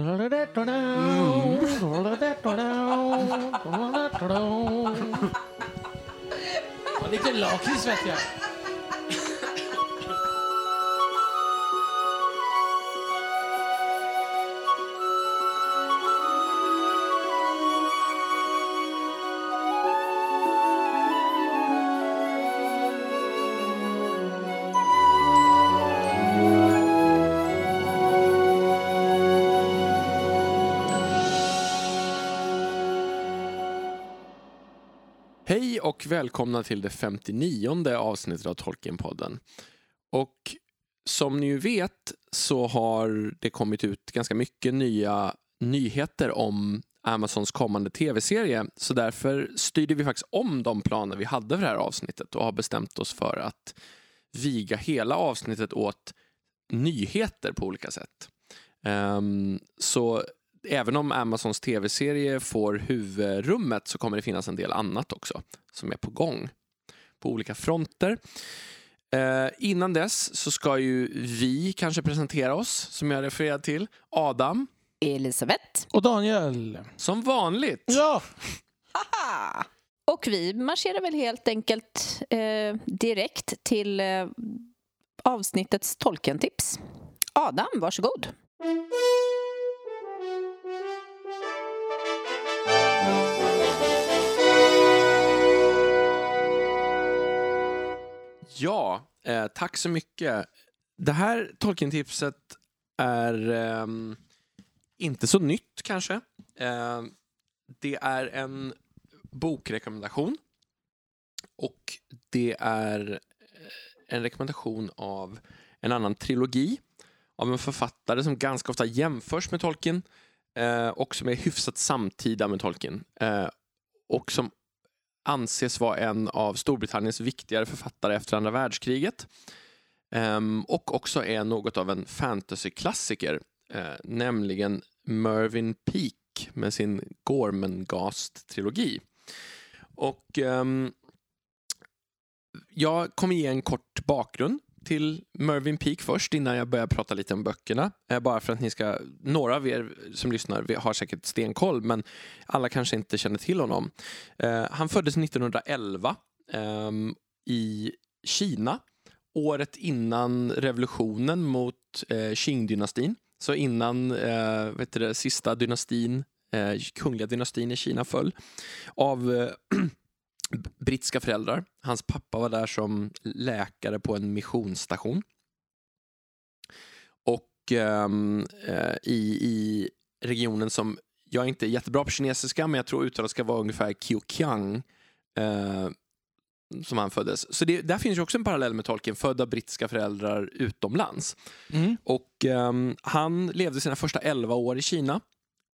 Mm. Ja, lite lakrits vet jag. Och välkomna till det 59 avsnittet av Tolkienpodden. Och som ni ju vet så har det kommit ut ganska mycket nya nyheter om Amazons kommande tv-serie. Så därför styrde vi faktiskt om de planer vi hade för det här avsnittet och har bestämt oss för att viga hela avsnittet åt nyheter på olika sätt. Um, så även om Amazons tv-serie får huvudrummet så kommer det finnas en del annat också som är på gång på olika fronter. Eh, innan dess så ska ju vi kanske presentera oss, som jag refererade till. Adam, Elisabeth. Och Daniel. som vanligt. Ja, Och vi marscherar väl helt enkelt eh, direkt till eh, avsnittets Tolkien-tips. Adam, varsågod. Ja, eh, tack så mycket. Det här Tolkien-tipset är eh, inte så nytt kanske. Eh, det är en bokrekommendation och det är eh, en rekommendation av en annan trilogi av en författare som ganska ofta jämförs med Tolkien eh, och som är hyfsat samtida med Tolkien eh, och som anses vara en av Storbritanniens viktigare författare efter andra världskriget. Ehm, och också är något av en fantasyklassiker, eh, nämligen Mervyn Peake med sin Gormenghast-trilogi. Och ehm, jag kommer ge en kort bakgrund till Mervyn Peak först innan jag börjar prata lite om böckerna. Eh, bara för att ni ska, några av er som lyssnar har säkert stenkoll men alla kanske inte känner till honom. Eh, han föddes 1911 ehm, i Kina, året innan revolutionen mot eh, Qing-dynastin. Så innan vet du det, sista dynastin, kungliga dynastin i Kina föll. Av brittiska föräldrar. Hans pappa var där som läkare på en missionsstation. Och ehm, eh, i, i regionen som, jag är inte jättebra på kinesiska, men jag tror uttalet ska vara ungefär Kiukiang. Eh, som han föddes. Så det, där finns ju också en parallell med Tolkien, födda brittiska föräldrar utomlands. Mm. Och ehm, han levde sina första 11 år i Kina.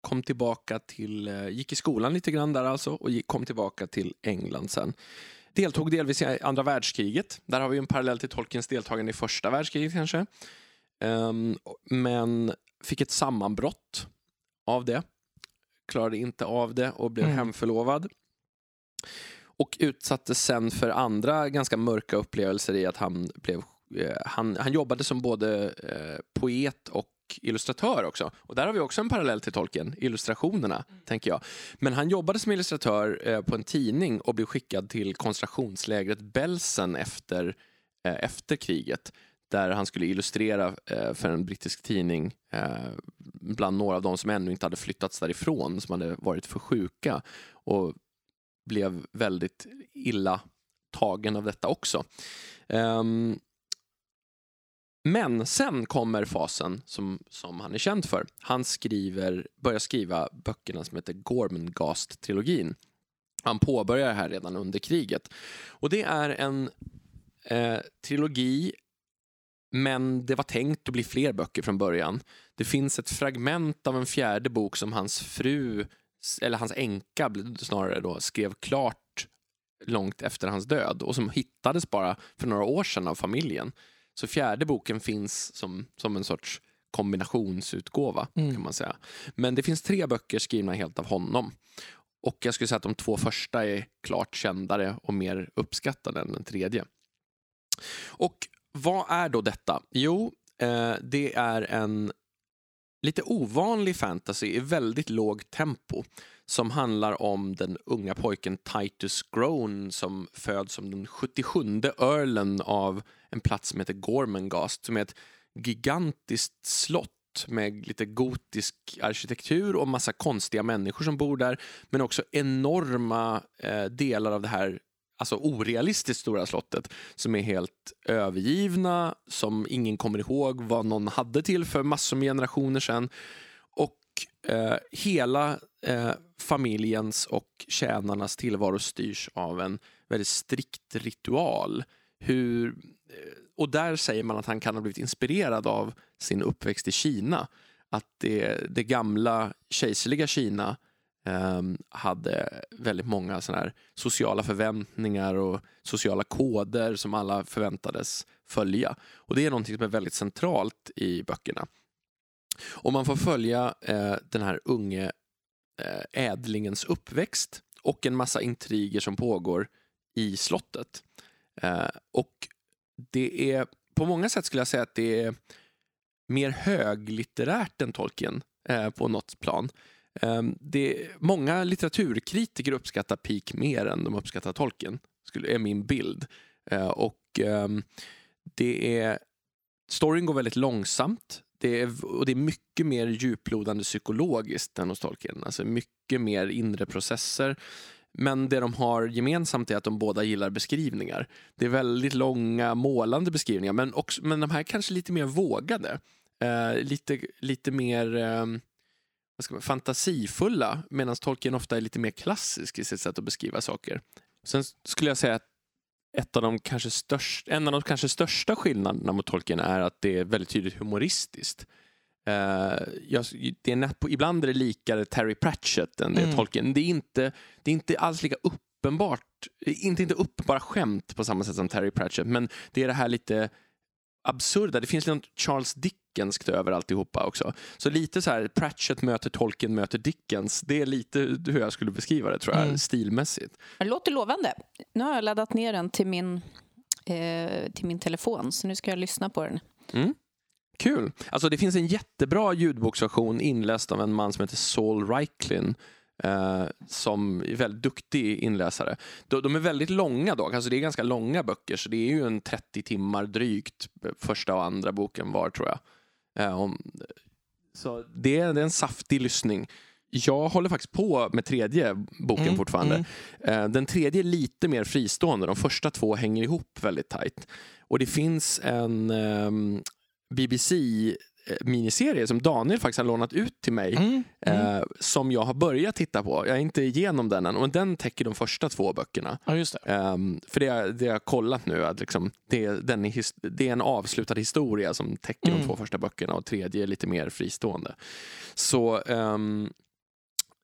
Kom tillbaka till, eh, gick i skolan lite grann där alltså och kom tillbaka till England sen. Deltog delvis i andra världskriget. Där har vi en parallell till Tolkiens deltagande i första världskriget kanske. Ehm, men fick ett sammanbrott av det. Klarade inte av det och blev Mm. hemförlovad. Och utsattes sen för andra ganska mörka upplevelser i att han blev eh, han, han jobbade som både eh, poet och illustratör också. Och där har vi också en parallell till Tolkien, illustrationerna, tänker jag. Men han jobbade som illustratör eh, på en tidning och blev skickad till koncentrationslägret Belsen efter, eh, efter kriget. Där han skulle illustrera eh, för en brittisk tidning eh, bland några av de som ännu inte hade flyttats därifrån, som hade varit för sjuka. Och blev väldigt illa tagen av detta också. Ehm, men sen kommer fasen som, som han är känd för. Han skriver, börjar skriva böckerna som heter Gormenghast-trilogin. Han påbörjar det här redan under kriget. Och det är en eh, trilogi men det var tänkt att bli fler böcker från början. Det finns ett fragment av en fjärde bok som hans fru, eller hans änka snarare då, skrev klart långt efter hans död och som hittades bara för några år sedan av familjen. Så fjärde boken finns som, som en sorts kombinationsutgåva Mm. kan man säga. Men det finns tre böcker skrivna helt av honom. Och jag skulle säga att de två första är klart kändare och mer uppskattade än den tredje. Och vad är då detta? Jo, eh, det är en lite ovanlig fantasy i väldigt lågt tempo som handlar om den unga pojken Titus Groan som föds som den 77 earlen av en plats som heter Gormengast som är ett gigantiskt slott med lite gotisk arkitektur och massa konstiga människor som bor där men också enorma eh, delar av det här alltså orealistiskt stora slottet som är helt övergivna, som ingen kommer ihåg vad någon hade till för massor med generationer sedan. Och eh, hela eh, familjens och tjänarnas tillvaro styrs av en väldigt strikt ritual. Hur, eh, och där säger man att han kan ha blivit inspirerad av sin uppväxt i Kina. Att det, det gamla kejserliga Kina Ehm, hade väldigt många såna här sociala förväntningar och sociala koder som alla förväntades följa. Och det är någonting som är väldigt centralt i böckerna. Och man får följa eh, den här unge eh, ädlingens uppväxt och en massa intriger som pågår i slottet. Eh, och det är på många sätt skulle jag säga att det är mer höglitterärt än Tolkien eh, på något plan. Ehm, det, många litteraturkritiker uppskattar Peak mer än de uppskattar Tolkien, skulle, är min bild. Ehm, och ehm, det är, storyn går väldigt långsamt. Det är, och det är mycket mer djuplodande psykologiskt än hos Tolkien. Alltså mycket mer inre processer. Men det de har gemensamt är att de båda gillar beskrivningar. Det är väldigt långa målande beskrivningar men, också, men de här kanske lite mer vågade. Eh, lite, lite mer eh, vad ska man, fantasifulla medan Tolkien ofta är lite mer klassisk i sitt sätt att beskriva saker. Sen skulle jag säga att ett av de kanske största, en av de kanske största skillnaderna mot Tolkien är att det är väldigt tydligt humoristiskt. Uh, jag, det är ibland är det likare Terry Pratchett än det mm. Tolkien. Det är, inte, det är inte alls lika uppenbart, inte, inte uppenbara skämt på samma sätt som Terry Pratchett, men det är det här lite absurda. Det finns något Charles Dickenskt över alltihopa också. Så lite så här, Pratchett möter Tolkien möter Dickens. Det är lite hur jag skulle beskriva det tror jag, mm. stilmässigt. Det låter lovande. Nu har jag laddat ner den till min, eh, till min telefon, så nu ska jag lyssna på den. Mm. Kul. Alltså det finns en jättebra ljudboksversion inläst av en man som heter Saul Reiklin eh, som är väldigt duktig inläsare. De, de, är väldigt långa dock, alltså det är ganska långa böcker så det är ju en 30 timmar drygt första och andra boken var tror jag. Eh, om, så det är, det är en saftig lyssning. Jag håller faktiskt på med tredje boken mm, fortfarande. Mm. Eh, den tredje är lite mer fristående, de första två hänger ihop väldigt tajt. Och det finns en um, BBC Eh, miniserie som Daniel faktiskt har lånat ut till mig. Mm, mm. Eh, som jag har börjat titta på. Jag är inte igenom den än. Men den täcker de första två böckerna. Ja, just det. Eh, för det, det har jag kollat nu. Att liksom, det, den är, det är en avslutad historia som täcker mm. de två första böckerna och tredje är lite mer fristående. Så ehm,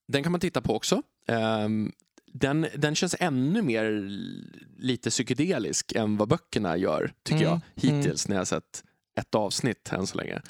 den kan man titta på också. Ehm, den, den känns ännu mer lite psykedelisk än vad böckerna gör, tycker jag, mm, mm. hittills när jag sett ett avsnitt än så länge.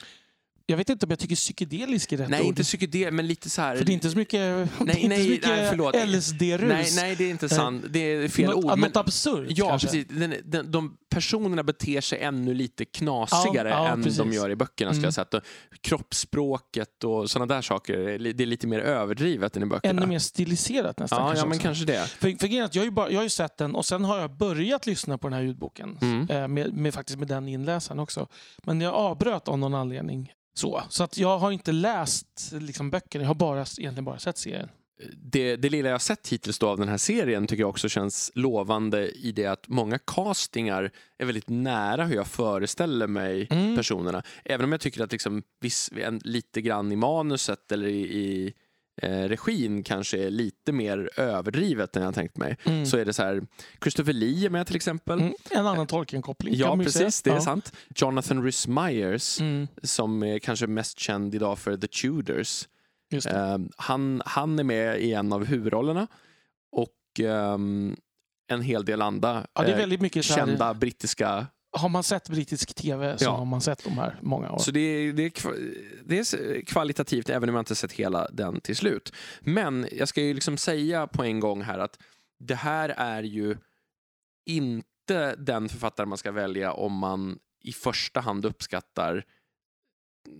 Jag vet inte om jag tycker psykedelisk är rätt Nej, ord. inte psykedelisk, men lite så här... För det är inte så mycket, nej, nej, nej, LSD-rus. Nej, nej, det är inte sant. Det är fel Nå, ord. Men, något absurt Ja, kanske. precis. Den, den, de personerna beter sig ännu lite knasigare ja, ja, än precis. de gör i böckerna. Skulle Mm. jag säga. Att Kroppsspråket och sådana där saker det är lite mer överdrivet än i böckerna. Ännu mer stiliserat nästan. ja, ja, men också. kanske det. För, för jag, har ju bara, jag har ju sett den och sen har jag börjat lyssna på den här ljudboken. Mm. Eh, med, med, faktiskt med den inläsaren också. Men jag avbröt av någon anledning. Så, så att jag har inte läst liksom, böckerna, jag har bara, egentligen bara sett serien. det, det lilla jag sett hittills då av den här serien tycker jag också känns lovande i det att många castingar är väldigt nära hur jag föreställer mig Mm. personerna. Även om jag tycker att liksom viss, en, lite grann i manuset eller i, i eh, regin kanske är lite mer överdrivet än jag tänkt mig. Mm. Så är det så här, Christopher Lee är med till exempel. Mm. En annan Tolkien-koppling Ja, precis, säga. det är ja. sant. Jonathan Rhys Myers Mm. som är kanske mest känd idag för The Tudors. Eh, han, han är med i en av huvudrollerna och ehm, en hel del andra Ja, det är eh, väldigt mycket så här, kända brittiska. Har man sett brittisk tv så Ja. har man sett de här många år. Så det är, det, är, det är kvalitativt även om jag inte sett hela den till slut. Men jag ska ju liksom säga på en gång här att det här är ju inte den författare man ska välja om man i första hand uppskattar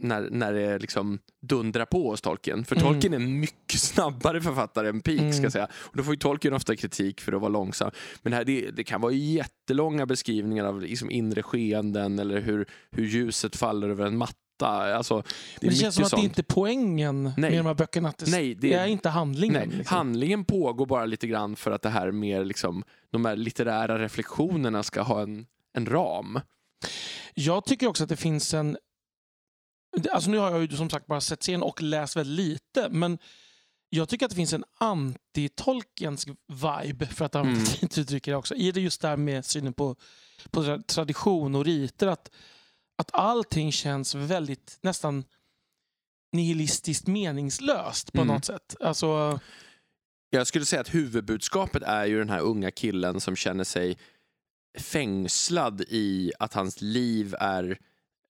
när, när det liksom dundrar på hos Tolkien. För Mm. Tolkien är en mycket snabbare författare än Peake. Ska Mm. jag säga. Och då får ju Tolkien ofta kritik för att vara långsam. Men det, här, det, det kan vara jättelånga beskrivningar av liksom inre skeenden eller hur, hur ljuset faller över en matta. Alltså, det, det känns som att sånt. det inte är poängen Nej. med de här böckerna. Att det, Nej, det det- är inte handlingen. Nej, liksom. handlingen pågår bara lite grann för att det här mer liksom, de här litterära reflektionerna ska ha en, en ram. Jag tycker också att det finns en... Alltså nu har jag ju som sagt bara sett serien och läst väldigt lite, men jag tycker att det finns en anti-Tolkiensk vibe, för att använda Mm. ett fint uttryck också, i det just där med synen på, på tra- tradition och riter. Att, att allting känns väldigt nästan nihilistiskt meningslöst på Mm. något sätt. Alltså, Jag skulle säga att huvudbudskapet är ju den här unga killen som känner sig fängslad i att hans liv är,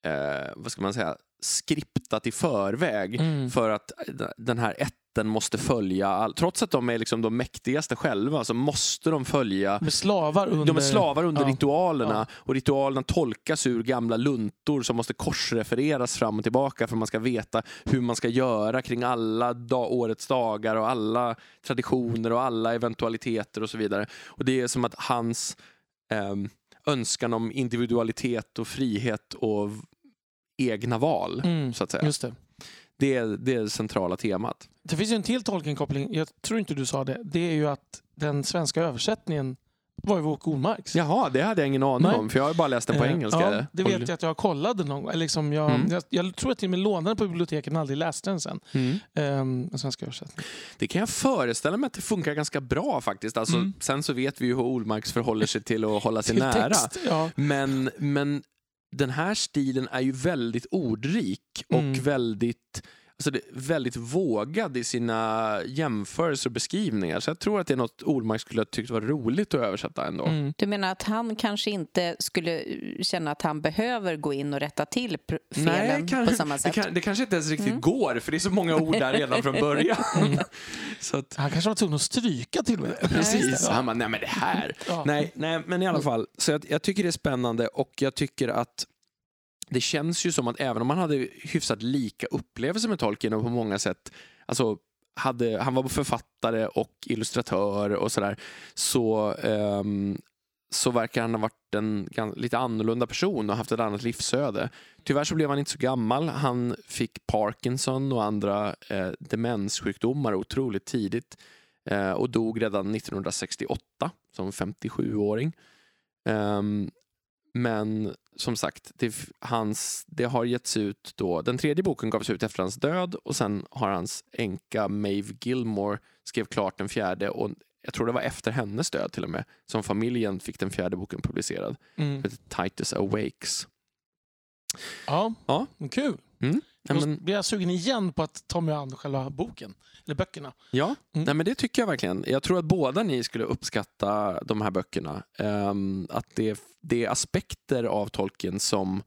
eh, vad ska man säga, skriptat i förväg. mm. För att den här ätten måste följa, all, trots att de är liksom de mäktigaste själva, så måste de följa med slavar under... De är slavar under ja. ritualerna Ja. och ritualerna tolkas ur gamla luntor som måste korsrefereras fram och tillbaka för att man ska veta hur man ska göra kring alla da- årets dagar och alla traditioner och alla eventualiteter och så vidare. Och det är som att hans ehm, önskan om individualitet och frihet och egna val, Mm. så att säga. Just det. Det är det, är centrala temat. Det finns ju en till Tolkien-koppling. Jag tror inte du sa det. Det är ju att den svenska översättningen var ju Åke Ormarks. Jaha, det hade jag ingen aning Nej. om för jag har bara läst den på Eh, engelska. Ja, det vet jag att jag kollade någon gång. Liksom jag, Mm. jag, jag tror att jag till och med lånade den på biblioteket men aldrig läste den sen. Mm. Ehm, den svenska översättningen. Det kan jag föreställa mig att det funkar ganska bra faktiskt. Alltså, Mm. Sen så vet vi ju hur Olmarks förhåller sig till att hålla sig Till nära. text, ja. Men, men den här stilen är ju väldigt ordrik och Mm. väldigt, alltså det, väldigt vågad i sina jämförelser och beskrivningar. Så jag tror att det är något Olmark skulle ha tyckt var roligt att översätta ändå. Mm. Du menar att han kanske inte skulle känna att han behöver gå in och rätta till felen kan- på samma det, sätt? kan, det kanske inte ens riktigt Mm. går för det är så många ord där redan från början. så att, Han kanske var tvungen att stryka till och med. precis, han bara, nej men det här. Ja. Nej, nej, men i alla fall. Så jag, jag tycker det är spännande och jag tycker att det känns ju som att även om man hade hyfsat lika upplevelser med Tolkien och på många sätt, alltså hade, han var författare och illustratör och sådär, så, um, så verkar han ha varit en lite annorlunda person och haft ett annat livsöde. Tyvärr så blev han inte så gammal. Han fick Parkinson och andra eh, demenssjukdomar otroligt tidigt eh, och dog redan 1968 som 57-åring. Um, ehm, men som sagt, det, hans, det har getts ut då, den tredje boken gavs ut efter hans död och sen har hans änka Maeve Gilmore skrev klart den fjärde och jag tror det var efter hennes död till och med som familjen fick den fjärde boken publicerad. Mm. Titus Awakes. Ja, Ja. kul. Nej, Då men, blir jag sugen igen på att ta mig an själva boken. Eller böckerna. ja, Mm. Nej, men det tycker jag verkligen. Jag tror att båda ni skulle uppskatta de här böckerna. Ehm, att det, det är aspekter av Tolkien som,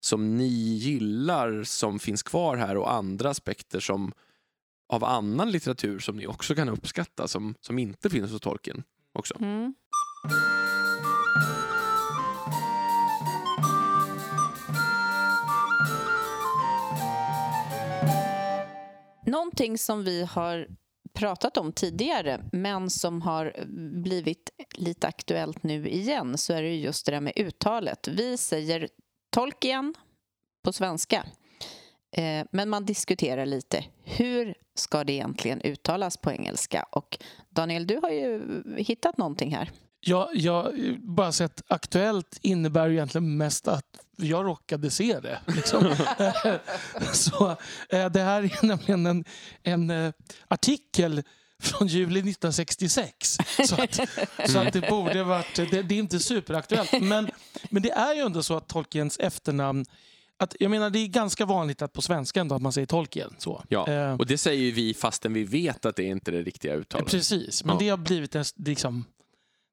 som ni gillar som finns kvar här och andra aspekter som av annan litteratur som ni också kan uppskatta som, som inte finns hos Tolkien också. Mm. Någonting som vi har pratat om tidigare men som har blivit lite aktuellt nu igen så är det just det där med uttalet. Vi säger Tolkien på svenska eh, men man diskuterar lite hur ska det egentligen uttalas på engelska och Daniel, du har ju hittat någonting här. Jag, jag bara sett aktuellt innebär ju egentligen mest att jag råkade se det. Liksom. så eh, det här är nämligen en, en eh, artikel från juli 1966. Så att, så att det borde varit, det, det är inte superaktuellt. Men, men det är ju ändå så att Tolkiens efternamn att, jag menar, det är ganska vanligt att på svenska ändå att man säger Tolkien. Så. Ja, Eh, och det säger ju vi fastän vi vet att det inte är det riktiga uttalet. Precis, men Ja. det har blivit en, liksom,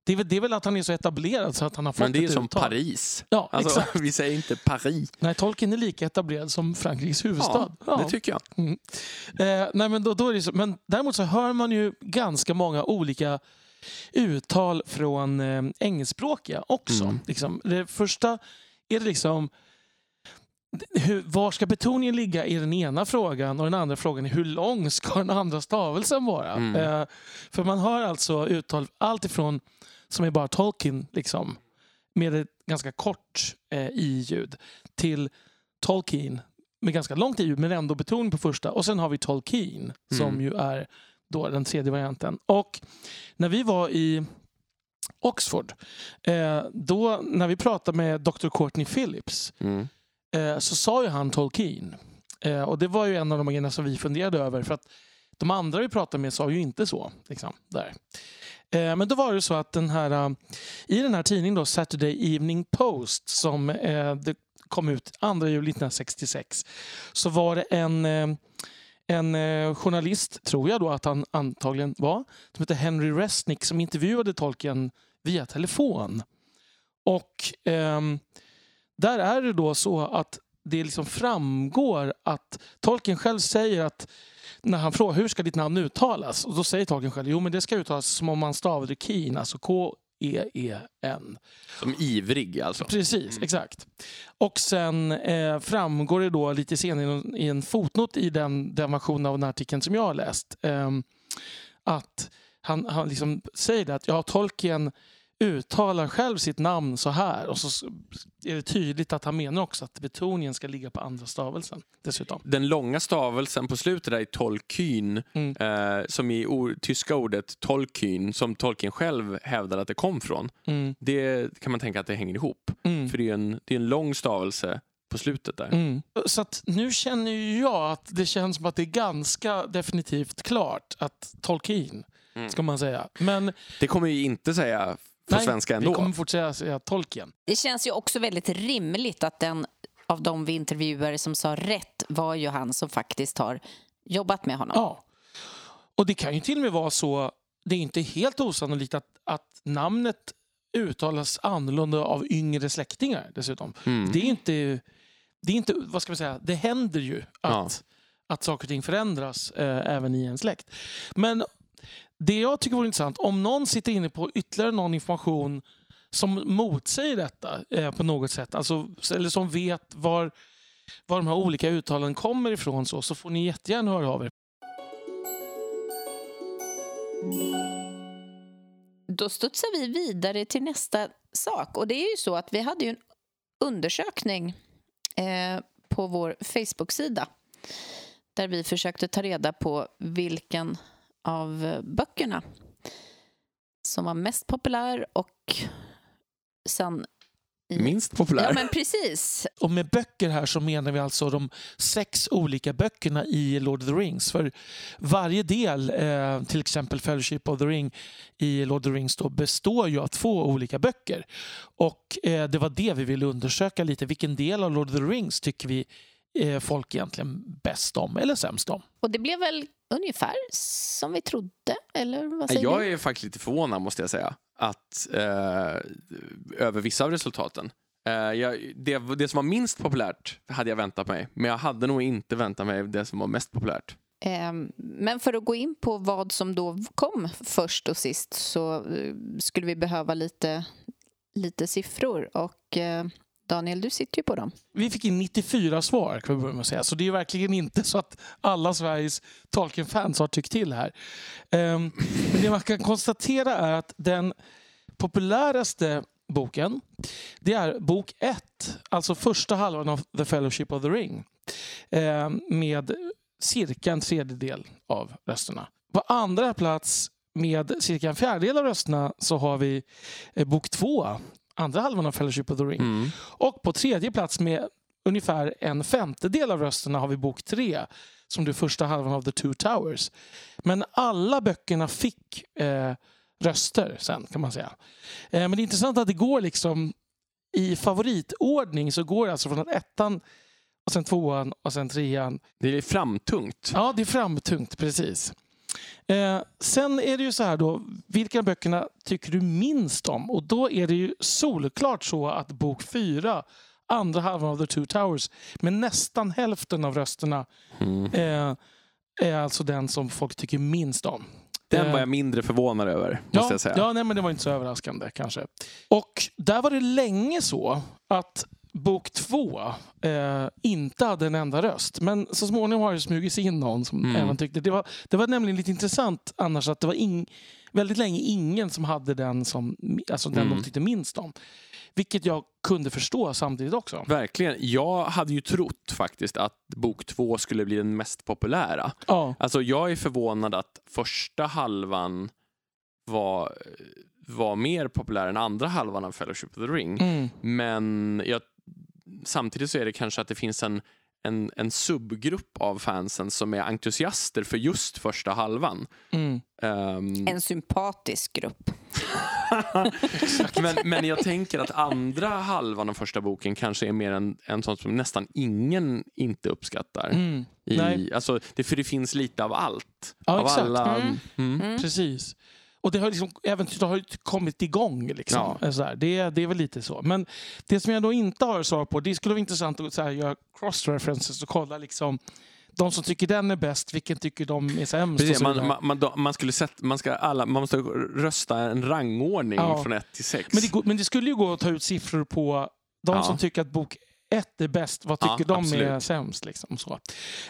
det, är väl, det är väl att han är så etablerad så att han har fått Men det är ett som uttal. Paris. Ja, Alltså, exakt. vi säger inte Paris. Nej, Tolkien är lika etablerad som Frankrikes huvudstad. Ja, det tycker jag. Mm. Eh, nej, men, då, då är det så, men däremot så hör man ju ganska många olika uttal från eh, engelskspråkiga också. Mm. Liksom. Det första är det liksom hur, var ska betoningen ligga i den ena frågan och den andra frågan är hur lång ska den andra stavelsen vara? Mm. Eh, för man hör alltså uttal allt ifrån som är bara Tolkien liksom, med ett ganska kort eh, i-ljud till Tolkien med ganska långt i-ljud men ändå betoning på första. Och sen har vi Tolkien som Mm. ju är då den tredje varianten. Och när vi var i Oxford, eh, då när vi pratade med Dr. Courtney Phillips Mm eh, så sa ju han Tolkien. Eh, och det var ju en av de grejerna som vi funderade över. För att de andra vi pratade med sa ju inte så. Liksom, där. Eh, men då var det så att den här, eh, i den här tidningen då, Saturday Evening Post som eh, det kom ut 2 juli 1966 så var det en, eh, en eh, journalist, tror jag då att han antagligen var, som hette Henry Resnick som intervjuade Tolkien via telefon. Och eh, där är det då så att det liksom framgår att Tolkien själv säger att när han frågar hur ska ditt namn uttalas och då säger Tolkien själv jo men det ska uttalas som om man stavade Keen, alltså K-E-E-N. Som ivrig alltså. Precis, exakt. Och sen eh, framgår det då lite senare i en- fotnot i den, den versionen av den artikeln som jag har läst ehm, att han, han liksom säger att ja, Tolkien uttalar själv sitt namn så här och så är det tydligt att han menar också att betoningen ska ligga på andra stavelsen dessutom. Den långa stavelsen på slutet där i Tolkien, Mm. eh, som i or- tyska ordet Tolkien, som Tolkien själv hävdar att det kom från. Mm, Det kan man tänka att det hänger ihop. mm. För det är en, det är en lång stavelse på slutet där. Mm. Så att nu känner jag att det känns som att det är ganska definitivt klart att Tolkien, Mm. ska man säga. Men Det kommer ju inte säga på nej, svenska vi ändå. kommer fortsätta säga Tolkien. Det känns ju också väldigt rimligt att den av de vi intervjuade som sa rätt var ju han som faktiskt har jobbat med honom. Ja. Och det kan ju till och med vara så, det är inte helt osannolikt att, att namnet uttalas annorlunda av yngre släktingar dessutom. Mm. Det är inte, det är inte, vad ska man säga, det händer ju att, Ja. att saker och ting förändras eh, även i en släkt. Men det jag tycker vore intressant, om någon sitter inne på ytterligare någon information som motsäger detta eh, på något sätt, alltså, eller som vet var, var de här olika uttalen kommer ifrån så, så får ni jättegärna höra av er. Då studsar vi vidare till nästa sak. Och det är ju så att vi hade ju en undersökning eh, på vår Facebook-sida där vi försökte ta reda på vilken av böckerna som var mest populär och sen... i- Minst populär. Ja, men precis. Och med böcker här så menar vi alltså de sex olika böckerna i Lord of the Rings. För varje del, eh, till exempel Fellowship of the Ring i Lord of the Rings, då, består ju av två olika böcker. Och eh, det var det vi ville undersöka lite. Vilken del av Lord of the Rings tycker vi folk egentligen bäst om eller sämst om? Och det blev väl ungefär som vi trodde, eller vad säger Jag du? är faktiskt lite förvånad måste jag säga. Att, eh, över vissa av resultaten. Eh, jag, det, det som var minst populärt hade jag väntat mig. Men jag hade nog inte väntat mig det som var mest populärt. Ehm, Men för att gå in på vad som då kom först och sist så eh, skulle vi behöva lite, lite siffror. Och eh, Daniel, du sitter ju på dem. Vi fick in 94 svar kan vi börja med att säga. Så det är verkligen inte så att alla Sveriges Tolkien-fans har tyckt till här. Ehm, men det man kan konstatera är att den populäraste boken det är bok ett, alltså första halvan av The Fellowship of the Ring. Ehm, med cirka en tredjedel av rösterna. På andra plats med cirka en fjärdedel av rösterna så har vi eh, bok två, andra halvan av Fellowship of the Ring. Mm. Och på tredje plats med ungefär en femtedel av rösterna har vi bok tre som det första halvan av The Two Towers. Men alla böckerna fick eh, röster sen kan man säga. Eh, men det är intressant att det går liksom i favoritordning så går det alltså från att ettan och sen tvåan och sen trean. Det är framtungt. Ja, det är framtungt precis. Eh, sen är det ju så här då, vilka böckerna tycker du minst om? Och då är det ju solklart så att bok fyra, andra halvan av The Two Towers, med nästan hälften av rösterna Mm. eh, är alltså den som folk tycker minst om. Den Eh, var jag mindre förvånad över, måste ja, jag säga. Ja, nej, men det var inte så överraskande kanske. Och där var det länge så att bok två eh, inte hade en enda röst. Men så småningom har det smugit sig in någon som Mm. även tyckte... Det var, det var nämligen lite intressant annars att det var ing, väldigt länge ingen som hade den som alltså den Mm. de tyckte minst om. Vilket jag kunde förstå samtidigt också. Verkligen. Jag hade ju trott faktiskt att bok två skulle bli den mest populära. Ja, Alltså jag är förvånad att första halvan var, var mer populär än andra halvan av Fellowship of the Ring. mm, Men jag, samtidigt så är det kanske att det finns en, en, en subgrupp av fansen som är entusiaster för just första halvan. mm. Ehm, En sympatisk grupp. men, men jag tänker att andra halvan av första boken kanske är mer en, en sån som nästan ingen inte uppskattar. Mm. I, Nej. alltså, det, för det finns lite av allt. Ja, av exakt. alla, Mm. Mm. Mm. Precis. Och det har liksom, äventyret har kommit igång. Liksom. Ja. Så här, det, det är väl lite så. Men det som jag då inte har svar på, det skulle vara intressant att så här, göra cross-references och kolla liksom, de som tycker den är bäst, vilken tycker de är sämst? Precis, man, man, man, man, skulle sätta, man, ska alla, man måste rösta en rangordning Ja. från 1 till 6. men, det, men det skulle ju gå att ta ut siffror på de Ja. som tycker att bok ett är bäst, vad Ja, tycker de är absolut. sämst? Liksom, så.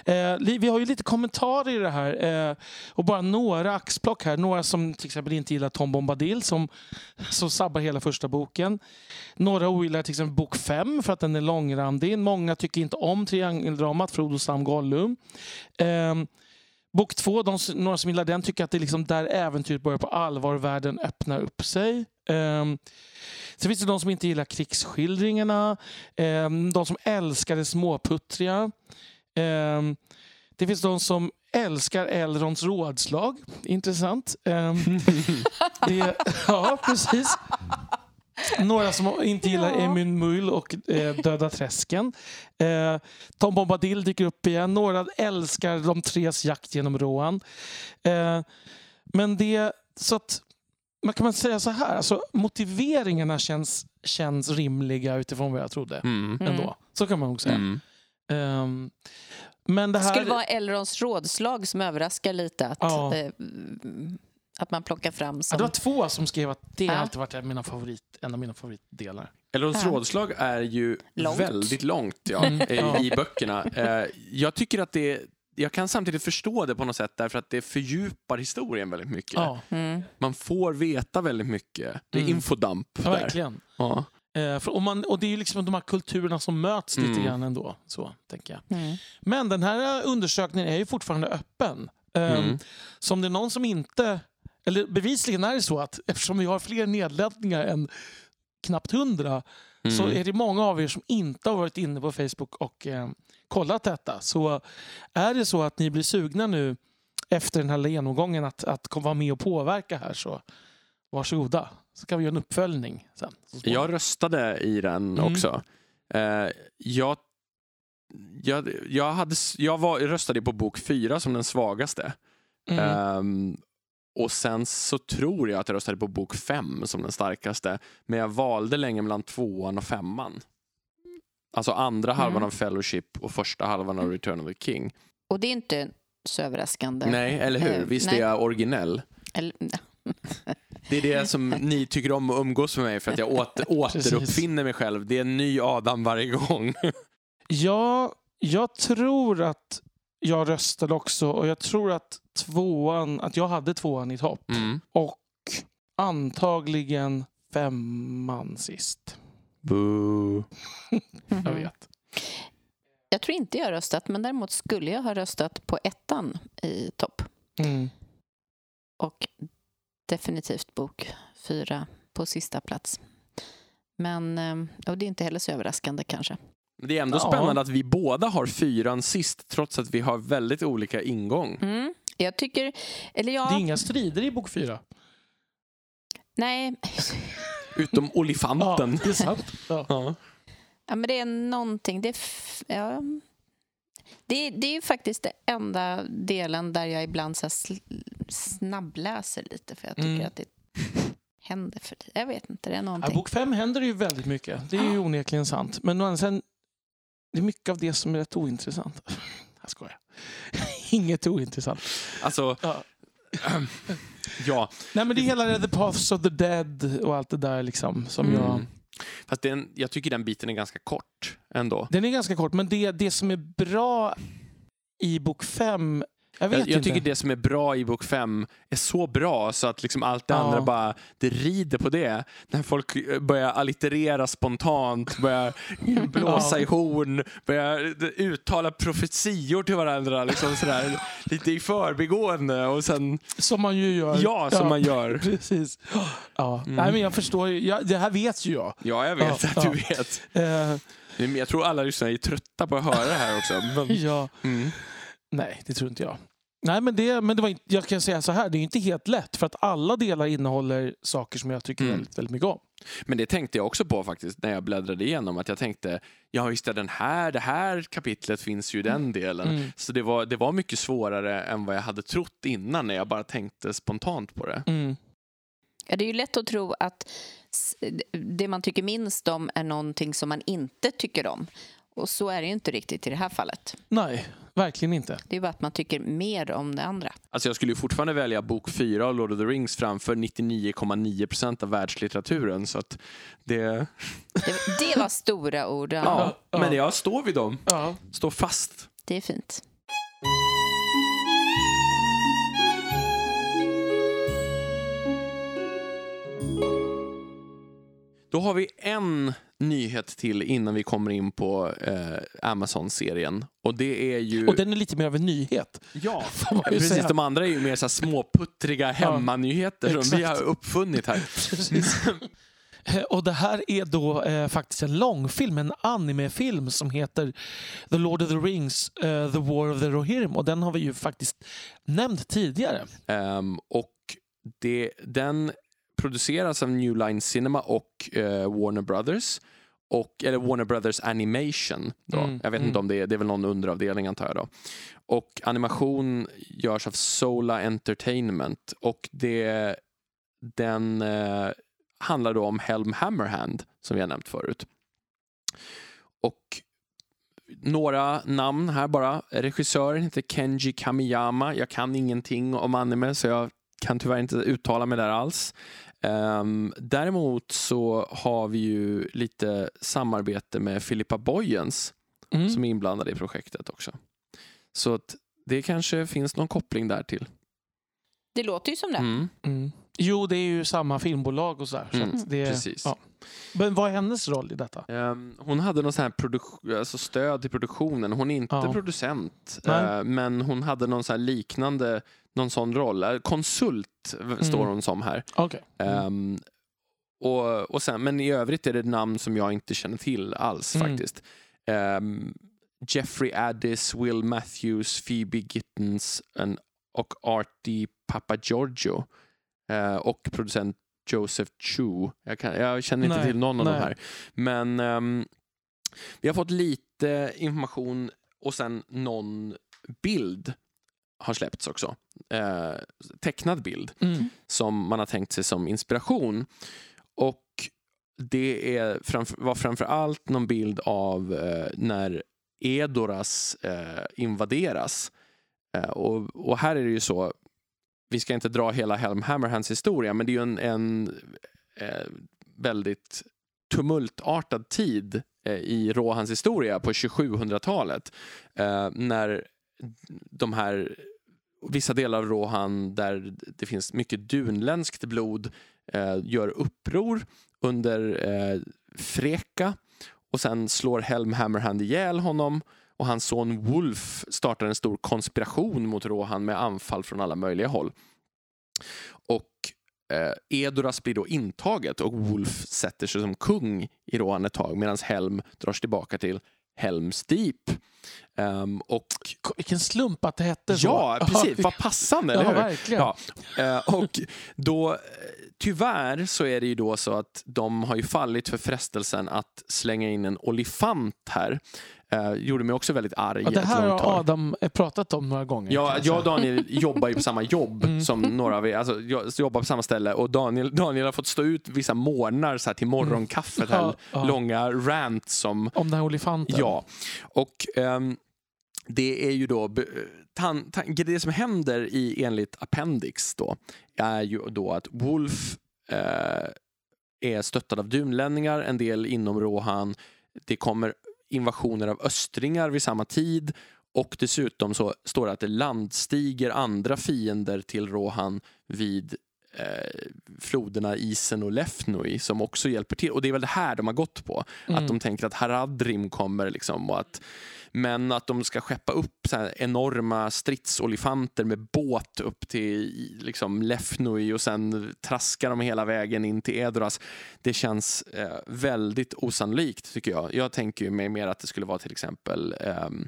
Eh, vi har ju lite kommentarer i det här eh, och bara några axplock här. Några som till exempel inte gillar Tom Bombadil som, som sabbar hela första boken. Några ogillar till exempel bok fem för att den är långrandig. Många tycker inte om triangeldramat Frodo, Sam, Gollum. Eh, Bok två, de, några som gillar den tycker att det är liksom där äventyret börjar på allvar världen öppnar upp sig. Um, Sen finns det de som inte gillar krigsskildringarna. ehm, de som älskar det småputtriga. Ehm, det finns de som älskar Elrons rådslag. Intressant. Ehm, det, ja, precis. Några som inte gillar Ja. Emin Mull och eh, Döda träsken. Eh, Tom Bombadil dyker upp igen. Några älskar de tres jakt genom Rohan. Eh, men det... Så att, man kan man säga så här, alltså, motiveringarna känns, känns rimliga utifrån vad jag trodde. Mm. Ändå. Så kan man nog säga. Mm. Ehm, men det Det här... skulle vara Elrons rådslag som överraskar lite. Att, Ja. eh, att man plockar fram ja, som... det var två som skrev att det har Ja. alltid varit en av mina, favorit, en av mina favoritdelar. Elrons Ja. rådslag är ju Långt. väldigt långt ja, Mm. i, Ja. i böckerna. Eh, jag tycker att det jag kan samtidigt förstå det på något sätt därför att det fördjupar historien väldigt mycket. Ja, Mm. Man får veta väldigt mycket. Det är Mm. infodump ja där. verkligen. Ja. Eh, för, och, man, och det är ju liksom de här kulturerna som möts lite Mm. grann ändå. Så, tänker jag. Mm. Men den här undersökningen är ju fortfarande öppen. Mm. Så om det är någon som inte... Eller bevisligen är det så att eftersom vi har fler nedladdningar än knappt hundra så Mm. är det många av er som inte har varit inne på Facebook och eh, kollat detta. Så är det så att ni blir sugna nu efter den här genomgången att, att vara med och påverka här så varsågoda. Så kan vi göra en uppföljning sen. så. Jag röstade i den Mm. också. Eh, jag, jag, jag, hade, jag var, jag röstade på bok fyra som den svagaste. Mm. Ehm, och sen så tror jag att jag röstade på bok fem som den starkaste. Men jag valde länge mellan tvåan och femman. Alltså andra halvan Mm. av Fellowship och första halvan av Return of the King. Och det är inte så överraskande. Nej, eller hur? Eh, Visst nej. är jag originell? Eller, Det är det som ni tycker om att umgås med mig för att jag åter, återuppfinner mig själv. Det är en ny Adam varje gång. Ja, jag tror att jag röstade också och jag tror att tvåan, att jag hade tvåan i topp. Mm. Och antagligen femman sist. Boo. Jag vet. Jag tror inte jag har röstat, men däremot skulle jag ha röstat på ettan i topp. Mm. Och definitivt bok fyra på sista plats. Men eh, och det är inte heller så överraskande kanske. Det är ändå Ja. spännande att vi båda har fyran sist trots att vi har väldigt olika ingång. Mm. Jag tycker, eller Det är ja, inga strider i bok fyra. nej, Utom Ja, olifanten. det är sant. Ja. Ja. ja, men det är någonting, det ja, det, det är ju faktiskt det enda delen där jag ibland så snabbläser lite för jag tycker Mm. att det händer för. Jag vet inte, det är Ja, någonting. bok fem händer det ju väldigt mycket. Det är ju onekligen sant. Men sidan, det är mycket av det som är rätt ointressant. Jag skojar. Inget ointressant. Alltså, Ja. ja. Nej, men det är hela The Paths of the Dead och allt det där liksom, som Mm. jag Fast den, jag tycker den biten är ganska kort ändå. Den är ganska kort, men det, det som är bra i bok fem... Jag vet Jag, jag inte. tycker det som är bra i bok fem är så bra så att liksom allt det Ja. andra bara det rider på det. När folk eh, börjar allitterera spontant, börjar blåsa Ja. i horn, börjar uttala profetior till varandra liksom sådär, lite i förbigående. Och sen, Som man ju gör. ja, som man gör. Precis. Ja. Mm. Nej, men jag förstår ju. Ja, det här vet ju jag. Ja, jag vet Ja, att du ja. vet. Eh, Jag tror alla lyssnare är trötta på att höra det här också. Men, ja. mm. Nej, det tror inte jag. Nej, men, det, men det var inte, jag kan säga så här, det är inte helt lätt för att alla delar innehåller saker som jag tycker Mm. väldigt, väldigt mycket om. Men det tänkte jag också på faktiskt när jag bläddrade igenom. Att jag tänkte, ja just det, den här, det här kapitlet finns ju i den delen. Mm. Så det var, det var mycket svårare än vad jag hade trott innan när jag bara tänkte spontant på det. Mm. Ja, det är ju lätt att tro att det man tycker minst om är någonting som man inte tycker om. Och så är det ju inte riktigt i det här fallet. Nej, verkligen inte. Det är bara att man tycker mer om det andra. Alltså jag skulle ju fortfarande välja bok 4 av Lord of the Rings framför 99,9% av världslitteraturen. Så att det, Det, det var stora ord. Ja. ja, Ja. men jag står vid dem. Ja. Står fast. Det är fint. Då har vi en nyhet till innan vi kommer in på eh, Amazon-serien. Och det är ju... Och den är lite mer av en nyhet. Ja, precis. säga. De andra är ju mer så här småputtriga hemmanyheter som vi har uppfunnit här. Eh, Och det här är då eh, faktiskt en långfilm, en animefilm som heter The Lord of the Rings, eh, The War of the Rohirrim. Och den har vi ju faktiskt nämnt tidigare. Ehm, och det, den produceras av New Line Cinema och eh, Warner Brothers. Och, eller Warner Brothers Animation. Då. Mm, jag vet mm. inte om det är, det är väl någon underavdelning antar jag. Då. Och animation görs av Sola Entertainment. Och det, den eh, handlar då om Helm Hammerhand som vi har nämnt förut. Och några namn här bara. Regissören heter Kenji Kamiyama. Jag kan ingenting om anime så jag kan tyvärr inte uttala mig där alls. Ehm, däremot så har vi ju lite samarbete med Filippa Boyens Mm. som är inblandad i projektet också. Så att det kanske finns någon koppling där till. Det låter ju som det. Mm, Mm. Jo, det är ju samma filmbolag och sådär. Så Mm, att det, precis. Ja. Men vad är hennes roll i detta? Ehm, hon hade någon sån här alltså stöd till produktionen. Hon är inte Ja. producent, eh, men hon hade någon sån här liknande någon sån roll. Eh, Konsult v- står Mm. hon som här. Okej. Mm. Ehm, och, och sen, men i övrigt är det namn som jag inte känner till alls Mm. faktiskt. Ehm, Jeffrey Addis, Will Matthews, Phoebe Gittens en, och Artie Papagiorgio. Eh, och producent Joseph Chu. Jag, kan, jag känner inte Nej, till någon av nej. de här. Men ehm, vi har fått lite information och sen någon bild har släppts också. Eh, tecknad bild Mm. som man har tänkt sig som inspiration. Och det är framför, var framför allt någon bild av eh, när Edoras eh, invaderas. Eh, och, och här är det ju så, vi ska inte dra hela Helm Hammerhands historia, men det är ju en, en eh, väldigt tumultartad tid eh, i Rohans historia på 2700-talet. Eh, när de här vissa delar av Rohan där det finns mycket dunländskt blod eh, gör uppror under eh, Freka och sen slår Helm Hammerhand ihjäl honom och hans son Wolf startar en stor konspiration mot Rohan med anfall från alla möjliga håll. Och eh, Edoras blir då intaget och Wolf sätter sig som kung i Rohan ett tag medan Helm dras tillbaka till Helms Deep. Ehm, och Vilken slump att det hette så. Ja, precis. Vad passande, eller Ja, hur? verkligen. Ja. Eh, och då, eh, tyvärr så är det ju då så att de har ju fallit för frestelsen att slänga in en olifant här. Eh, gjorde mig också väldigt arg Ja, det här har. Adam pratat om några gånger. Ja, jag och. Daniel jobbar ju på samma jobb Mm. som några av er. Alltså, jag jobbar på samma ställe och Daniel, Daniel har fått stå ut vissa morgnar så här, till morgonkaffet. Här, Ja, ja. Långa rants som Om den här olifanten. Ja, och ehm, det är ju då tan, tan, det som händer i enligt Appendix då är ju då att Wolf eh, är stöttad av dunlänningar, en del inom Rohan. Det kommer invasioner av östringar vid samma tid och dessutom så står det att det landstiger andra fiender till Rohan vid eh, floderna Isen och Lefnoi som också hjälper till. Och det är väl det här de har gått på. Mm. Att de tänker att Haradrim kommer liksom och att men att de ska skeppa upp enorma stridsolifanter med båt upp till liksom Lefnoi och sen traska dem hela vägen in till Edoras. Det känns eh, väldigt osannolikt tycker jag. Jag tänker ju mig mer att det skulle vara till exempel ehm,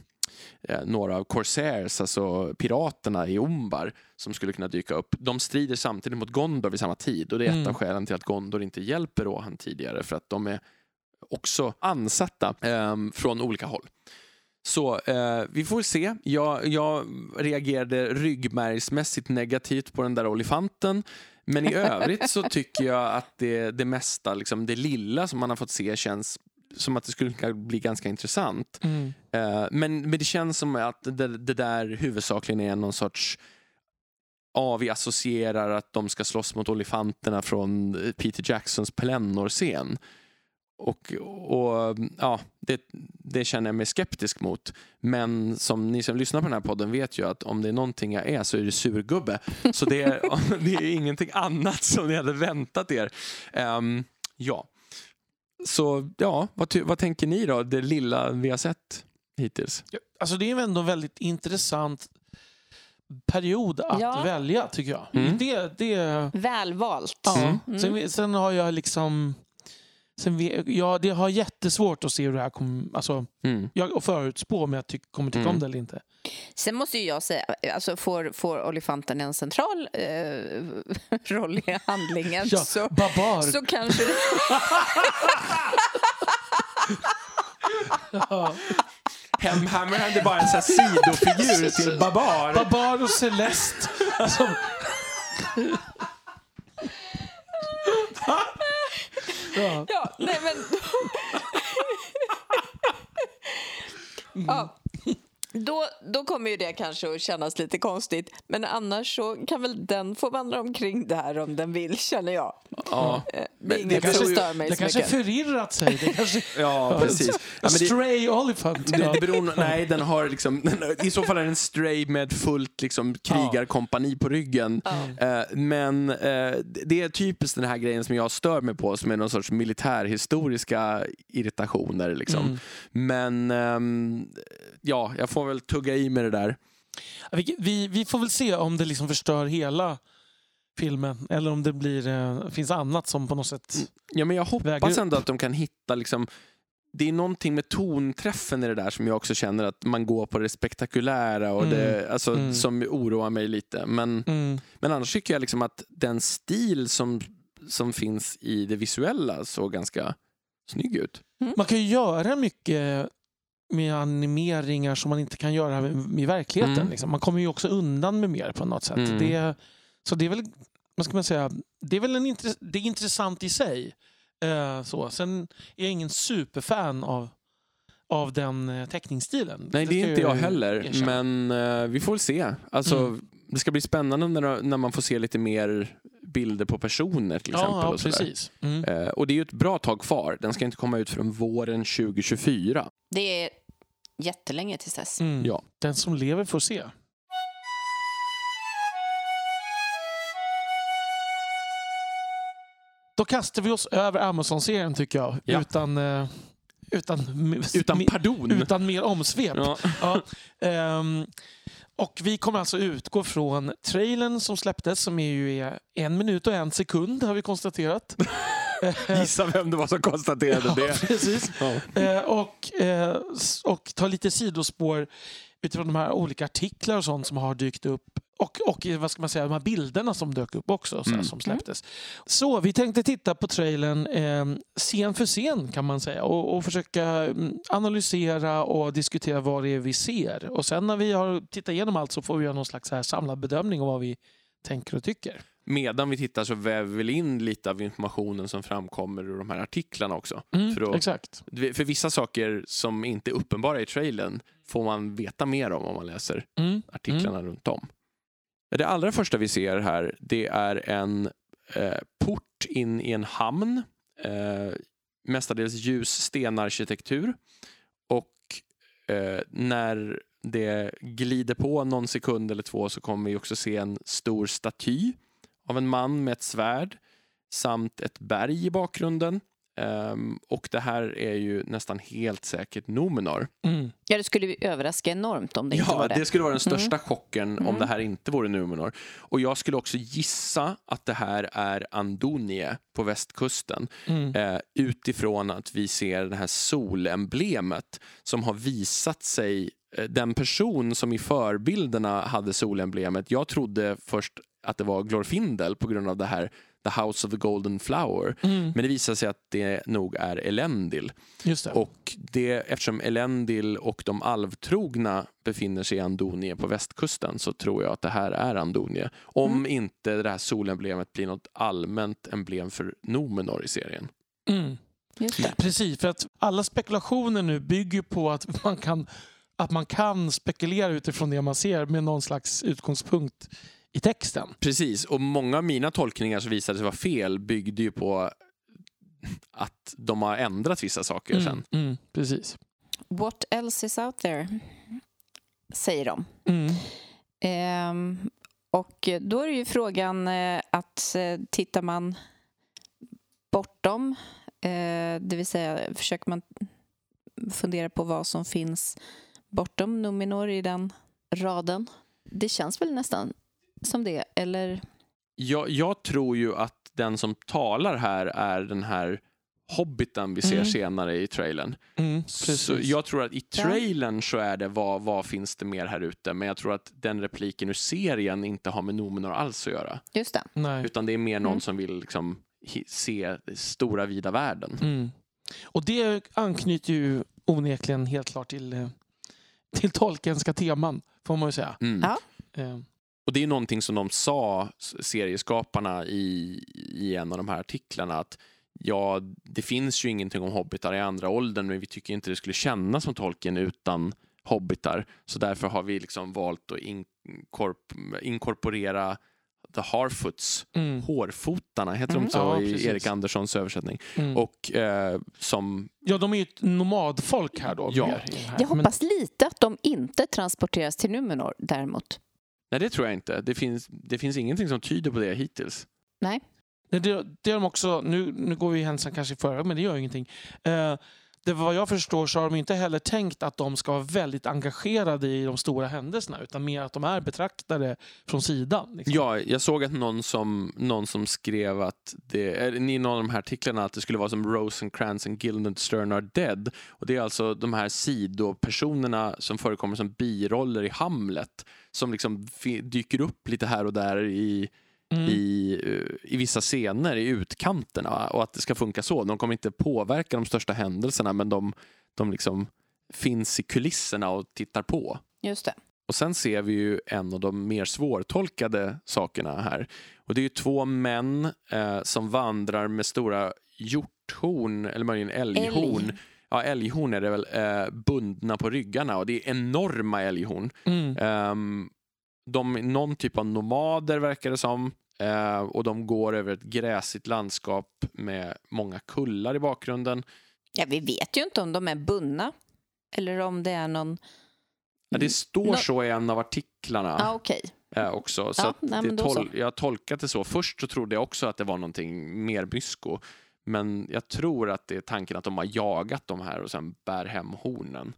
eh, några av Corsairs, alltså piraterna i Umbar som skulle kunna dyka upp. De strider samtidigt mot Gondor vid samma tid och det är ett Mm. av skälen till att Gondor inte hjälper Rohan tidigare för att de är också ansatta ehm, från olika håll. Så eh, vi får se. Jag, jag reagerade ryggmärgsmässigt negativt på den där olifanten. Men i övrigt så tycker jag att det, det mesta, liksom det lilla som man har fått se känns som att det skulle kunna bli ganska intressant. Mm. Eh, men, men det känns som att det, det där huvudsakligen är någon sorts Ja, vi associerar att de ska slåss mot olifanterna från eh, Peter Jacksons Pelennor-scen. Och, och ja, det, det känner jag mig skeptisk mot. Men som ni som lyssnar på den här podden vet ju att om det är någonting jag är så är det surgubbe. Så det är, det är ingenting annat som ni hade väntat er. Ehm, ja. Så ja, vad, vad tänker ni då? Det lilla vi har sett hittills. Alltså det är ändå en väldigt intressant period att Ja. välja tycker jag. Mm. Det, det, Välvalt. ja. Mm. Sen, sen har jag liksom... Sen vi, ja, det har jättesvårt att se hur det här kommer... Alltså, Mm. jag och förutspå om jag tyck, kommer tycka Mm. om det eller inte. Sen måste ju jag säga, alltså får, får olifanten en central eh, roll i handlingen Ja, så, Babar. så kanske det... Ja. Hem Hammerhand är bara en sån sidofigur till Babar. Babar och Celeste. Som, ja. Nej men... ja. Då, då kommer ju det kanske att kännas lite konstigt. Men annars så kan väl den få vandra omkring där om den vill, känner jag. Ja, Eh, Det Men är det kanske- som stör mig Det så kanske mycket. förvirrat sig. Det kanske, ja precis. Ja, men det, Stray Oliphant. det, Ja. det beror, nej, den har liksom, den, i så fall är den en stray med fullt liksom, krigarkompani på ryggen. Eh, men eh, det är typiskt den här grejen som jag stör mig på som är någon sorts militärhistoriska irritationer. Liksom. Mm. Men ehm, ja, jag får väl tugga i med det där. Vi, vi, vi får väl se om det liksom förstör hela filmen eller om det blir, eh, finns annat som på något sätt... Ja, men jag hoppas ändå att de kan hitta liksom, det är någonting med tonträffen i det där som jag också känner att man går på det spektakulära och Mm. det, alltså, Mm. som oroar mig lite. Men, Mm. men annars tycker jag liksom att den stil som, som finns i det visuella såg ganska snygg ut. Man kan ju göra mycket med animeringar som man inte kan göra i verkligheten. Mm. Liksom. Man kommer ju också undan med mer på något sätt. Mm. Det, så det är väl, vad ska man säga, det är väl en intress- det är intressant i sig. Eh, så. Sen är jag ingen superfan av, av den eh, teckningsstilen. Nej, det är ska inte jag heller. erkänna. Men eh, vi får väl se. Alltså, Mm. Det ska bli spännande när, när man får se lite mer bilder på personer till exempel. Ja, ja och precis. Mm. Eh, och det är ju ett bra tag kvar. Den ska inte komma ut förrän våren 2024. Det är jättelänge tills dess. Mm. Ja. Den som lever får se. Då kastar vi oss över Amazon-serien tycker jag. Ja. Utan, eh, utan, Utan pardon. utan mer omsvep. Ja. Ja, ehm, och vi kommer alltså utgå från trailern som släpptes som är ju en minut och en sekund har vi konstaterat. Gissa vem det var som konstaterade Ja, det. precis. Ja. Eh, och, eh, och ta lite sidospår utifrån de här olika artiklar och sånt som har dykt upp. Och, och eh, vad ska man säga, de här bilderna som dök upp också, så här, Mm. som släpptes. Så vi tänkte titta på trailern eh, scen för scen kan man säga och, och försöka mm, analysera och diskutera vad det är vi ser. Och sen när vi har tittat igenom allt så får vi göra någon slags här samlad bedömning av vad vi tänker och tycker. Medan vi tittar så väver vi in lite av informationen som framkommer ur de här artiklarna också. Mm, För att- Exakt. För vissa saker som inte är uppenbara i trailern får man veta mer om om man läser Mm. artiklarna runt om. Det allra första vi ser här det är en eh, port in i en hamn eh, mestadels ljus stenarkitektur. Och eh, när det glider på någon sekund eller två så kommer vi också se en stor staty av en man med ett svärd samt ett berg i bakgrunden. Ehm, och det här är ju nästan helt säkert Numenor. Mm. Ja, det skulle ju överraska enormt om det inte Ja, var det. det skulle vara den största chocken om Mm. det här inte vore Numenor. Och jag skulle också gissa att det här är Andonie på västkusten. Mm. Eh, utifrån att vi ser det här solemblemet som har visat sig. Eh, den person som i förbilderna hade solemblemet, jag trodde först att det var Glorfindel på grund av det här The House of the Golden Flower. Mm. Men det visar sig att det nog är Elendil. Just det. Och det, eftersom Elendil och de alvtrogna befinner sig i Andonie på västkusten så tror jag att det här är Andonie. Om Mm. inte det här solemblemet blir något allmänt emblem för Nomenor i serien. Mm. Just det. Precis, för att alla spekulationer nu bygger på att man kan att man kan spekulera utifrån det man ser med någon slags utgångspunkt i texten. Precis, och många av mina tolkningar som visade sig vara fel byggde ju på att de har ändrat vissa saker sen. Mm, mm, precis. What else is out there? Säger de. Mm. Ehm, och då är det ju frågan eh, att eh, tittar man bortom, eh, det vill säga försöker man fundera på vad som finns bortom Numenor i den raden. Det känns väl nästan som det, eller? Jag, jag tror ju att den som talar här är den här hobbiten vi ser Mm. senare i trailern. Mm, Så jag tror att i trailern så är det vad, vad finns det mer här ute men jag tror att den repliken ur serien inte har med Nomenor alls att göra. Just det. Nej. Utan det är mer någon Mm. som vill liksom se stora vida världen. Mm. Och det anknyter ju onekligen helt klart till, eh, till tolkenska teman, får man ju säga. Mm. Ja. Och det är någonting som de sa, serieskaparna, i, i en av de här artiklarna att ja, det finns ju ingenting om hobbitar i andra åldern men vi tycker inte det skulle kännas som tolken utan hobbitar. Så därför har vi liksom valt att inkorp- inkorporera The Harfoots, Mm. hårfotarna, heter Mm. de så Ja, i precis. Erik Anderssons översättning? Mm. Och eh, som, ja, de är ju ett nomadfolk här då. Ja. här. Jag hoppas lite att de inte transporteras till Numenor däremot. Nej det tror jag inte. Det finns, det finns ingenting som tyder på det hittills. Nej. Men det, det är de också, nu, nu går vi händelsen kanske i förväg, men det gör ingenting. Eh, det vad jag förstår så har de inte heller tänkt att de ska vara väldigt engagerade i de stora händelserna utan mer att de är betraktare från sidan. Liksom. Ja, jag såg att någon som, någon som skrev att det, eller i någon av de här artiklarna att det skulle vara som Rosencrantz and Guildenstern are dead. Och det är alltså de här sidopersonerna som förekommer som biroller i Hamlet som liksom dyker upp lite här och där i, Mm. i, eh, i vissa scener i utkanterna och att det ska funka så. De kommer inte påverka de största händelserna men de, de liksom finns i kulisserna och tittar på. Just det. Och sen ser vi ju en av de mer svårtolkade sakerna här. Och det är ju två män eh, som vandrar med stora hjorthorn, eller möjligen älghorn. Älg. Ja, älghorn är det väl, eh, bundna på ryggarna och det är enorma älghorn. Mm. Ehm, de är någon typ av nomader verkar det som. Eh, och de går över ett gräsigt landskap med många kullar i bakgrunden. Ja, vi vet ju inte om de är bundna eller om det är någon... Ja, det står Nå- så i en av artiklarna. Ja, okej. eh, också. Så Ja, att nej, tol- jag har tolkat det så. Först så trodde jag också att det var någonting mer mysko. Men jag tror att det är tanken att de har jagat de här och sen bär hem hornen.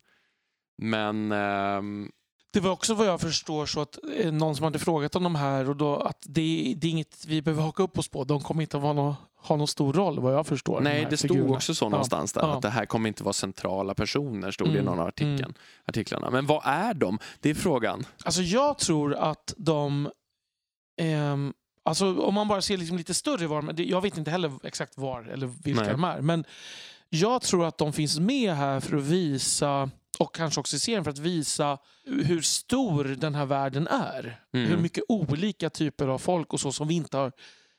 Men ehm, Det var också vad jag förstår så att eh, någon som hade frågat om de här och då att det, det är inget vi behöver haka upp oss på. De kommer inte att ha någon, ha någon stor roll vad jag förstår. nej, det stod figurerna. också så Ja, någonstans där. ja. Att det här kommer inte vara centrala personer, stod det i Mm, någon av artikeln, mm. artiklarna. Men vad är de? Det är frågan. Alltså jag tror att de... ehm, alltså om man bara ser liksom lite större var, jag vet inte heller exakt var eller vilka Nej. de är. Men jag tror att de finns med här för att visa, och kanske också i serien för att visa hur stor den här världen är. Mm. Hur mycket olika typer av folk och så som vi inte har,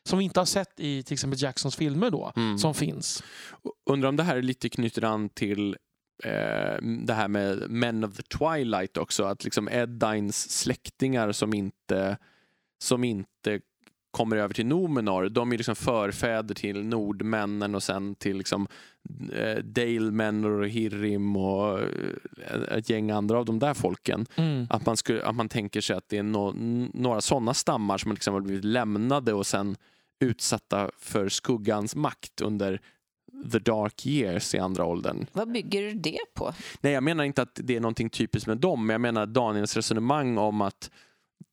som vi inte har sett i till exempel Jacksons filmer då, Mm. som finns. Undrar om det här lite knyter an till eh, det här med Men of the Twilight också. Att liksom Eddines släktingar som inte, som inte kommer över till Numenor, de är liksom förfäder till nordmännen och sen till liksom eh, Dalemenor och Hirrim och eh, ett gäng andra av de där folken. Mm. Att man, skulle, att man tänker sig att det är no, några sådana stammar som liksom har blivit lämnade och sen utsatta för skuggans makt under the dark years i andra åldern. Vad bygger du det på? Nej, jag menar inte att det är någonting typiskt med dem, men jag menar Daniels resonemang om att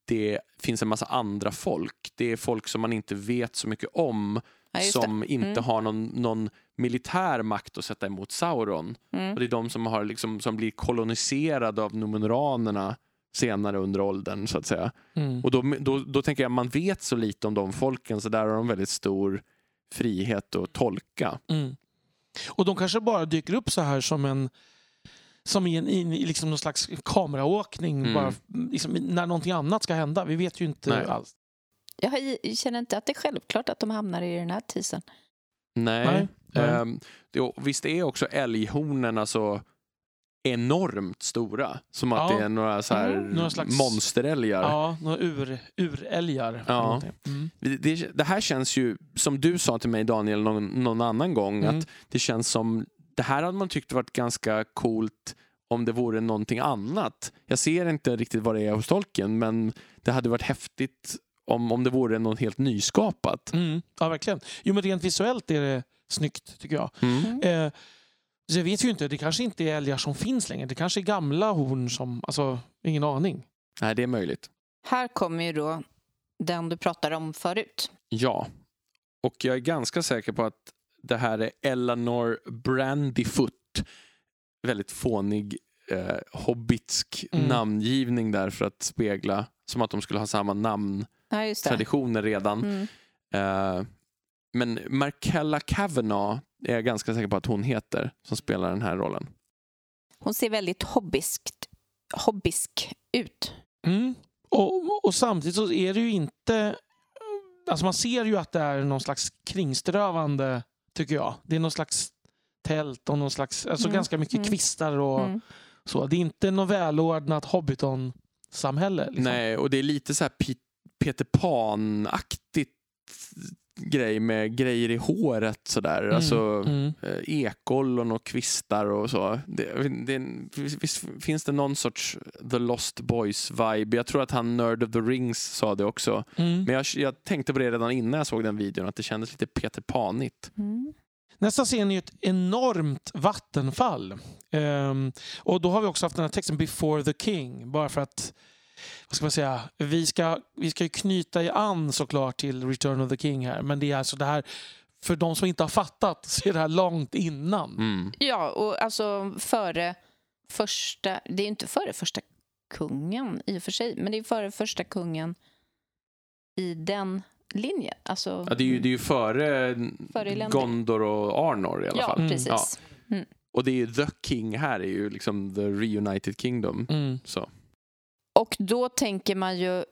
det finns en massa andra folk. Det är folk som man inte vet så mycket om, Ja, som inte Mm. har någon, någon militär makt att sätta emot Sauron. Mm. Och det är de som, har liksom, som blir koloniserade av Numenoranerna senare under åldern, så att säga. Mm. Och då, då, då tänker jag, man vet så lite om de folken, så där har de väldigt stor frihet att tolka. Mm. Och de kanske bara dyker upp så här som en som i, en, i liksom någon slags kameraåkning Mm. bara, liksom, när någonting annat ska hända. Vi vet ju inte Nej. alls. Jag känner inte att det är självklart att de hamnar i den här tisen. Nej. Nej, nej. Ehm, det, visst är också älghornen alltså enormt stora. Som att Ja. det är några, så här Mm, några slags- monsterälgar. Ja, några ur, urälgar. Ja. Mm. Det, det här känns ju, som du sa till mig Daniel någon, någon annan gång, Mm. att det känns som, det här hade man tyckt varit ganska coolt om det vore någonting annat. Jag ser inte riktigt vad det är hos Tolkien, men det hade varit häftigt om, om det vore något helt nyskapat. Mm. Ja, verkligen. Jo, men rent visuellt är det snyggt, tycker jag. Mm. Eh, så jag vet ju inte, det kanske inte är älgar som finns längre. Det kanske är gamla horn som, alltså, ingen aning. Nej, det är möjligt. Här kommer ju då den du pratade om förut. Ja. Och jag är ganska säker på att det här är Eleanor Brandyfoot. Väldigt fånig eh, hobbitsk Mm. namngivning där för att spegla som att de skulle ha samma Ja, namntraditioner redan. Mm. Eh, men Markella Kavanagh är jag ganska säker på att hon heter som spelar den här rollen. Hon ser väldigt hobbiskt, hobbisk ut. Mm. Och, och samtidigt så är det ju inte... Alltså man ser ju att det är någon slags kringströvande, tycker jag. Det är någon slags tält och någon slags... Alltså Mm. ganska mycket Mm. kvistar och Mm. så. Det är inte något välordnat Hobbiton-samhälle. Liksom. Nej, och det är lite så här Peter Pan-aktigt grej med grejer i håret sådär. Mm. Alltså Mm. eh, ekollon och kvistar och så. Det, det, visst finns det någon sorts The Lost Boys-vibe? Jag tror att han Nerd of the Rings sa det också. Mm. Men jag, jag tänkte på det redan innan jag såg den videon, att det kändes lite Peter Panigt. Mm. Nästa scen är ju ett enormt vattenfall. Ehm, och då har vi också haft den här texten Before the King. Bara för att, vad ska man säga, vi ska, vi ska ju knyta i an såklart till Return of the King här. Men det är alltså det här, för de som inte har fattat så är det här långt innan. Mm. Ja, och alltså före första... Det är ju inte före första kungen i och för sig, men det är före första kungen i den linjen. Alltså, Ja, det, är ju, det är ju före, Före. Gondor och Arnor i alla ja, fall. Mm. precis. Och det är ju The King här, är ju liksom The Reunited Kingdom. Mm. Så. Och då tänker man ju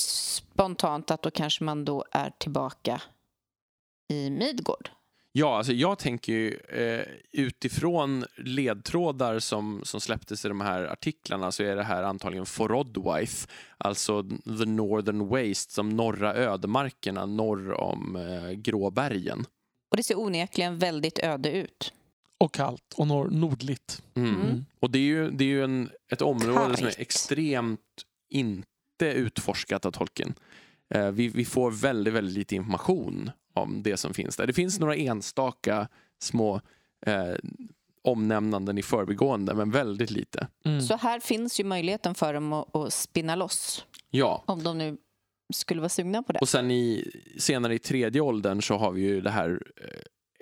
spontant att då kanske man då är tillbaka i Midgård. Ja, alltså jag tänker ju eh, utifrån ledtrådar som, som släpptes i de här artiklarna så är det här antagligen Forodwaith, alltså the Northern Waste, som norra ödemarkerna norr om eh, Gråbergen. Och det ser onekligen väldigt öde ut. Och kallt och nor- nordligt. Mm. Mm. Och det är ju, det är ju en, ett område som är extremt inte utforskat av Tolkien. Eh, vi, vi får väldigt, väldigt lite information om det som finns där. Det finns några enstaka små eh, omnämnanden i förbigående, men väldigt lite. Mm. Så här finns ju möjligheten för dem att, att spinna loss Ja, om de nu skulle vara sugna på det. och sen i, senare i tredje åldern så har vi ju det här eh,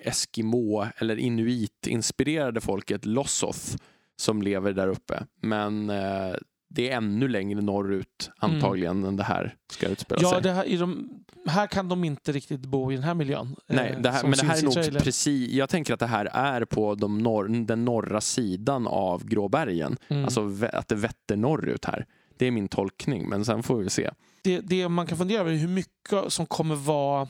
Eskimo eller inuit-inspirerade folket Lossoth som lever där uppe. Men eh, det är ännu längre norrut antagligen än det här ska utspela Ja, sig. det här, i de, här kan de inte riktigt bo i den här miljön. Nej, eh, det här, men det här är nog precis, jag tänker att det här är på de norr, den norra sidan av Gråbergen. Mm. Alltså att det vetter norrut här. Det är min tolkning, men sen får vi se. det, det man kan fundera över är hur mycket som kommer vara...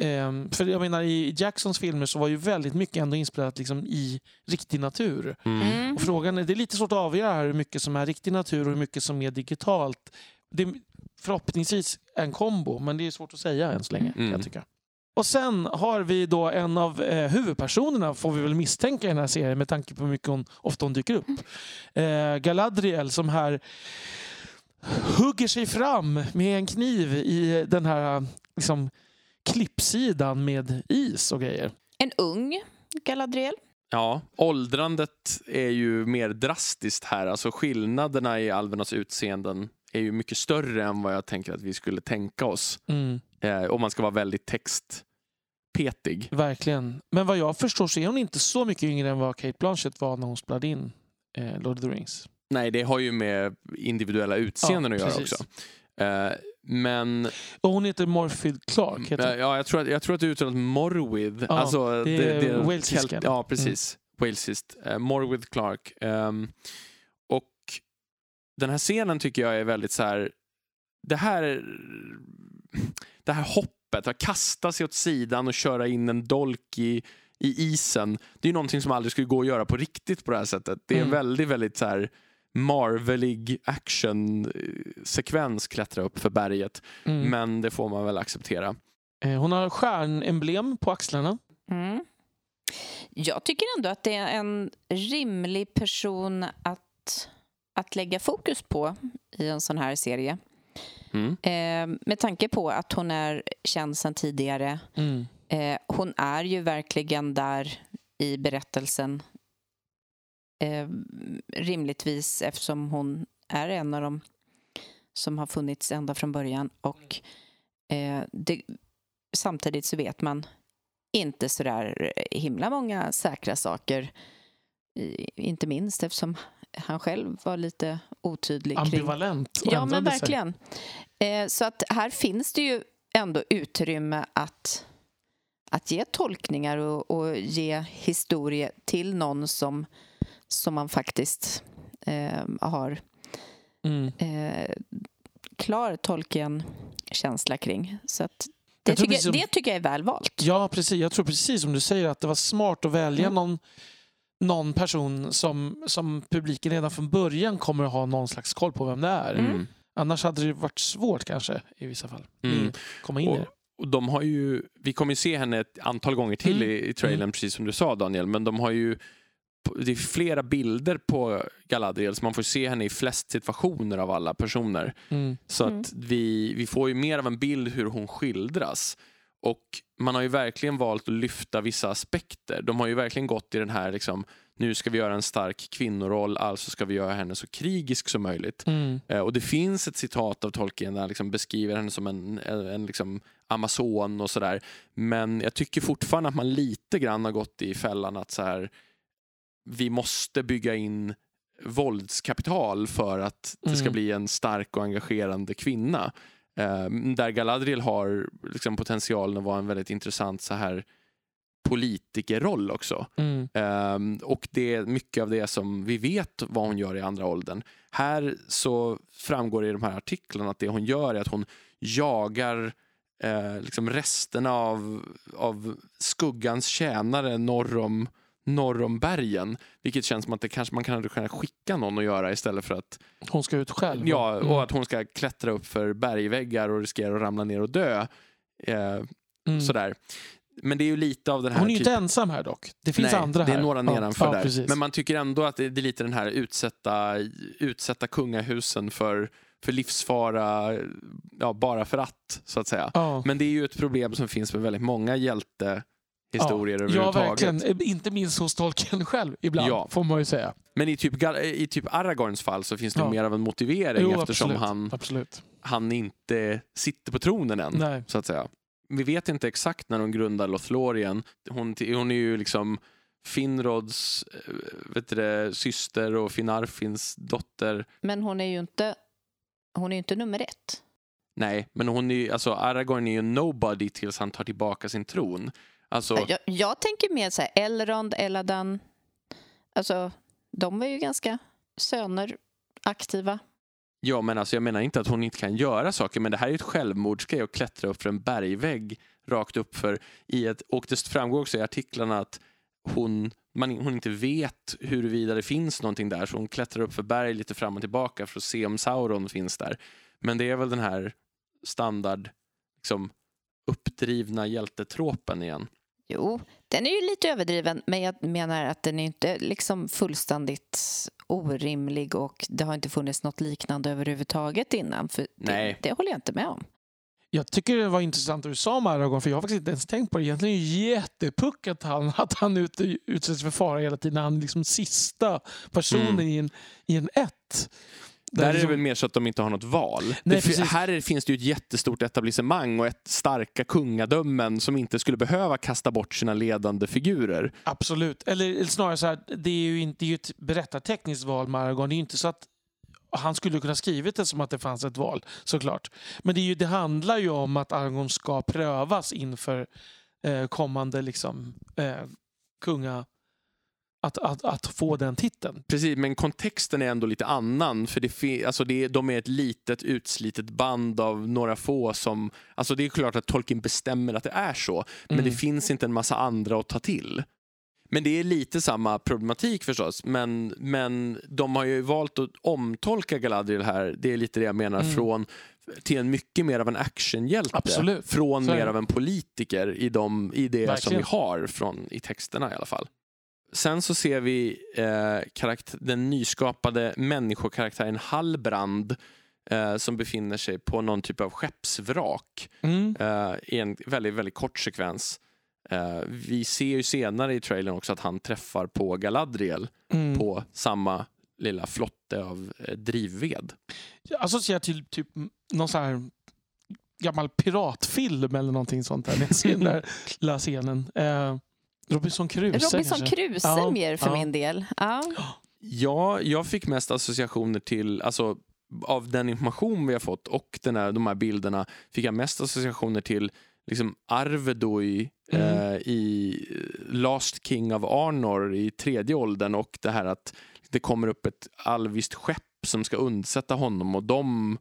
ehm, för jag menar i Jacksons filmer så var ju väldigt mycket ändå inspelat liksom i riktig natur. Mm. Mm. Och frågan är, det är lite svårt att avgöra här hur mycket som är riktig natur och hur mycket som är digitalt. det är förhoppningsvis en kombo, men det är svårt att säga än så länge. Mm. Jag tycka. Och sen har vi då en av eh, huvudpersonerna, får vi väl misstänka i den här serien med tanke på hur mycket hon, ofta hon dyker upp. Eh, Galadriel som här hugger sig fram med en kniv i den här liksom, klippsidan med is och grejer. En ung Galadriel. Ja, åldrandet är ju mer drastiskt här. Alltså skillnaderna i alvernas utseenden är ju mycket större än vad jag tänker att vi skulle tänka oss. Mm, Eh, om man ska vara väldigt textpetig. verkligen. Men vad jag förstår så är hon inte så mycket yngre än vad Kate Blanchett var när hon spelade in eh, Lord of the Rings. Nej, det har ju med individuella utseenden Ja, att göra precis. också. Eh, men Och hon heter Morfield Clark. Heter eh, ja, jag, tror att, jag tror att det uttalas Morwith. Ja, alltså, det är walesiskan. Kelt- Ja, precis. Walesiskt. Uh, Morwith Clark. Ehm, och den här scenen tycker jag är väldigt så här... Det här, det här hoppet, att kasta sig åt sidan och köra in en dolk i, i isen. Det är ju någonting som aldrig skulle gå att göra på riktigt på det här sättet. Det är Mm. väldigt, väldigt så här marvelig actionsekvens klättra upp för berget. Mm. Men det får man väl acceptera. Eh, hon har stjärnemblem på axlarna. Mm. Jag tycker ändå att det är en rimlig person att, att lägga fokus på i en sån här serie. Mm. Eh, med tanke på att hon är känd sedan tidigare. Mm. Eh, hon är ju verkligen där i berättelsen. Eh, rimligtvis eftersom hon är en av dem som har funnits ända från början. Och eh, det, samtidigt så vet man inte så där himla många säkra saker. Inte minst eftersom han själv var lite otydlig kring Ambivalent och Ja, men verkligen. Eh, så att här finns det ju ändå utrymme att, att ge tolkningar och, och ge historie till någon som, som man faktiskt eh, har Mm. eh, klar Tolkien-känsla kring. Så att det, Jag tycker, precis som- det tycker jag är väl valt. Ja, precis. Jag tror precis som du säger att det var smart att välja Mm. någon, någon person som, som publiken redan från början kommer att ha någon slags koll på vem det är. Mm. Annars hade det varit svårt kanske i vissa fall. Mm. att Komma in i Och, det. och de har ju, vi kommer ju se henne ett antal gånger till Mm. i, i trailern, precis som du sa Daniel, men de har ju det är flera bilder på Galadriel så man får se henne i flest situationer av alla personer. Mm. Så Mm. att vi, vi får ju mer av en bild hur hon skildras. Och man har ju verkligen valt att lyfta vissa aspekter. De har ju verkligen gått i den här liksom, nu ska vi göra en stark kvinnoroll, alltså ska vi göra henne så krigisk som möjligt. Mm. Eh, och det finns ett citat av Tolkien där han liksom beskriver henne som en, en, en liksom amazon och sådär. Men jag tycker fortfarande att man lite grann har gått i fällan att så här, vi måste bygga in våldskapital för att det ska Mm. bli en stark och engagerande kvinna. Eh, där Galadriel har liksom potentialen att vara en väldigt intressant så här politikerroll också. Mm. Ehm, och det är mycket av det som vi vet vad hon gör i andra åldern. Här så framgår det i de här artiklarna att det hon gör är att hon jagar eh, liksom resterna av, av skuggans tjänare norr om, norr om bergen. Vilket känns som att det kanske man kan skicka någon att göra istället för att Hon ska ut själv. Ja, Mm. och att hon ska klättra upp för bergväggar och riskera att ramla ner och dö. Eh, Mm. Sådär. Men det är ju lite av den här Hon är ju typ- inte ensam här dock. Det finns Nej, andra det här. är några nedanför ja, där. Precis. Men man tycker ändå att det det är lite den här utsätta, utsätta kungahusen för, för livsfara, ja, bara för att, så att säga. ja. Men det är ju ett problem som finns med väldigt många hjältehistorier ja, överhuvudtaget. verkligen. Inte minst hos Tolkien själv ibland, Ja. får man ju säga. Men i typ, i typ Aragorns fall så finns det Ja. mer av en motivering Jo, eftersom absolut. han, absolut. han inte sitter på tronen än. Nej. så att säga. Vi vet inte exakt när hon grundar Lothlorien. Hon, hon är ju liksom Finrods eh, vet du det, syster och Finarfins dotter. Men hon är ju inte, hon är inte nummer ett. Nej, men hon är, ju- alltså Aragorn är ju nobody tills han tar tillbaka sin tron. Alltså, Jag, jag tänker mer så här, Elrond, Eladan. Alltså, de var ju ganska söner aktiva. ja, men alltså, jag menar inte att hon inte kan göra saker, men det här är ju ett självmordsgrej att klättra upp för en bergvägg rakt upp för i ett, och det framgår också i artiklarna att hon, man, hon inte vet huruvida det finns någonting där så hon klättrar upp för berg lite fram och tillbaka för att se om Sauron finns där. Men det är väl den här standard liksom, uppdrivna hjältetropen igen. Jo, den är ju lite överdriven, men jag menar att den är inte liksom fullständigt orimlig och det har inte funnits något liknande överhuvudtaget innan. För Nej. Det, det håller jag inte med om. Jag tycker det var intressant att du sa om Aragorn, för jag har faktiskt inte ens tänkt på det. Egentligen är det jättepuck att han, att han utsätts för fara hela tiden. Han är liksom sista personen Mm. i, en, i en ett. Där är det väl mer så att de inte har något val. Nej, det, här är- finns det ju ett jättestort etablissemang och ett starka kungadömen som inte skulle behöva kasta bort sina ledande figurer. Absolut. Eller, snarare så här, det är ju inte det är ju ett berättartekniskt val med Aragorn. Det är ju inte så att han skulle kunna skrivit det som att det fanns ett val, såklart. Men det, är ju, det handlar ju om att Aragorn ska prövas inför eh, kommande liksom, eh, kunga... Att, att, att få den titeln. Precis, men kontexten är ändå lite annan. För det, alltså det, de är ett litet utslitet band av några få som... Alltså det är klart att Tolkien bestämmer att det är så, men Mm. det finns inte en massa andra att ta till. Men det är lite samma problematik förstås. Men, men de har ju valt att omtolka Galadriel här. Det är lite det jag menar. Mm. Från till en mycket mer av en actionhjälte. Absolut. Från mer av en politiker i, de, i det som Verkligen. vi har från, i texterna i alla fall. Sen så ser vi eh, den nyskapade människokaraktären Hallbrand eh, som befinner sig på någon typ av skeppsvrak Mm. eh, i en väldigt, väldigt kort sekvens. Eh, vi ser ju senare i trailern också att han träffar på Galadriel Mm. på samma lilla flotte av eh, drivved. Jag associerar till typ någon sån här gammal piratfilm eller någonting sånt där. När jag ser den där lilla scenen. Eh, Robinson Crusoe Robinson? Crusoe Ja, mer för ja. min del. Ja. Ja, jag fick mest associationer till, alltså av den information vi har fått och den här, de här bilderna fick jag mest associationer till liksom Arvedui Mm. eh, i Last King of Arnor i tredje åldern och det här att det kommer upp ett alviskt skepp som ska undsätta honom och de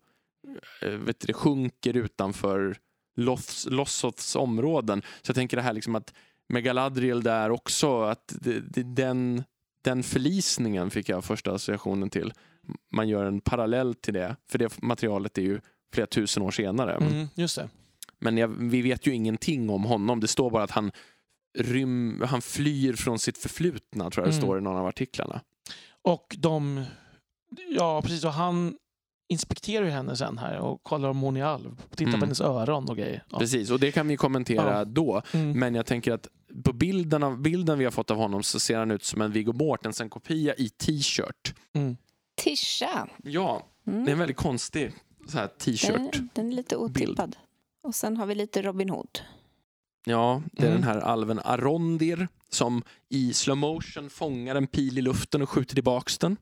eh, vet du, sjunker utanför Loths, Lossoths områden. Så jag tänker det här liksom att med Galadriel där också, att det, det, den, den förlisningen fick jag första associationen till. Man gör en parallell till det, för det materialet är ju flera tusen år senare. Mm, just det. Men jag, vi vet ju ingenting om honom. Det står bara att han, rym, han flyr från sitt förflutna, tror jag det Mm. står i någon av artiklarna. Och de... Ja, precis. Och han inspekterar ju henne sen här och kollar om hon är alv. Tittar Mm. på hennes öron och grejer. Ja. Precis, och det kan vi kommentera Ja. då. Mm. Men jag tänker att på bilden, av, bilden vi har fått av honom så ser han ut som en Viggo Mortensen-kopia i t-shirt. Mm. Tisha. Ja, Mm. det är en väldigt konstig så här, t-shirt. Den, den är lite otippad. Och sen har vi lite Robin Hood. Ja, det är Mm. den här alven Arondir som i slow motion fångar en pil i luften och skjuter tillbaks den.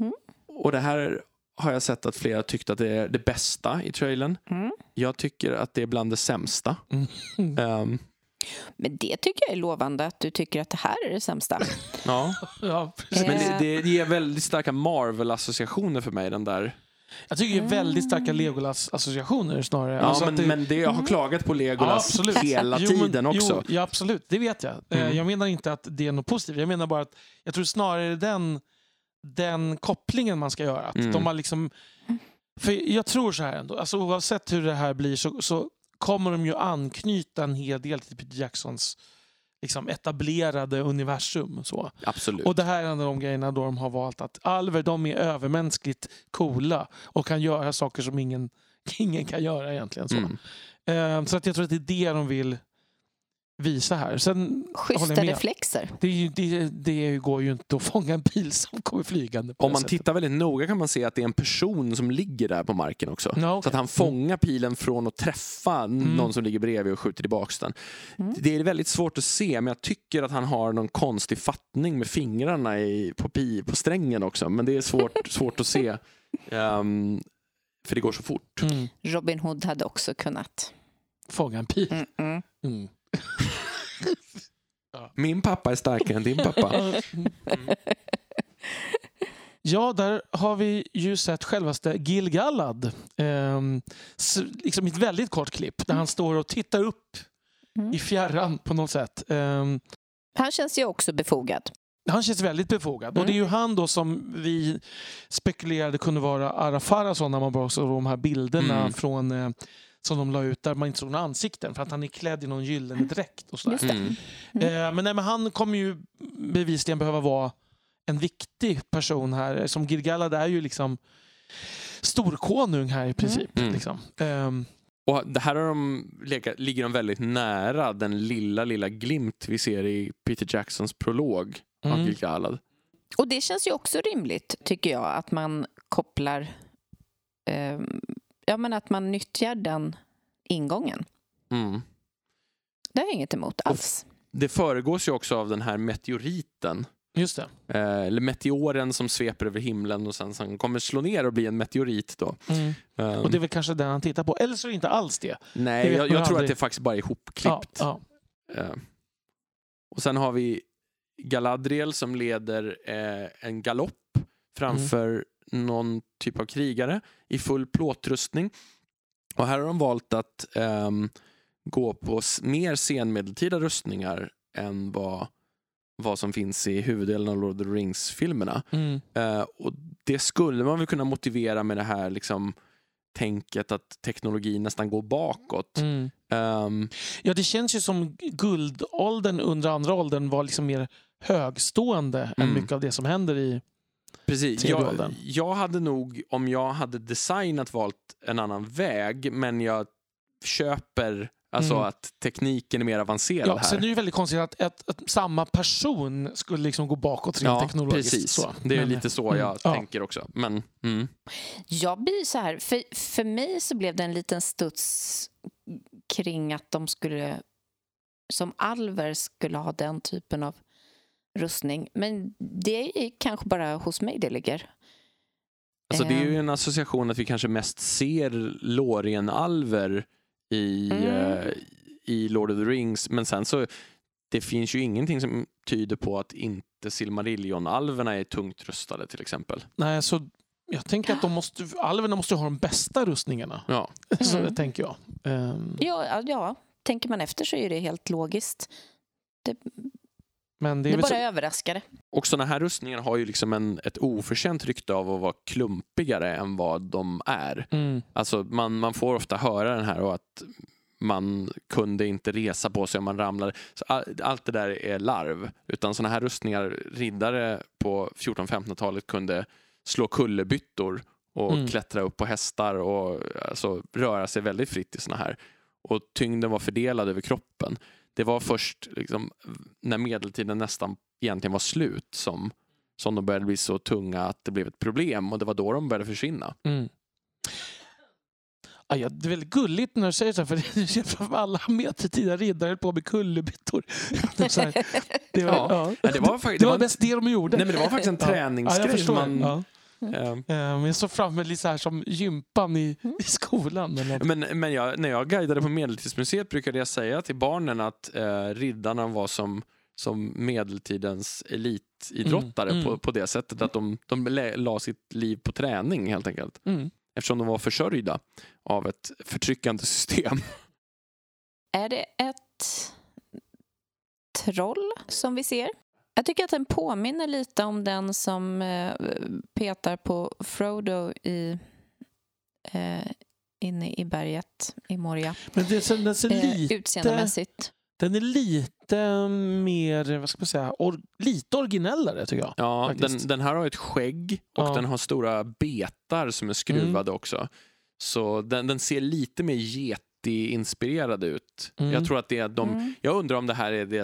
Mm. Och det här har jag sett att flera tyckt att det är det bästa i trailern. Mm. Jag tycker att det är bland det sämsta. Mm. Men det tycker jag är lovande att du tycker att det här är det sämsta. ja. Ja, precis. Men Eh. det, det ger väldigt starka Marvel-associationer för mig, den där. Jag tycker det är väldigt starka Legolas-associationer snarare. Ja, Alltså men, det- men det, jag har klagat på Legolas Ja, hela Jo, men- tiden också. Jo, ja, absolut, det vet jag. Eh, Mm. Jag menar inte att det är något positivt. Jag menar bara att jag tror snarare den, den kopplingen man ska göra. Att Mm. de har liksom, för jag tror så här ändå, alltså oavsett hur det här blir så, så kommer de ju anknyta en hel del till Peter Jacksons liksom, etablerade universum. Så. Absolut. Och det här är en av de grejerna då de har valt att alver de är övermänskligt coola och kan göra saker som ingen, ingen kan göra egentligen. Så, Mm. Eh, så att jag tror att det är det de vill visa här. Sen Schyssta reflexer. Det, är ju, det, det går ju inte att fånga en bil som kommer flygande. Om man sättet. tittar väldigt noga kan man se att det är en person som ligger där på marken också. Ja, Så okej. att han fångar pilen från att träffa Mm. någon som ligger bredvid och skjuter tillbaka den. Mm. Det är väldigt svårt att se, men jag tycker att han har någon konstig fattning med fingrarna i, på, pi, på strängen också. Men det är svårt, svårt att se. Ehm, för det går så fort. Mm. Robin Hood hade också kunnat. Fånga en. Mm -mm. Mm. Min pappa är starkare än din pappa. Ja, där har vi ju sett självaste Gil-Galad. Ehm, s- liksom ett väldigt kort klipp där han står och tittar upp Mm. i fjärran på något sätt. Ehm, Han känns ju också befogad. Han känns väldigt befogad. Och det är ju han då som vi spekulerade kunde vara Arafarason när man bara såg de här bilderna Mm. från eh, som de la ut där man inte såg några ansikten för att han är klädd i någon gyllene dräkt. Och sådär. Mm. Eh, men, nej, men han kommer ju bevisligen behöva vara en viktig person här. Som Gilgalad är ju liksom storkonung här i princip. Mm. Liksom. Ehm, Och det här har de, legat- ligger de väldigt nära den lilla, lilla glimt vi ser i Peter Jacksons prolog av Mm. Gilgalad. Och det känns ju också rimligt, tycker jag, att man kopplar... Eh, ja, men att man nyttjar den ingången. Mm. Det har jag inget emot alls. Det föregås ju också av den här meteoriten. just det. Eh, eller meteoren som sveper över himlen och sen, sen kommer slå ner och bli en meteorit. Då. Mm. Eh, Och det är väl kanske den han tittar på. Eller så är det inte alls det. nej, det jag, jag tror aldrig. att det faktiskt bara är ihopklippt. Ja, ja. Eh, och sen har vi Galadriel som leder eh, en galopp framför någon typ av krigare i full plåtrustning. Och här har de valt att ehm, gå på mer senmedeltida rustningar än vad, vad som finns i huvuddelen av Lord of the Rings-filmerna. Mm. Eh, och det skulle man väl kunna motivera med det här liksom, tänket att teknologin nästan går bakåt. Mm. Ehm, Ja, det känns ju som guldåldern under andra åldern var liksom mer högstående än Mm. mycket av det som händer i... Precis. Jag, jag hade nog, om jag hade designat, valt en annan väg, men jag köper alltså Mm. att tekniken är mer avancerad Ja, här. sen är det ju väldigt konstigt att, att, att samma person skulle liksom gå bakåt rent ja, teknologiskt. precis. Så. Det är Men- lite så mm, jag ja. tänker också. Men, mm. Jag blir så här, för, för mig så blev det en liten studs kring att de skulle, som alver skulle ha den typen av rustning. Men det är kanske bara hos mig det ligger. Alltså, det är ju Ehm. en association att vi kanske mest ser Lorien-alver i, Mm. eh, i Lord of the Rings, men sen så det finns ju ingenting som tyder på att inte Silmarillion-alverna är tungt rustade till exempel. Nej, så jag tänker att de måste, alverna måste ha de bästa rustningarna. Ja. Så Mm. tänker jag. Ja, ja, ja, tänker man efter så är det helt logiskt. Det, men det det är väl bara så, överraskar det. Och sådana här rustningar har ju liksom en, ett oförtjänt rykte av att vara klumpigare än vad de är. mm, Alltså man, man får ofta höra den här och att man kunde inte resa på sig om man ramlade. Så all, allt det där är larv. Utan sådana här rustningar, riddare på 1400-1500-talet kunde slå kullerbyttor och Mm. klättra upp på hästar och alltså, röra sig väldigt fritt i såna här. Och tyngden var fördelad över kroppen. Det var först liksom, när medeltiden nästan egentligen var slut som, som de började bli så tunga att det blev ett problem och det var då de började försvinna. mm. Ja, ja, det är väldigt gulligt när du säger så här, för det känns som alla medeltida riddare höll på med kullerbyttor. Det det var, Ja. ja. Det var, faktiskt, Det var mest det de gjorde. Nej, men det var faktiskt en träningsgrej. man, ja. eh, Eh, Men jag såg fram emot lite så här som gympan i, i skolan. Eller men men jag, när jag guidade på Medeltidsmuseet brukade jag säga till barnen att eh, riddarna var som, som medeltidens elitidrottare Mm, mm. På, på det sättet att de, de la sitt liv på träning helt enkelt. Mm. Eftersom de var försörjda av ett förtryckande system. Är det ett troll som vi ser? Jag tycker att den påminner lite om den som eh, petar på Frodo i, eh, inne i berget i Moria. Men det, den, ser Eh, lite, utseendemässigt. den är lite mer, vad ska man säga, or, lite originellare tycker jag. Ja, den, Faktiskt. den här har ett skägg och Ja. den har stora betar som är skruvade också. Så den, den ser lite mer Yeti-inspirerad ut. Mm. Jag tror att det är de Mm. Jag undrar om det här är det,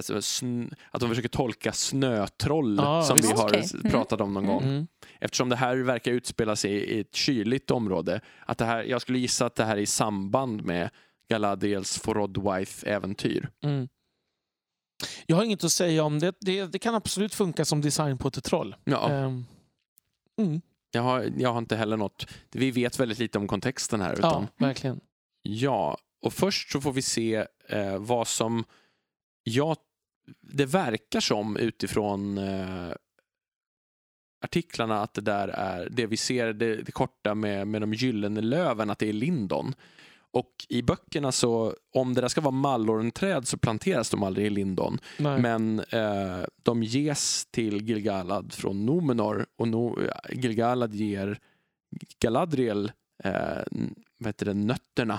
att de försöker tolka snötroll Ja, som vi visst. har Okej. s- Mm. pratat om någon gång. Mm. Eftersom det här verkar utspela sig i ett kyligt område. Att det här, jag skulle gissa att det här är i samband med Galadriels Forodwaith-äventyr. Mm. Jag har inget att säga om det. det. Det kan absolut funka som design på ett troll. Ja, mm. jag, har, jag har inte heller något... Vi vet väldigt lite om kontexten här. Ja, Utan, verkligen. Ja, och först så får vi se eh, vad som jag, det verkar som utifrån eh, artiklarna att det där är det vi ser, det, det korta med, med de gyllene löven, att det är Lindon. Och i böckerna så, om det där ska vara mallonträd så planteras de aldrig i Lindon. Nej. Men eh, de ges till Gilgalad från Numenor och no, Gilgalad ger Galadriel eh, vad heter det, nötterna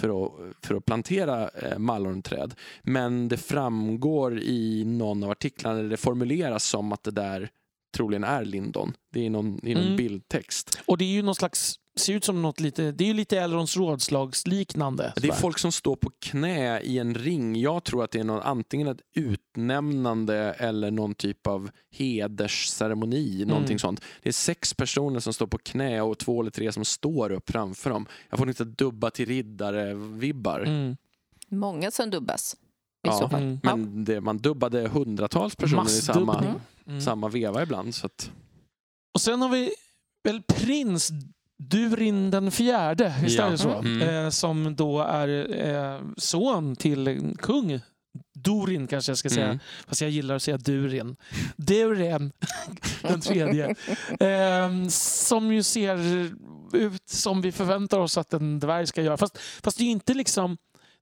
för att, för att plantera eh, mallonträd. Men det framgår i någon av artiklarna, där det formuleras som att det där troligen är Lindon. Det är någon, i någon Mm. bildtext. Och det är ju någon slags, ser ut som något lite, det är ju lite Elrons rådslagsliknande. Det är folk som står på knä i en ring. Jag tror att det är någon, antingen ett utnämnande eller någon typ av hedersceremoni. Någonting Mm. sånt. Det är sex personer som står på knä och två eller tre som står upp framför dem. Jag får lite dubba till riddare-vibbar. Mm. Många som dubbas Ja. Mm. Men det, man dubbade hundratals personer i samma. Mm. samma veva ibland. Så att, Och sen har vi väl prins Durin den fjärde, visst Ja. är det så? Mm. Eh, som då är eh, son till kung Durin kanske jag ska säga. mm. Fast jag gillar att säga Durin. Durin den tredje. Eh, som ju ser ut som vi förväntar oss att en dvärg ska göra. Fast, fast det är inte liksom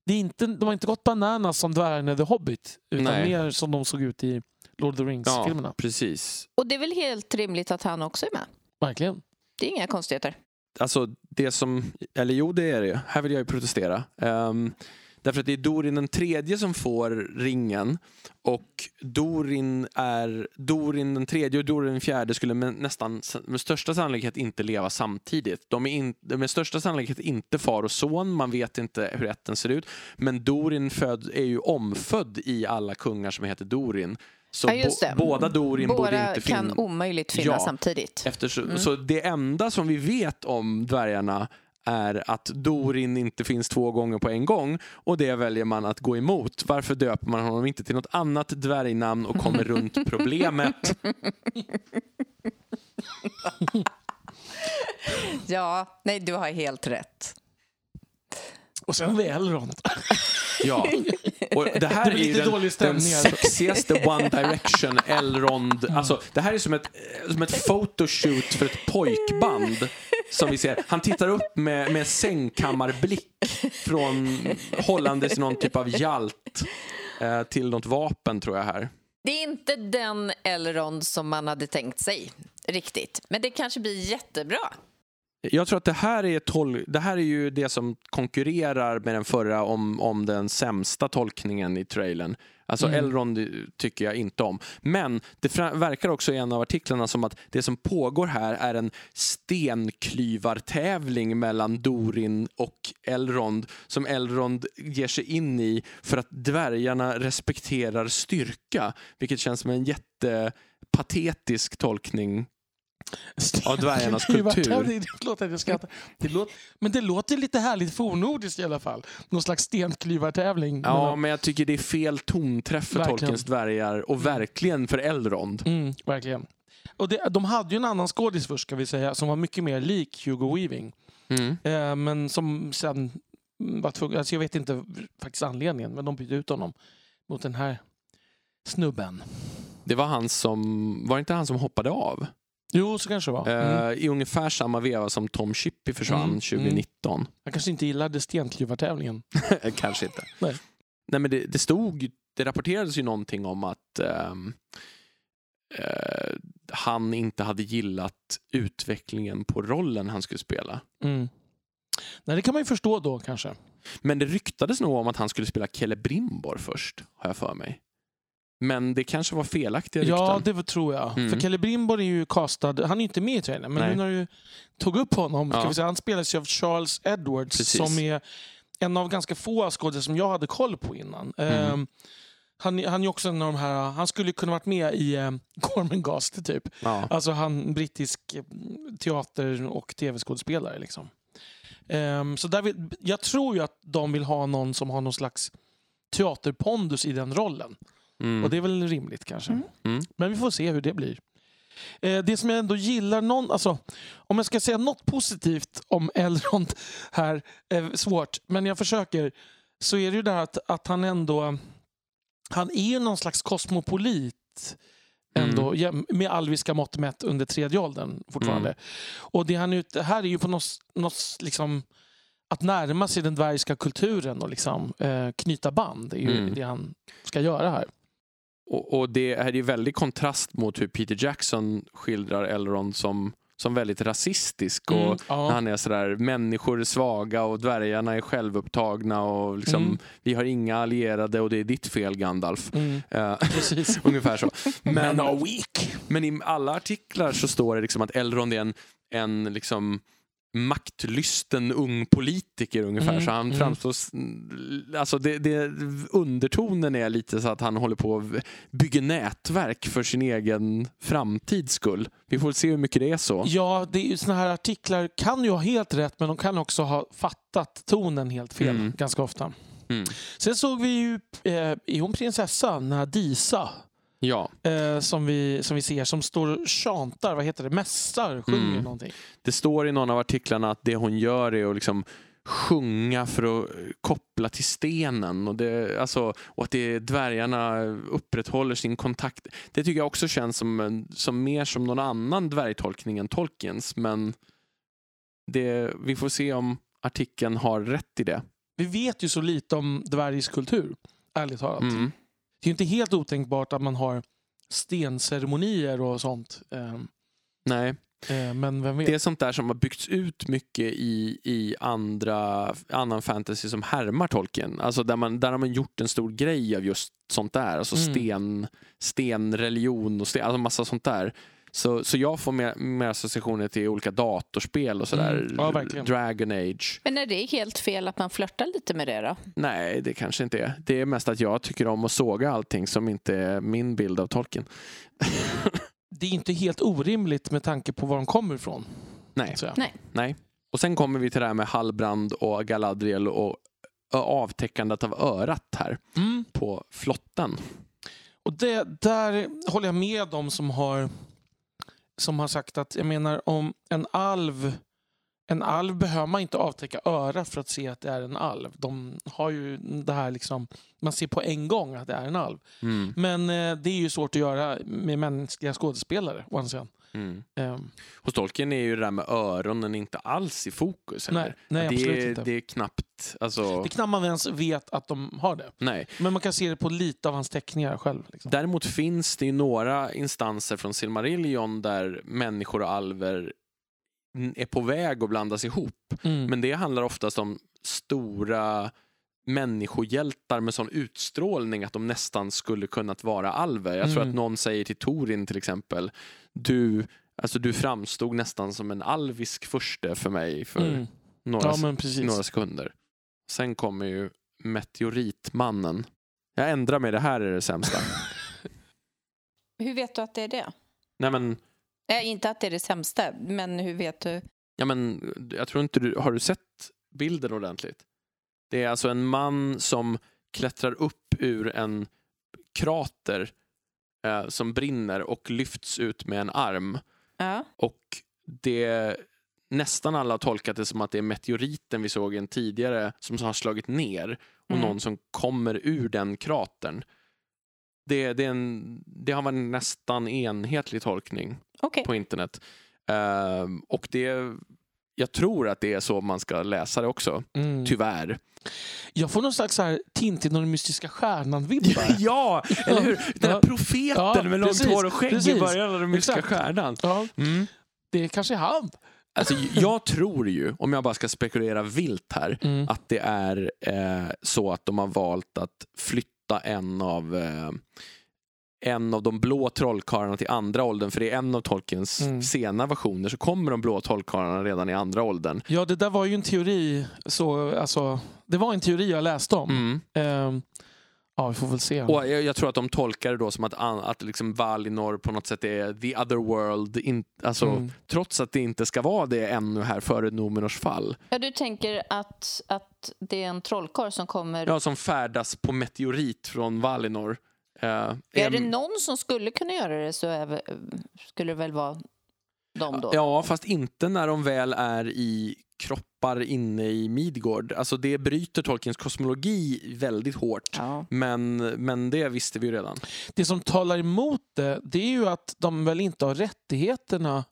det är inte, de har inte gått bananas som dvärgarna i The Hobbit. Utan Nej. mer som de såg ut i Lord of the Rings-filmerna. Ja, precis. Och det är väl helt rimligt att han också är med. Verkligen. Det är inga konstigheter. Alltså det som, eller jo det är det ju. Här vill jag ju protestera. Um, därför att det är Dorin den tredje som får ringen och Dorin är Dorin den tredje och Dorin den fjärde skulle med, nästan med största sannolikhet inte leva samtidigt. De är in, med största sannolikhet inte far och son, man vet inte hur ätten ser ut. Men Dorin föd, är ju omfödd i alla kungar som heter Dorin. Så Ja, båda Dorin borde Båda inte kan finnas. omöjligt finnas Ja. samtidigt. Eftersom, Mm. Så det enda som vi vet om dvärgarna är att Dorin inte finns två gånger på en gång och det väljer man att gå emot. Varför döper man honom inte till något annat dvärgnamn och kommer runt problemet? Ja, nej, du har helt rätt. Och sen har vi Elrond. Ja. Och det här Det är blir ju lite den, dålig den här. sexigaste One Direction Elrond. Alltså, det här är som ett, som ett photoshoot för ett pojkband. Som vi ser. Han tittar upp med, med sängkammarblick från hållandes någon typ av hjalt eh, till något vapen tror jag här. Det är inte den Elrond som man hade tänkt sig riktigt. Men det kanske blir jättebra. Jag tror att det här är, tol- det här är ju det som konkurrerar med den förra om, om den sämsta tolkningen i trailern. Alltså Mm. Elrond tycker jag inte om. Men det verkar också i en av artiklarna som att det som pågår här är en stenklyvartävling mellan Dorin och Elrond som Elrond ger sig in i för att dvärgarna respekterar styrka. Vilket känns som en jättepatetisk tolkning av dvärgarnas kultur. Det, förlåt att jag skrattar. Det låter, men det låter lite härligt fornnordiskt i alla fall. Någon slags stenklyvartävling. Ja, mellan- men jag tycker det är fel tonträff för Verkligen. Tolkiens dvärgar och verkligen för Elrond. Mm, verkligen. Och det, de hade ju en annan skådis först, ska vi säga, som var mycket mer lik Hugo Weaving. Mm. Eh, men som sen mm, var tvungen, alltså jag vet inte faktiskt anledningen, men de bytte ut honom mot den här snubben. Det var han som, var det inte han som hoppade av? Jo, så kanske det var. Mm. Eh, I ungefär samma veva som Tom Chippy försvann Mm, 2019. Jag kanske inte gillade stenklyvartävlingen. Kanske inte. Nej. Nej, men det, det stod, det rapporterades ju någonting om att ehm, eh, han inte hade gillat utvecklingen på rollen han skulle spela. Mm. Nej, det kan man ju förstå då kanske. Men det ryktades nog om att han skulle spela Celebrimbor först, har jag för mig. Men det kanske var felaktiga rykten. Ja, det tror jag. Mm. För Kelly Brimbor är ju castad, han är ju inte med i trailern, men Nej. nu när du tog upp honom, Ja. vi säga, han spelas ju av Charles Edwards Precis. som är en av ganska få skådespelare som jag hade koll på innan. Mm. Ehm, han, han är också en av de här, han skulle kunna varit med i um, Gormenghast typ. Ja. Alltså han brittisk eh, teater och tv-skådespelare. Liksom. Ehm, så där vill, jag tror ju att de vill ha någon som har någon slags teaterpondus i den rollen. Mm. Och det är väl rimligt kanske. Mm. Mm. Men vi får se hur det blir. Eh, det som jag ändå gillar, någon, alltså, om jag ska säga något positivt om Elrond här, är svårt, men jag försöker, så är det ju det här att, att han ändå, han är ju någon slags kosmopolit ändå, Mm. med alviska mått mätt under tredje åldern fortfarande. Mm. Och det han ut, här är ju på något, något liksom att närma sig den dvärgska kulturen och liksom, eh, knyta band. Det är ju Mm. det han ska göra här. Och, och det är ju väldigt kontrast mot hur Peter Jackson skildrar Elrond som, som väldigt rasistisk. Och Mm, ja. Han är sådär, människor är svaga och dvärgarna är självupptagna och liksom, Mm. vi har inga allierade och det är ditt fel Gandalf. Mm, Eh, ungefär så. Men Men, men i alla artiklar så står det liksom att Elrond är en, en liksom maktlysten ung politiker ungefär. Mm, Så han mm. framstår... Alltså det, det, undertonen är lite så att han håller på och bygger nätverk för sin egen framtids skull. Vi får se hur mycket det är så. Ja, det är ju såna här artiklar kan ju ha helt rätt men de kan också ha fattat tonen helt fel Mm. ganska ofta. Mm. Sen såg vi ju, eh, är hon prinsessan, den här Disa, Ja, eh, som, vi, som vi ser, som står och chantar, vad heter det, mässar, sjunger Mm. någonting. det står i någon av artiklarna att det hon gör är att liksom sjunga för att koppla till stenen och, det, alltså, och att det dvärgarna upprätthåller sin kontakt. Det tycker jag också känns som, som mer som någon annan dvärgtolkning än Tolkiens men det, vi får se om artikeln har rätt i det. Vi vet ju så lite om dvärgisk kultur, ärligt talat. Mm. Det är ju inte helt otänkbart att man har stenceremonier och sånt. Eh, Nej, eh, men vem vet? det är sånt där som har byggts ut mycket i, i andra, annan fantasy som härmar Tolkien. Alltså där, man, där har man gjort en stor grej av just sånt där. Alltså Mm. sten, stenreligion och sten, alltså massa sånt där. Så, så jag får mer, mer associationer till olika datorspel och sådär. Mm. Ja. Dragon Age. Men är det helt fel att man flörtar lite med det då? Nej, det kanske inte är. Det är mest att jag tycker om att såga allting som inte är min bild av Tolkien. Det är inte helt orimligt med tanke på var de kommer ifrån. Nej. Nej. Nej. Och sen kommer vi till det här med Hallbrand och Galadriel och avtäckandet av örat här Mm. på flotten. Och det, där håller jag med dem som har, som har sagt att jag menar om en alv en alv behöver man inte avtäcka örat för att se att det är en alv. De har ju det här liksom, man ser på en gång att det är en alv. Mm. Men eh, det är ju svårt att göra med mänskliga skådespelare. Once again. Mm. Ehm, Hos Tolkien är ju det där med öronen inte alls i fokus. heller. nej, nej det, absolut är, inte. det är knappt... Alltså, Det är knappt man ens vet att de har det. nej. Men man kan se det på lite av hans teckningar själv. Liksom. Däremot finns det ju några instanser från Silmarillion där människor och alver är på väg att blandas ihop. Mm. Men det handlar oftast om stora människohjältar med sån utstrålning att de nästan skulle kunnat vara alver. Jag tror Mm. att någon säger till Torin till exempel, du, alltså du framstod nästan som en alvisk furste för mig för Mm. några, Ja, några sekunder. Sen kommer ju meteoritmannen. Jag ändrar mig, det här är det sämsta. Hur vet du att det är det? Nej men, Nej, inte att det är det sämsta, men hur vet du? ja, men jag tror inte du, har du sett bilden ordentligt? Det är alltså en man som klättrar upp ur en krater eh, som brinner och lyfts ut med en arm. Ja. Och det nästan alla har tolkat det som att det är meteoriten vi såg en tidigare som har slagit ner och Mm. någon som kommer ur den kratern. Det, det, är en, det har varit en nästan enhetlig tolkning Okej. på internet. Ehm, och det, jag tror att det är så man ska läsa det också, Mm. tyvärr. Jag får någon slags så här Tintin och den mystiska stjärnan-vibbar. ja, eller hur? Den här profeten Ja, med långt hår och skägg i början av den mystiska Exakt. stjärnan. Ja, Mm. det kanske är han. Alltså, jag tror ju, om jag bara ska spekulera vilt här, Mm. att det är eh, så att de har valt att flytta en av eh, en av de blå trollkarlarna till andra åldern, för det är en av Tolkiens Mm. sena versioner, så kommer de blå trollkarlarna redan i andra åldern. Ja, det där var ju en teori. Så, alltså, det var en teori jag läste om. Mm. Ehm, ja, vi får väl se. Och jag, jag tror att de tolkar det då som att, att liksom Valinor på något sätt är the other world, in, alltså, Mm. trots att det inte ska vara det ännu här före Numenors fall. Ja, du tänker att, att det är en trollkarl som kommer... Ja, som färdas på meteorit från Valinor. Eh, är det em- någon som skulle kunna göra det så är, skulle det väl vara de då? Ja, fast inte när de väl är i kroppar inne i Midgård. Alltså det bryter Tolkiens kosmologi väldigt hårt. Ja. Men, men det visste vi ju redan. Det som talar emot det, det är ju att de väl inte har rättigheterna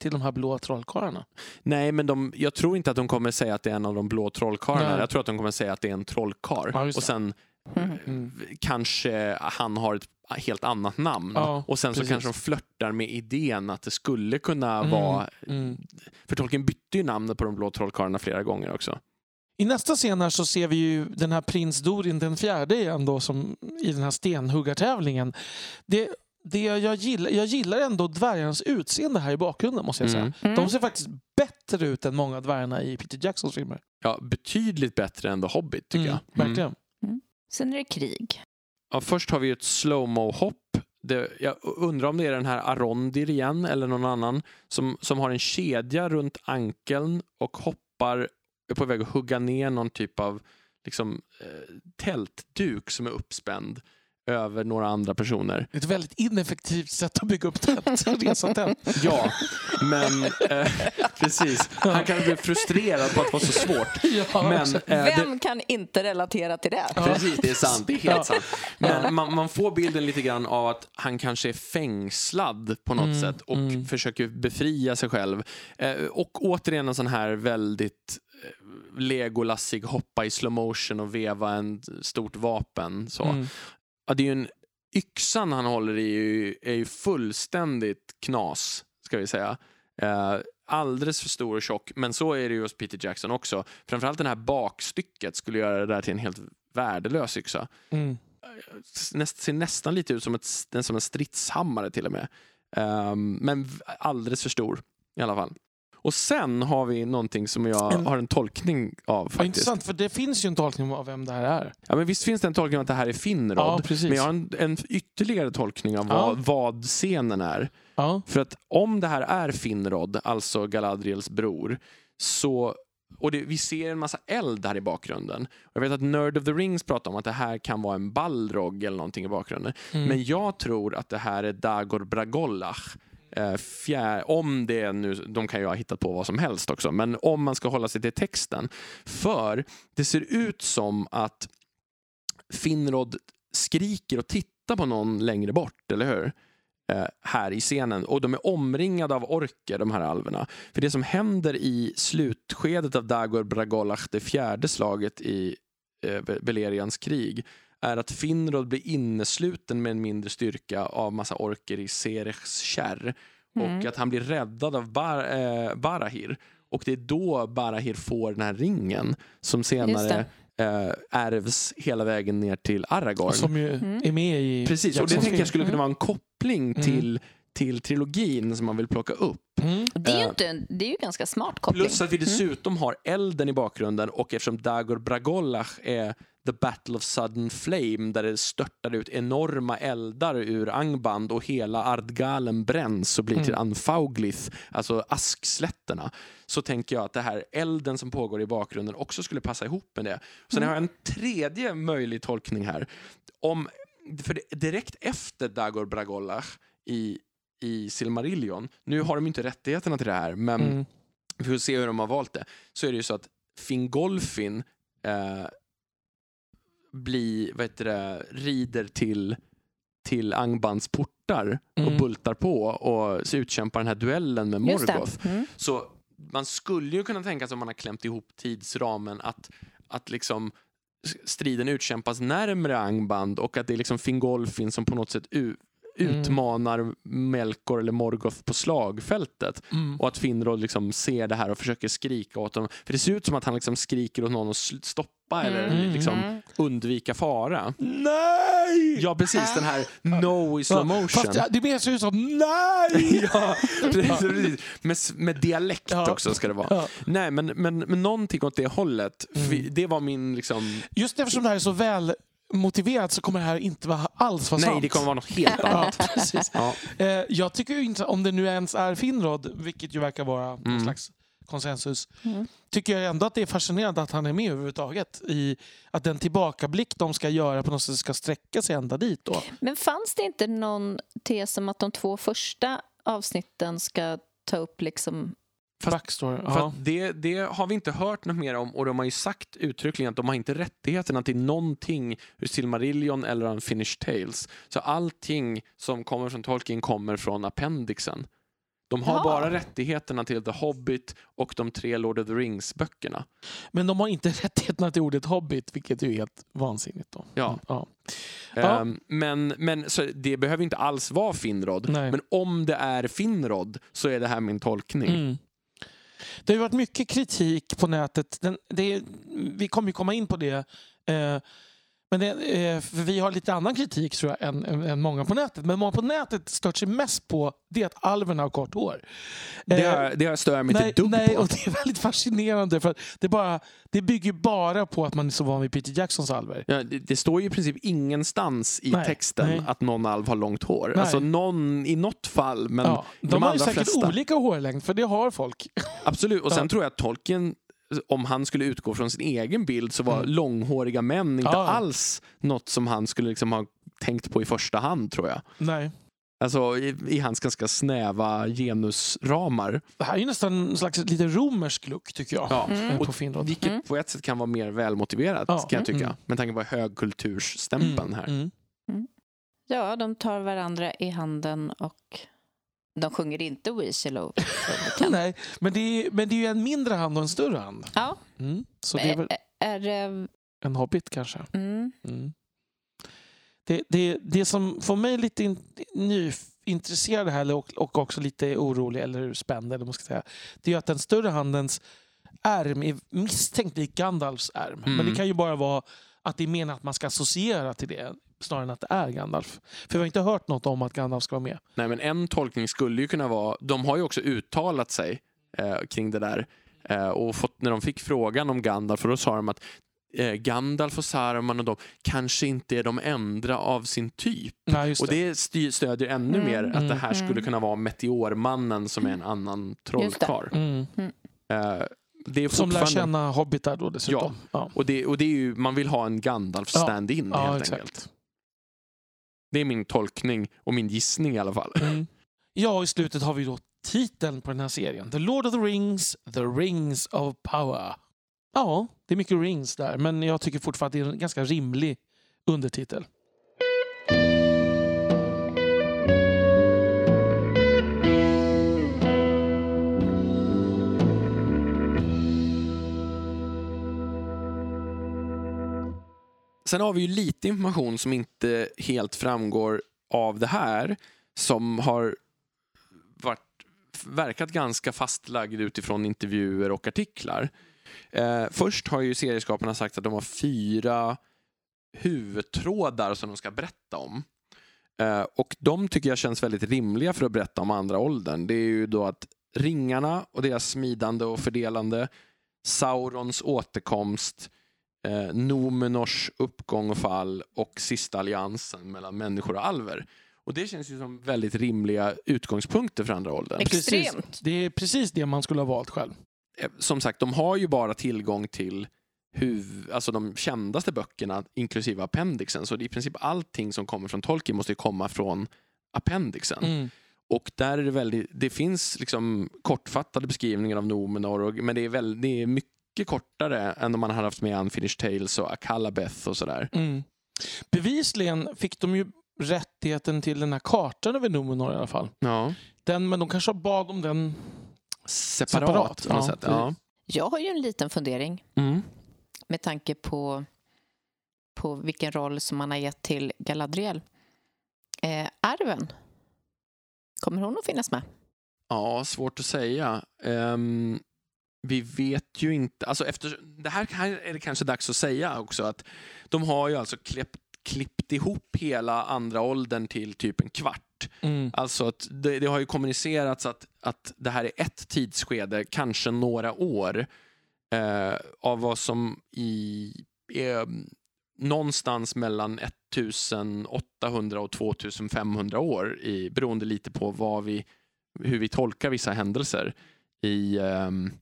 till de här blå trollkarlarna. Nej, men de, jag tror inte att de kommer säga att det är en av de blå trollkarlarna. Jag tror att de kommer säga att det är en trollkarl. Ja, och det. sen Mm. Kanske han har ett helt annat namn. Ja, och sen så precis. kanske de flörtar med idén att det skulle kunna Mm, vara... mm. För Tolkien bytte ju namnet på de blå trollkarlarna flera gånger också. I nästa scen här så ser vi ju den här prins Dorin den fjärde igen då som i den här stenhuggartävlingen. Det, det jag, gillar, jag gillar ändå dvärgarnas utseende här i bakgrunden måste jag säga. Mm. Mm. De ser faktiskt bättre ut än många av dvärgarna i Peter Jacksons filmer. Ja, betydligt bättre än The Hobbit tycker Mm, jag. Mm. Sen är det krig. Ja, först har vi ett slowmo-hopp. Det, jag undrar om det är den här Arondir igen eller någon annan som, som har en kedja runt ankeln och hoppar, är på väg att hugga ner någon typ av liksom, eh, tältduk som är uppspänd över några andra personer. Ett väldigt ineffektivt sätt att bygga upp tält. Resa tält. Ja, men eh, precis. Han kan bli frustrerad på att det var så svårt. Ja, Men, eh, det, Vem kan inte relatera till det? Ja. Precis, det är sant. Det är helt Ja. sant. Men man, man får bilden lite grann av att han kanske är fängslad på något Mm, sätt och mm. försöker befria sig själv. Eh, och återigen en sån här väldigt eh, Legolasig hoppa i slow motion och veva en stort vapen. Så. Mm. Ja, det är ju en, yxan han håller i är ju, är ju fullständigt knas, ska vi säga. Eh, alldeles för stor och tjock, men så är det ju hos Peter Jackson också. Framförallt det här bakstycket skulle göra det där till en helt värdelös yxa. Mm. Näst, ser nästan lite ut som, ett, som en stridshammare till och med. Ehm, men alldeles för stor i alla fall. Och sen har vi någonting som jag En- har en tolkning av faktiskt. intressant, för det finns ju en tolkning av vem det här är. Ja, men visst finns det en tolkning av att det här är Finrod. Ja, precis. men jag har en, en ytterligare tolkning av Ja. vad, vad scenen är. Ja. För att om det här är Finrod, alltså Galadriels bror, så och det, vi ser en massa eld här i bakgrunden. Jag vet att Nerd of the Rings pratar om att det här kan vara en Balrog eller någonting i bakgrunden. Mm. Men jag tror att det här är Dagor Bragollach. Eh, fjär, om det nu, de kan ju ha hittat på vad som helst också, men om man ska hålla sig till texten. För det ser ut som att Finrod skriker och tittar på någon längre bort, eller hur? Eh, här i scenen. Och de är omringade av orker, de här alverna. För det som händer i slutskedet av Dagor Bragolach, det fjärde slaget i eh, Belerians krig, är att Finrod blir innesluten med en mindre styrka av massa orker i Serechs kärr. Mm. Och att han blir räddad av Bar eh, Barahir. Och det är då Barahir får den här ringen som senare eh, ärvs hela vägen ner till Aragorn. Som ju Mm. är med i Precis, och det tänker jag skulle kunna vara en koppling Mm. till, till trilogin som man vill plocka upp. Mm. Det är ju, Eh, inte, det är ju ganska smart koppling. Plus att vi dessutom har elden i bakgrunden och eftersom Dagor Bragollach är The Battle of Sudden Flame där det störtar ut enorma eldar ur Angband och hela Ardgalen bränns och blir till Anfauglith, alltså askslätterna. Så tänker jag att det här elden som pågår i bakgrunden också skulle passa ihop med det. Sen har jag en tredje möjlig tolkning här. Om, för direkt efter Dagor Bragollach i, i Silmarillion, nu har de inte rättigheterna till det här, men Mm. vi får se hur de har valt det, så är det ju så att Fingolfin eh, blir, vad heter det, rider till, till Angbands portar och Mm. bultar på och så utkämpar den här duellen med. Morgoth. Mm. Så man skulle ju kunna tänka sig om man har klämt ihop tidsramen att, att liksom striden utkämpas närmre Angband och att det är liksom Fingolfin som på något sätt. Utmanar Melkor eller Morgoth på slagfältet. Mm. Och att Finrod liksom ser det här och försöker skrika åt dem. För det ser ut som att han liksom skriker åt någon att stoppa eller Mm. liksom Mm. undvika fara. Nej! Ja, precis. Den här no i slow motion. Fast ja, det mer ser ut som nej! Ja, precis, precis. Med, med dialekt Ja. också ska det vara. Ja. Nej, men, men, men någonting åt det hållet. Mm. Det var min liksom... Just eftersom det här är så väl motiverat så kommer det här inte vara alls vara Nej, sant. det kommer vara något helt annat. Ja, precis. Ja. Eh, jag tycker inte, om det nu ens är Finrod, vilket ju verkar vara någon Mm. slags konsensus, Mm. tycker jag ändå att det är fascinerande att han är med överhuvudtaget. I att den tillbakablick de ska göra på något sätt ska sträcka sig ända dit. Då. Men fanns det inte någon tes om att de två första avsnitten ska ta upp liksom... Fast- Backstory. För Ja. det, det har vi inte hört något mer om och de har ju sagt uttryckligen att de har inte rättigheterna till någonting ur Silmarillion eller Unfinished Tales. Så allting som kommer från Tolkien kommer från appendixen. De har Ja. bara rättigheterna till The Hobbit och de tre Lord of the Rings-böckerna. Men de har inte rättigheterna till ordet hobbit, vilket ju är helt vansinnigt. Då. Ja. Ja. Ehm, men men så det behöver inte alls vara Finrod. Nej. Men om det är Finrod så är det här min tolkning. Mm. Det har ju varit mycket kritik på nätet. Den, det, är- vi kommer ju komma in på det. Eh, men det, eh, för vi har lite annan kritik tror jag än, än, många på nätet. Men många på nätet stört sig mest på det att alverna har kort hår. Det, Eh, har- det har jag stör jag mig nej, inte ett dugg nej, på. och det är väldigt fascinerande. för det, bara, det bygger bara på att man är så van vid Peter Jacksons alver. Ja, det, det står ju i princip ingenstans i Nej, texten nej. att någon alv har långt hår. Nej. Alltså någon i något fall, men Ja, de, de, har ju säkert flesta. olika hårlängd, för det har folk. Absolut. Och sen Ja. tror jag att Tolkien, om han skulle utgå från sin egen bild, så var Mm. långhåriga män inte Ja. alls något som han skulle liksom ha tänkt på i första hand, tror jag. Nej. Alltså i, i hans ganska snäva genusramar. Det här är ju nästan en slags lite romersk look, tycker jag. Ja. eh, Och På Finrod. Vilket Mm. på ett sätt kan vara mer välmotiverat, Ja. kan jag tycka. Mm. Med tanke på högkultursstämpeln här. Mm. Ja, de tar varandra i handen och de sjunger inte We Shall Overcome. Nej, men det, är, men det är ju en mindre hand och en större hand. Ja, Mm. Så det är väl är det... en hobbit kanske. Mm, Mm. Det, det, det som får mig lite in, nyintresserad här och, och också lite orolig eller spänd, eller man ska säga, det är ju att den större handens ärm är misstänkt lik Gandalfs ärm. Mm. Men det kan ju bara vara att det är menat att man ska associera till det snarare än att det är Gandalf. För vi har inte hört något om att Gandalf ska vara med. Nej, men en tolkning skulle ju kunna vara, de har ju också uttalat sig eh, kring det där eh, och fått, när de fick frågan om Gandalf, för då sa de att eh, Gandalf och Saruman och de kanske inte är de enda av sin typ. Nej, just Och det. det styr, stödjer ännu Mm. mer att det här Mm. skulle kunna vara Meteormannen som är en annan trollkarl. Mm. Eh, det är Som lär känna hobbitar då dessutom. Ja, Och det, och det är ju, man vill ha en Gandalf Ja. stand-in ja, helt exakt. enkelt. Det är min tolkning och min gissning i alla fall. Mm. Ja, i slutet har vi då titeln på den här serien. The Lord of the Rings, The Rings of Power. Ja, det är mycket rings där, men jag tycker fortfarande att det är en ganska rimlig undertitel. Sen har vi ju lite information som inte helt framgår av det här som har varit, verkat ganska fastlagd utifrån intervjuer och artiklar. Eh, först har ju serieskaparna sagt att de har fyra huvudtrådar som de ska berätta om. Eh, och de tycker jag känns väldigt rimliga för att berätta om andra åldern. Det är ju då att ringarna och deras smidande och fördelande, Saurons återkomst, eh, Nomenors uppgång och fall och sista alliansen mellan människor och alver. Och det känns ju som väldigt rimliga utgångspunkter för andra åldern. Extremt. Precis. Det är precis det man skulle ha valt själv. Eh, Som sagt, de har ju bara tillgång till huv, alltså de kändaste böckerna inklusive appendixen. Så i princip allting som kommer från Tolkien måste ju komma från appendixen. Mm. Och där är det väldigt, det finns liksom kortfattade beskrivningar av Nomenor, och, men det är, väl, det är mycket kortare än om man hade haft med Unfinished Tales och Akalabeth och sådär. Mm. Bevisligen fick de ju rättigheten till den här kartan över Numenor i alla fall. Ja. Den, men de kanske bad om den... Separat, Separat, på något ja, sätt. Ja. Jag har ju en liten fundering Mm. med tanke på, på vilken roll som man har gett till Galadriel. Eh, arven, kommer hon att finnas med? ja, svårt att säga. Ehm, vi vet ju inte, alltså efter, det här, här är det kanske dags att säga också att de har ju alltså klippt, klippt ihop hela andra åldern till typ en kvart. Mm. Alltså att det, det har ju kommunicerats att, att det här är ett tidsskede, kanske några år, eh, av vad som i, är någonstans mellan 1800 och 2500 år, i, beroende lite på vad vi, hur vi tolkar vissa händelser. I, ehm,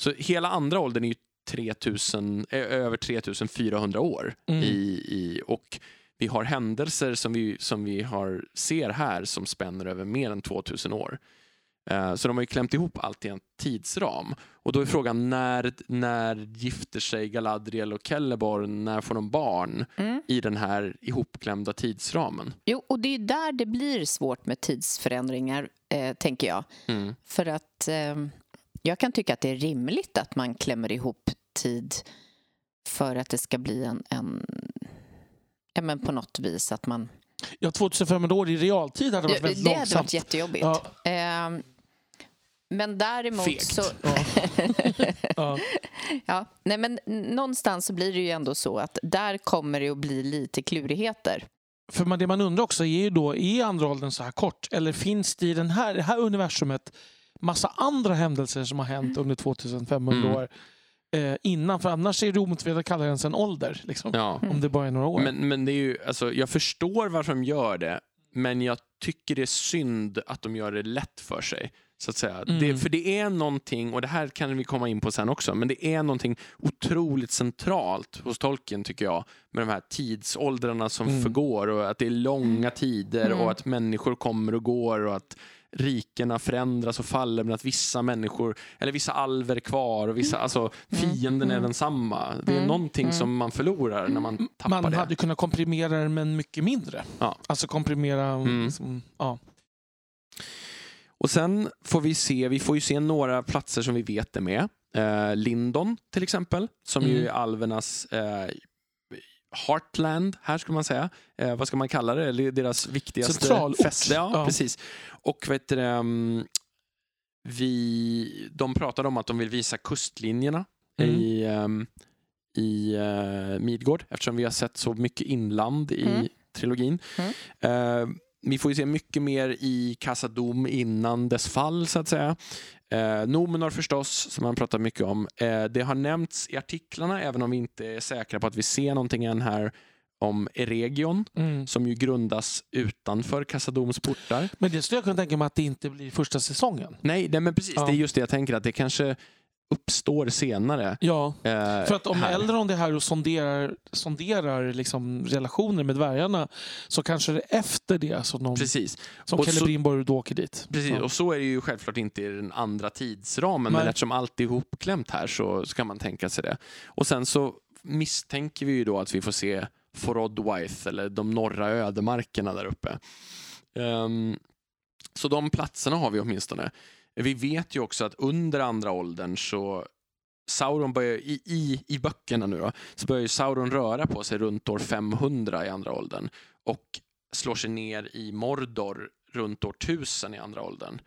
så hela andra åldern är ju 3000, är över 3400 år. Mm. I, i, och vi har händelser som vi, som vi har, ser här som spänner över mer än 2000 år. Eh, Så de har ju klämt ihop allt i en tidsram. Och då är frågan när, när gifter sig Galadriel och Celeborn? När får de barn Mm. i den här ihopklämda tidsramen? Jo, och det är där det blir svårt med tidsförändringar, eh, tänker jag. Mm. För att eh, jag kan tycka att det är rimligt att man klämmer ihop tid för att det ska bli en, en ja, men på något vis att man... Ja, 2500 år i realtid hade varit Det, väldigt det hade långsamt. varit jättejobbigt. Ja. Eh, men däremot Fegt. så... Ja. Ja, nej men någonstans så blir det ju ändå så att där kommer det att bli lite klurigheter. För man, det man undrar också är ju då, är andra åldern så här kort? Eller finns det i den här, det här universumet massa andra händelser som har hänt under 2500 Mm. år eh, innan? För annars är det omotiverat att kalla det ens en ålder. Liksom, Ja. Om det bara är några år. Men, men det är ju, alltså, jag förstår varför de gör det, men jag tycker det är synd att de gör det lätt för sig. Så att säga. Mm. Det, för det är någonting, och det här kan vi komma in på sen också, men det är någonting otroligt centralt hos Tolkien tycker jag, med de här tidsåldrarna som Mm. förgår och att det är långa tider Mm. och att människor kommer och går och att rikena förändras och faller men att vissa människor, eller vissa alver är kvar och vissa, alltså fienden är Mm. densamma. Det är Mm. någonting Mm. som man förlorar när man tappar man det. hade kunnat komprimera den men mycket mindre. Ja. Alltså komprimera... Mm. Liksom, ja. Och sen får vi se, vi får ju se några platser som vi vet är med. Eh, Lindon till exempel, som ju Mm. är alvernas eh, Heartland här skulle man säga. Eh, vad ska man kalla det? Eller deras viktigaste Centralort. fäste. Ja, Ja. precis. Och vet du, det, mm, vi, de pratade om att de vill visa kustlinjerna Mm. i, ehm, i eh, Midgård eftersom vi har sett så mycket inland i Mm. trilogin. Mm. Eh, vi får ju se mycket mer i Casadom innan dess fall så att säga. Eh, Nomenor förstås, som man pratar mycket om. Eh, det har nämnts i artiklarna, även om vi inte är säkra på att vi ser någonting än här om Eregion, Mm. som ju grundas utanför Casadoms portar. Men det skulle jag kunna tänka mig att det inte blir första säsongen. Nej, nej men precis. Ja. Det är just det jag tänker, att det kanske uppstår senare. Ja, eh, för att om här. Elrond är här och sonderar, sonderar liksom relationer med dvärgarna så kanske det är efter det som, de, Precis. som Och så- Celebrimbor då åker dit. Precis, Ja. och så är det ju självklart inte i den andra tidsramen, Nej. men eftersom allt är ihopklämt här så ska man tänka sig det. Och sen så misstänker vi ju då att vi får se Forodwaith, eller de norra ödemarkerna där uppe. Ehm, så de platserna har vi åtminstone. Vi vet ju också att under andra åldern så Sauron börjar, i, i, i böckerna nu då, så börjar ju Sauron röra på sig runt år 500 i andra åldern och slår sig ner i Mordor runt år 1000 i andra åldern.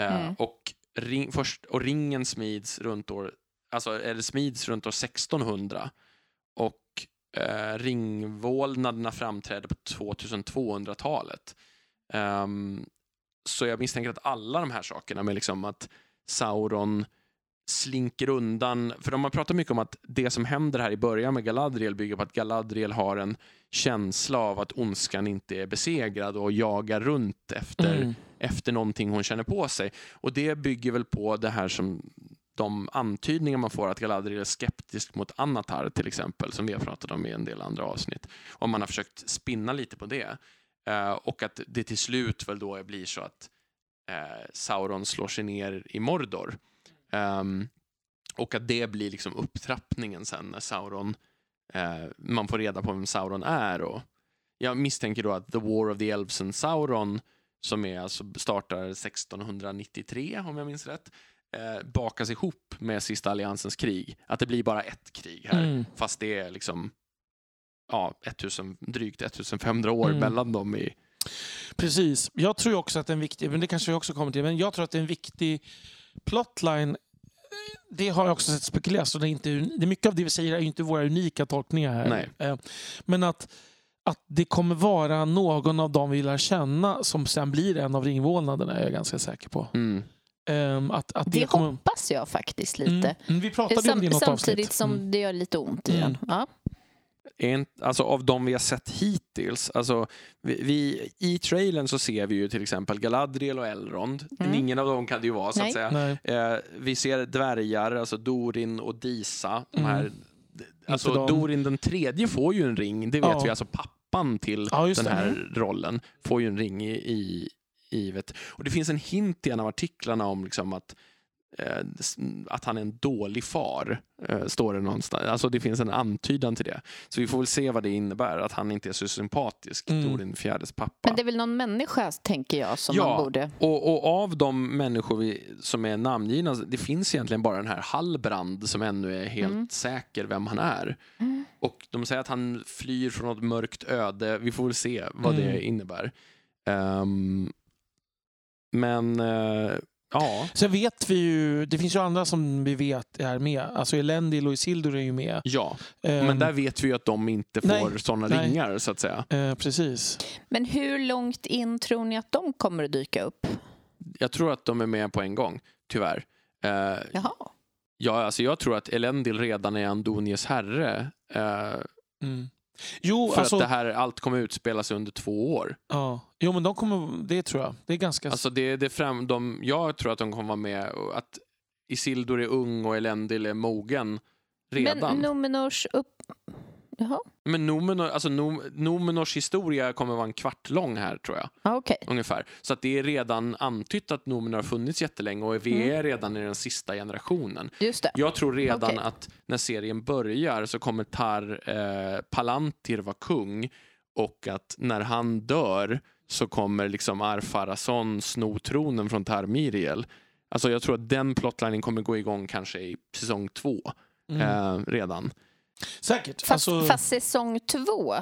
Eh, Mm. och, ring, först, och ringen smids runt år, alltså, eller smids runt år 1600 och eh, ringvålnaderna framträder på 2200-talet. Ehm, så jag misstänker att alla de här sakerna med liksom att Sauron slinker undan, för de har pratat mycket om att det som händer här i början med Galadriel bygger på att Galadriel har en känsla av att ondskan inte är besegrad och jagar runt efter, Mm. efter någonting hon känner på sig. Och det bygger väl på det här som de antydningar man får att Galadriel är skeptisk mot Anatar till exempel, som vi har pratat om i en del andra avsnitt. Och man har försökt spinna lite på det. Eh, och att det till slut väl då blir så att eh, Sauron slår sig ner i Mordor. Ehm, och att det blir liksom upptrappningen sen när Sauron, eh, man får reda på vem Sauron är. Och jag misstänker då att The War of the Elves and Sauron, som är, alltså startar 1693 om jag minns rätt, eh, bakas ihop med Sista Alliansens krig. Att det blir bara ett krig här, Mm. fast det är liksom ja, 1000, drygt 1500 år Mm. mellan dem i... Precis. Jag tror också att en viktig, men det kanske vi också kommer till, men jag tror att en viktig plotline det har jag också sett spekuleras och det är, inte, det är mycket av det vi säger är inte våra unika tolkningar här. Nej. Eh, Men att, att det kommer vara någon av dem vi lär känna som sen blir en av ringvålnaderna är jag ganska säker på. Mm. Eh, Att, att det, Det kommer... hoppas jag faktiskt lite. Mm, mm, vi pratade om det i Sam, något samtidigt avsnitt. som Mm. det gör lite ont i Mm. den. Ja. En, alltså av de vi har sett hittills, alltså vi, vi, i trailern så ser vi ju till exempel Galadriel och Elrond. Mm. Ingen av dem kan det ju vara så Nej. att säga. Eh, vi ser dvärgar, alltså Dorin och Disa. De Mm. här, alltså dem. Dorin den tredje får ju en ring, det vet Ja. vi. Alltså pappan till Ja, den det. här rollen får ju en ring i, i, givet. Och det finns en hint i en av artiklarna om liksom att eh, att han är en dålig far, eh, står det någonstans. Alltså det finns en antydan till det. Så vi får väl se vad det innebär, att han inte är så sympatisk, Mm. Torin fjärdes pappa. Men det är väl någon människa, tänker jag, som Ja. man borde... Och, och av de människor vi, som är namngivna, det finns egentligen bara den här Hallbrand som ännu är helt Mm. säker vem han är. Mm. Och de säger att han flyr från något mörkt öde. Vi får väl se vad Mm. det innebär. Ehm, men eh, ja, Sen vet vi ju, det finns ju andra som vi vet är med. Alltså Elendil och Isildur är ju med. ja. Ehm, men där vet vi ju att de inte får sådana ringar så att säga. eh, precis. Men hur långt in tror ni att de kommer att dyka upp? Jag tror att de är med på en gång, tyvärr. Eh, Jaha. ja, alltså jag tror att Elendil redan är Andonies herre. eh, Mm. Jo, För alltså, att det här, allt kommer utspelas under två år. ja. jo, men de kommer, det tror jag. Det är ganska... Alltså det, det fram, de, jag tror att de kommer vara med, och att Isildur är ung och Elendil är mogen redan. Men Men, Numenors upp... Jaha, Numenor, alltså Num, Numenors historia kommer vara en kvart lång här tror jag. ah, okej. Ungefär. Så att det är redan antytt att Numenor har funnits jättelänge och vi Mm. är redan i den sista generationen. Just det. Jag tror redan Okej. att när serien börjar så kommer Tar eh, Palantir vara kung och att när han dör så kommer liksom Arfarason sno tronen från Tar Miriel. Alltså jag tror att den plotlinen kommer gå igång kanske i säsong två mm. eh, redan. Säkert. Fast, alltså, fast säsong två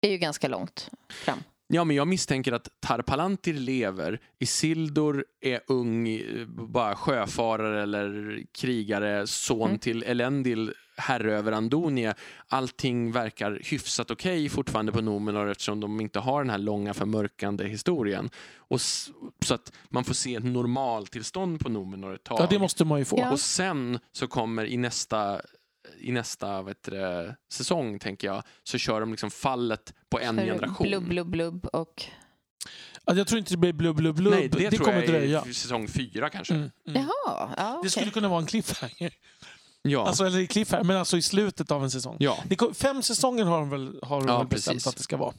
är ju ganska långt fram. Ja, men jag misstänker att Tar Palantir lever, Isildur är ung, bara sjöfarare eller krigare, son Mm. till Elendil, herre över Andonia. Allting verkar hyfsat okej fortfarande på Numenor eftersom de inte har den här långa förmörkande historien. Och så att man får se ett normaltillstånd på Numenor ett tag. ja, det måste man ju få. Ja. Och sen så kommer i nästa i nästa vet du, det, säsong, tänker jag, så kör de liksom fallet på en För generation. Blubb, blubb, blubb och... Ja, jag tror inte det blir blubb, blubb, blubb. Nej, det, tror kommer jag dröja. är i säsong fyra kanske. Mm, mm. Jaha, ja, Det okej. skulle kunna vara en cliffhanger. Ja. Alltså, eller cliffhanger, men alltså i slutet av en säsong. ja. Det kom, fem säsonger har de väl, har de Ja, väl bestämt precis. att det ska vara.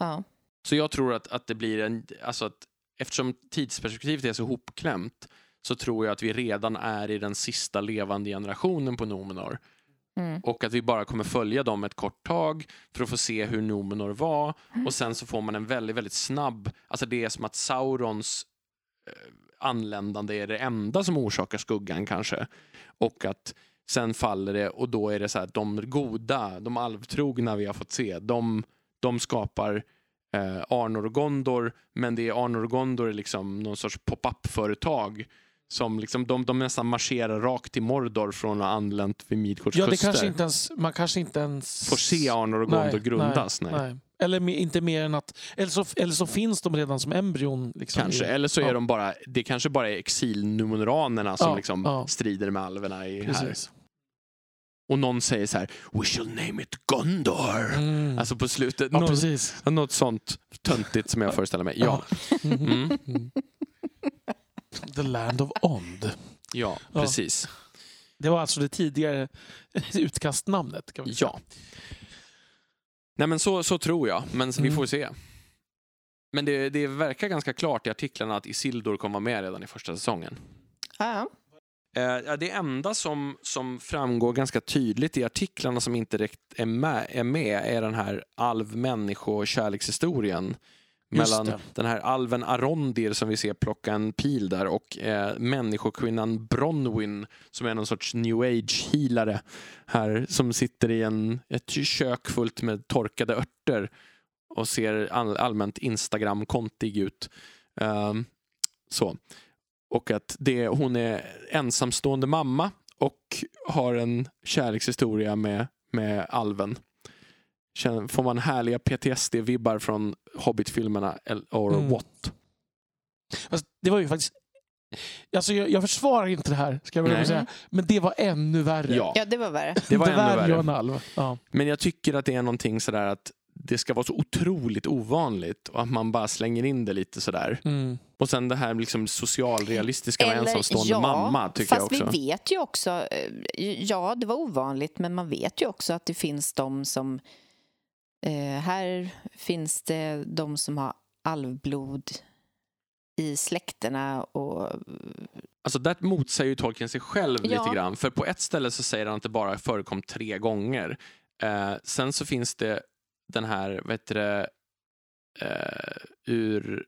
Ja. Så jag tror att, att det blir en... Alltså att, eftersom tidsperspektivet är så hopklämt så tror jag att vi redan är i den sista levande generationen på Numenor. Mm. Och att vi bara kommer följa dem ett kort tag för att få se hur Numenor var. Och sen så får man en väldigt, väldigt snabb... Alltså det är som att Saurons eh, anländande är det enda som orsakar skuggan kanske. Och att sen faller det och då är det så här, de goda, de alvtrogna vi har fått se, de, de skapar eh, Arnor och Gondor, men det är Arnor och Gondor är liksom någon sorts pop-up-företag som liksom, de, de nästan marscherar rakt till Mordor från att ha anlänt vid Midgårds Ja, det kuster. kanske inte ens, man kanske inte ens... Får se Arnor och Gondor grundas. Nej, nej. Eller me- inte mer än att... Eller så, eller så finns de redan som embryon. Liksom, Kanske, i- eller så är ja. de bara, det kanske bara är exilnumeneranerna som Ja, liksom ja. strider med alverna i här. Precis. Och någon säger så här, we shall name it Gondor. Mm. Alltså på slutet, något, precis. något sånt töntigt som jag föreställer mig. Ja, Mm. The Land of Ond. ja Ja. precis. Det var alltså det tidigare utkastnamnet. Kan vi säga. Ja. Nej men så, så tror jag, men vi Mm. får se. Men det, det verkar ganska klart i artiklarna att Isildur kommer vara med redan i första säsongen. Ja, Eh, ja, det enda som, som framgår ganska tydligt i artiklarna som inte direkt är med är, med, är den här alv-människo-kärlekshistorien mellan den här alven Arondir som vi ser plocka en pil där och eh, människokvinnan Bronwyn som är någon sorts new age-healare här som sitter i en, ett kök fullt med torkade örter och ser all, allmänt Instagram-kontig ut. Ehm, så. Och att det, hon är ensamstående mamma och har en kärlekshistoria med, med alven. Får man härliga PTSD-vibbar från Hobbit-filmerna or Mm. what? Fast det var ju faktiskt... Alltså jag, jag försvarar inte det här, ska jag Nej. säga. Men det var ännu värre. Ja, ja, det var värre. det var ännu värre. Ja. Men jag tycker att det är någonting sådär att det ska vara så otroligt ovanligt och att man bara slänger in det lite sådär. Mm. Och sen det här liksom socialrealistiska med ensamstående ja, mamma tycker jag fast också. vi vet ju också, eh, ja det var ovanligt men man vet ju också att det finns de som, eh, här finns det de som har alvblod i släkterna och... Alltså där motsäger ju Tolkien sig själv Ja. lite grann. För på ett ställe så säger han att det bara förekom tre gånger. Eh, sen så finns det den här, vad heter det, eh, ur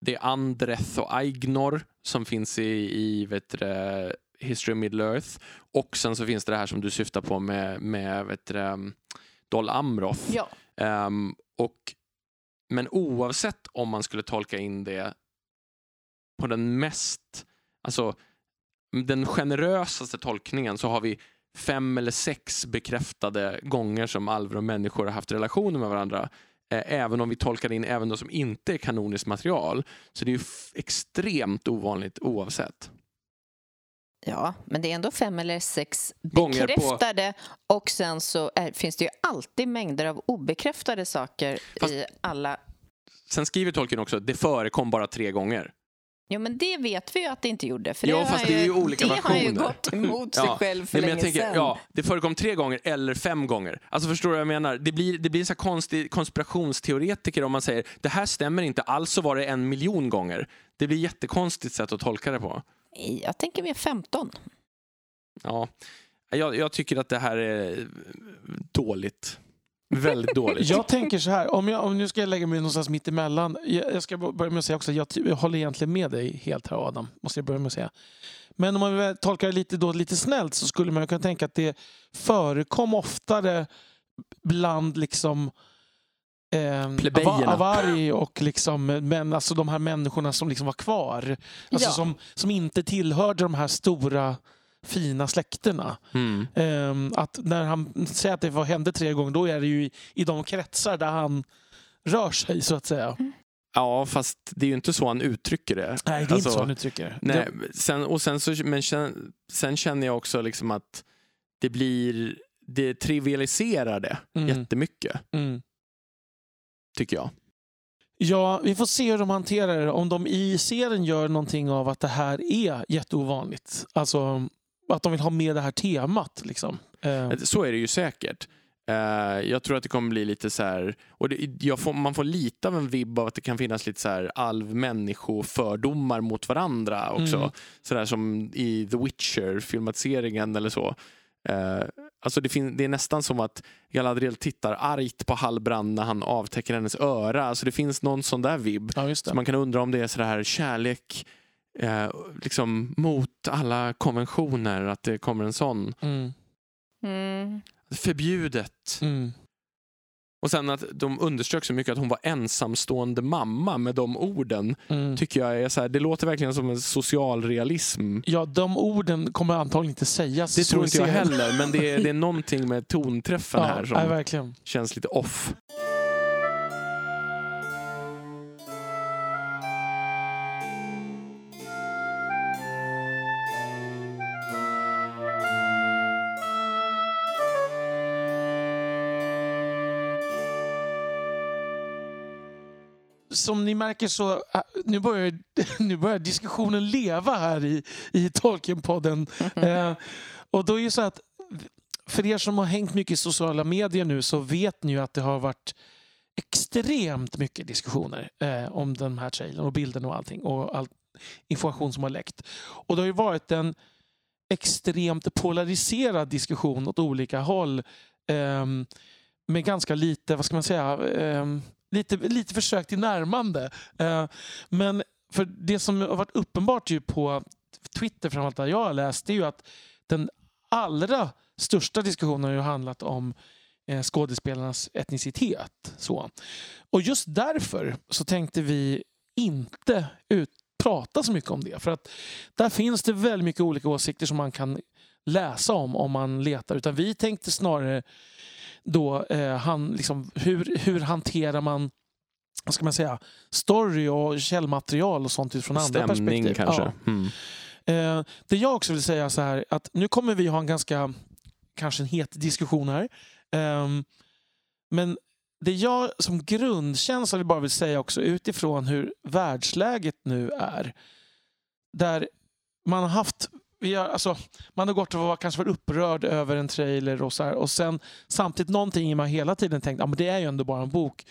det är Andreth och Aignor som finns i, i vet det, History of Middle Earth. Och sen så finns det det här som du syftar på med, med vet det, Dol Amroth. Ja. Um, och, men oavsett om man skulle tolka in det på den mest, alltså den generösaste tolkningen så har vi fem eller sex bekräftade gånger som alver och människor har haft relationer med varandra. Eh, även om vi tolkar in även de som inte är kanoniskt material. Så det är ju extremt ovanligt oavsett ja, men det är ändå fem eller sex bekräftade och sen så är, finns det ju alltid mängder av obekräftade saker Fast- i alla... Sen skriver Tolkien också det förekom bara tre gånger. Jo, men det vet vi ju att det inte gjorde. För Ja, det har fast det är ju olika det har han ju versioner. gått emot sig själv för nej, men länge jag tänker, sedan. Ja, det förekom tre gånger eller fem gånger. Alltså förstår du vad jag menar? Det blir, det blir här konstig konspirationsteoretiker om man säger det här stämmer inte, alltså var det en miljon gånger. Det blir jättekonstigt sätt att tolka det på. Jag tänker mer 15. Ja, jag, jag tycker att det här är dåligt. Väldigt dåligt. Jag tänker så här, om, jag, om nu ska jag lägga mig någonstans mitt emellan. Jag, jag ska börja med att säga också, jag, jag håller egentligen med dig helt här Adam, måste jag börja med att säga. Men om man tolkar det lite, då, lite snällt så skulle man kunna tänka att det förekom oftare bland liksom eh, Plebejerna. avari och liksom, men, alltså de här människorna som liksom var kvar. Alltså Ja. som, som inte tillhörde de här stora fina släkterna. Mm. Ehm, att när han säger att det var, hände tre gånger, då är det ju i, i de kretsar där han rör sig så att säga. Ja, fast det är ju inte så han uttrycker det. Nej, det är Alltså, inte så han uttrycker det. Nej, sen, och sen, så, men sen, sen känner jag också liksom att det blir, det trivialiserar det Mm. jättemycket, Mm. Tycker jag. Ja, vi får se hur de hanterar det. Om de i serien gör någonting av att det här är jätteovanligt. Alltså att de vill ha med det här temat. Liksom. Eh, Så är det ju säkert. Eh, jag tror att det kommer bli lite så här, och det, får, man får lite av en vibb av att det kan finnas lite så här alv-människofördomar mot varandra också. Mm. Sådär som i The Witcher, filmatiseringen eller så. Eh, alltså det, fin- det är nästan som att Galadriel tittar argt på Halbrand när han avtäcker hennes öra. Alltså det finns någon sån där vibb. ja, Så man kan undra om det är så här kärlek eh, liksom mot alla konventioner, att det kommer en sån. Mm. Mm. Förbjudet. Mm. Och sen att de underströk så mycket att hon var ensamstående mamma med de orden. Mm. Tycker jag är så här, det låter verkligen som en social realism. Ja, de orden kommer antagligen inte sägas. Det tror inte jag heller, men det är, det är någonting med tonträffen Ja, här som nej, känns lite off. Som ni märker så äh, nu börjar, nu börjar diskussionen leva här i, i Tolkienpodden. Eh, och då är det så att för er som har hängt mycket i sociala medier nu så vet ni ju att det har varit extremt mycket diskussioner eh, om den här trailern och bilden och allting och all information som har läckt. Och det har ju varit en extremt polariserad diskussion åt olika håll ehm, med ganska lite, vad ska man säga, ehm, lite, lite försök till närmande. Eh, men för det som har varit uppenbart ju på Twitter, framförallt där jag har läst, det är ju att den allra största diskussionen har ju handlat om eh, skådespelarnas etnicitet. Så. Och just därför så tänkte vi inte ut, prata så mycket om det. För att där finns det väldigt mycket olika åsikter som man kan läsa om om man letar. Utan vi tänkte snarare då eh, han, liksom, hur, hur hanterar man vad ska man säga, story och källmaterial och sånt utifrån andra Stämning perspektiv. kanske. Ja. Mm. Eh, det jag också vill säga så här att nu kommer vi ha en ganska, kanske en het diskussion här. Ehm, men det jag som grundkänsla vill bara vill säga också utifrån hur världsläget nu är. Där man har haft vi har, alltså, man har gått och var, kanske varit upprörd över en trailer och så här, och sen samtidigt någonting man hela tiden tänkt, ja men det är ju ändå bara en bok.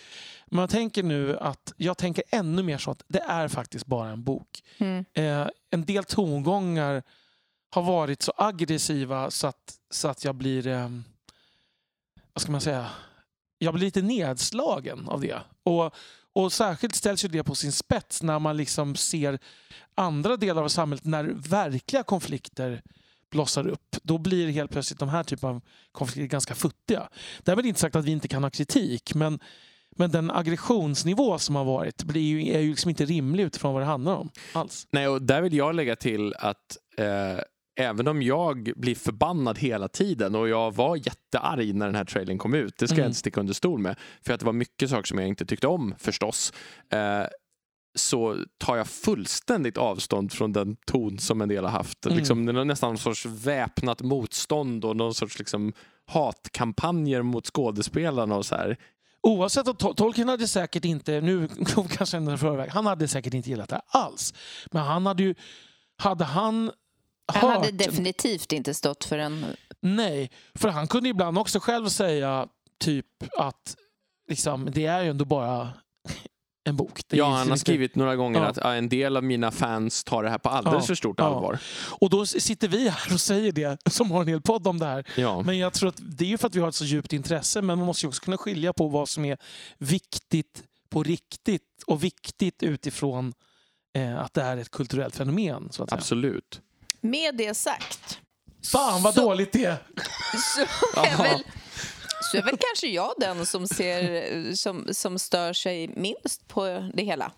Men jag tänker nu att, jag tänker ännu mer så att det är faktiskt bara en bok. Mm. Eh, en del tongångar har varit så aggressiva så att, så att jag blir, eh, vad ska man säga, jag blir lite nedslagen av det. Och, och särskilt ställs ju det på sin spets när man liksom ser andra delar av samhället när verkliga konflikter blossar upp. Då blir helt plötsligt de här typen av konflikter ganska futtiga. Därmed inte sagt att vi inte kan ha kritik, men, men den aggressionsnivå som har varit blir ju, är ju liksom inte rimlig utifrån vad det handlar om alls. Nej, och där vill jag lägga till att eh, även om jag blir förbannad hela tiden och jag var jättearg när den här trailern kom ut, det ska jag Mm. inte sticka under stol med, för att det var mycket saker som jag inte tyckte om förstås, eh, så tar jag fullständigt avstånd från den ton som en del har haft. Mm. Liksom, det är nästan någon sorts väpnat motstånd och någon sorts liksom, hatkampanjer mot skådespelarna och så här. Oavsett, att Tol- Tolkien hade säkert inte, nu kanske en förväg, han hade säkert inte gillat det alls. Men han hade ju, hade han Han hört... hade definitivt inte stått för en... Nej, för han kunde ibland också själv säga typ att liksom, det är ju ändå bara en bok. Ja, han har skrivit några gånger Ja. att ja, en del av mina fans tar det här på alldeles Ja, för stort ja. allvar. Och då sitter vi här och säger det, som har en hel podd om det här. Ja. Men jag tror att det är ju för att vi har ett så djupt intresse, men man måste ju också kunna skilja på vad som är viktigt på riktigt och viktigt utifrån eh, att det är ett kulturellt fenomen. Så att säga. Absolut. Med det sagt Fan vad så, dåligt det så är väl så är väl kanske jag den som, ser, som, som stör sig minst på det hela.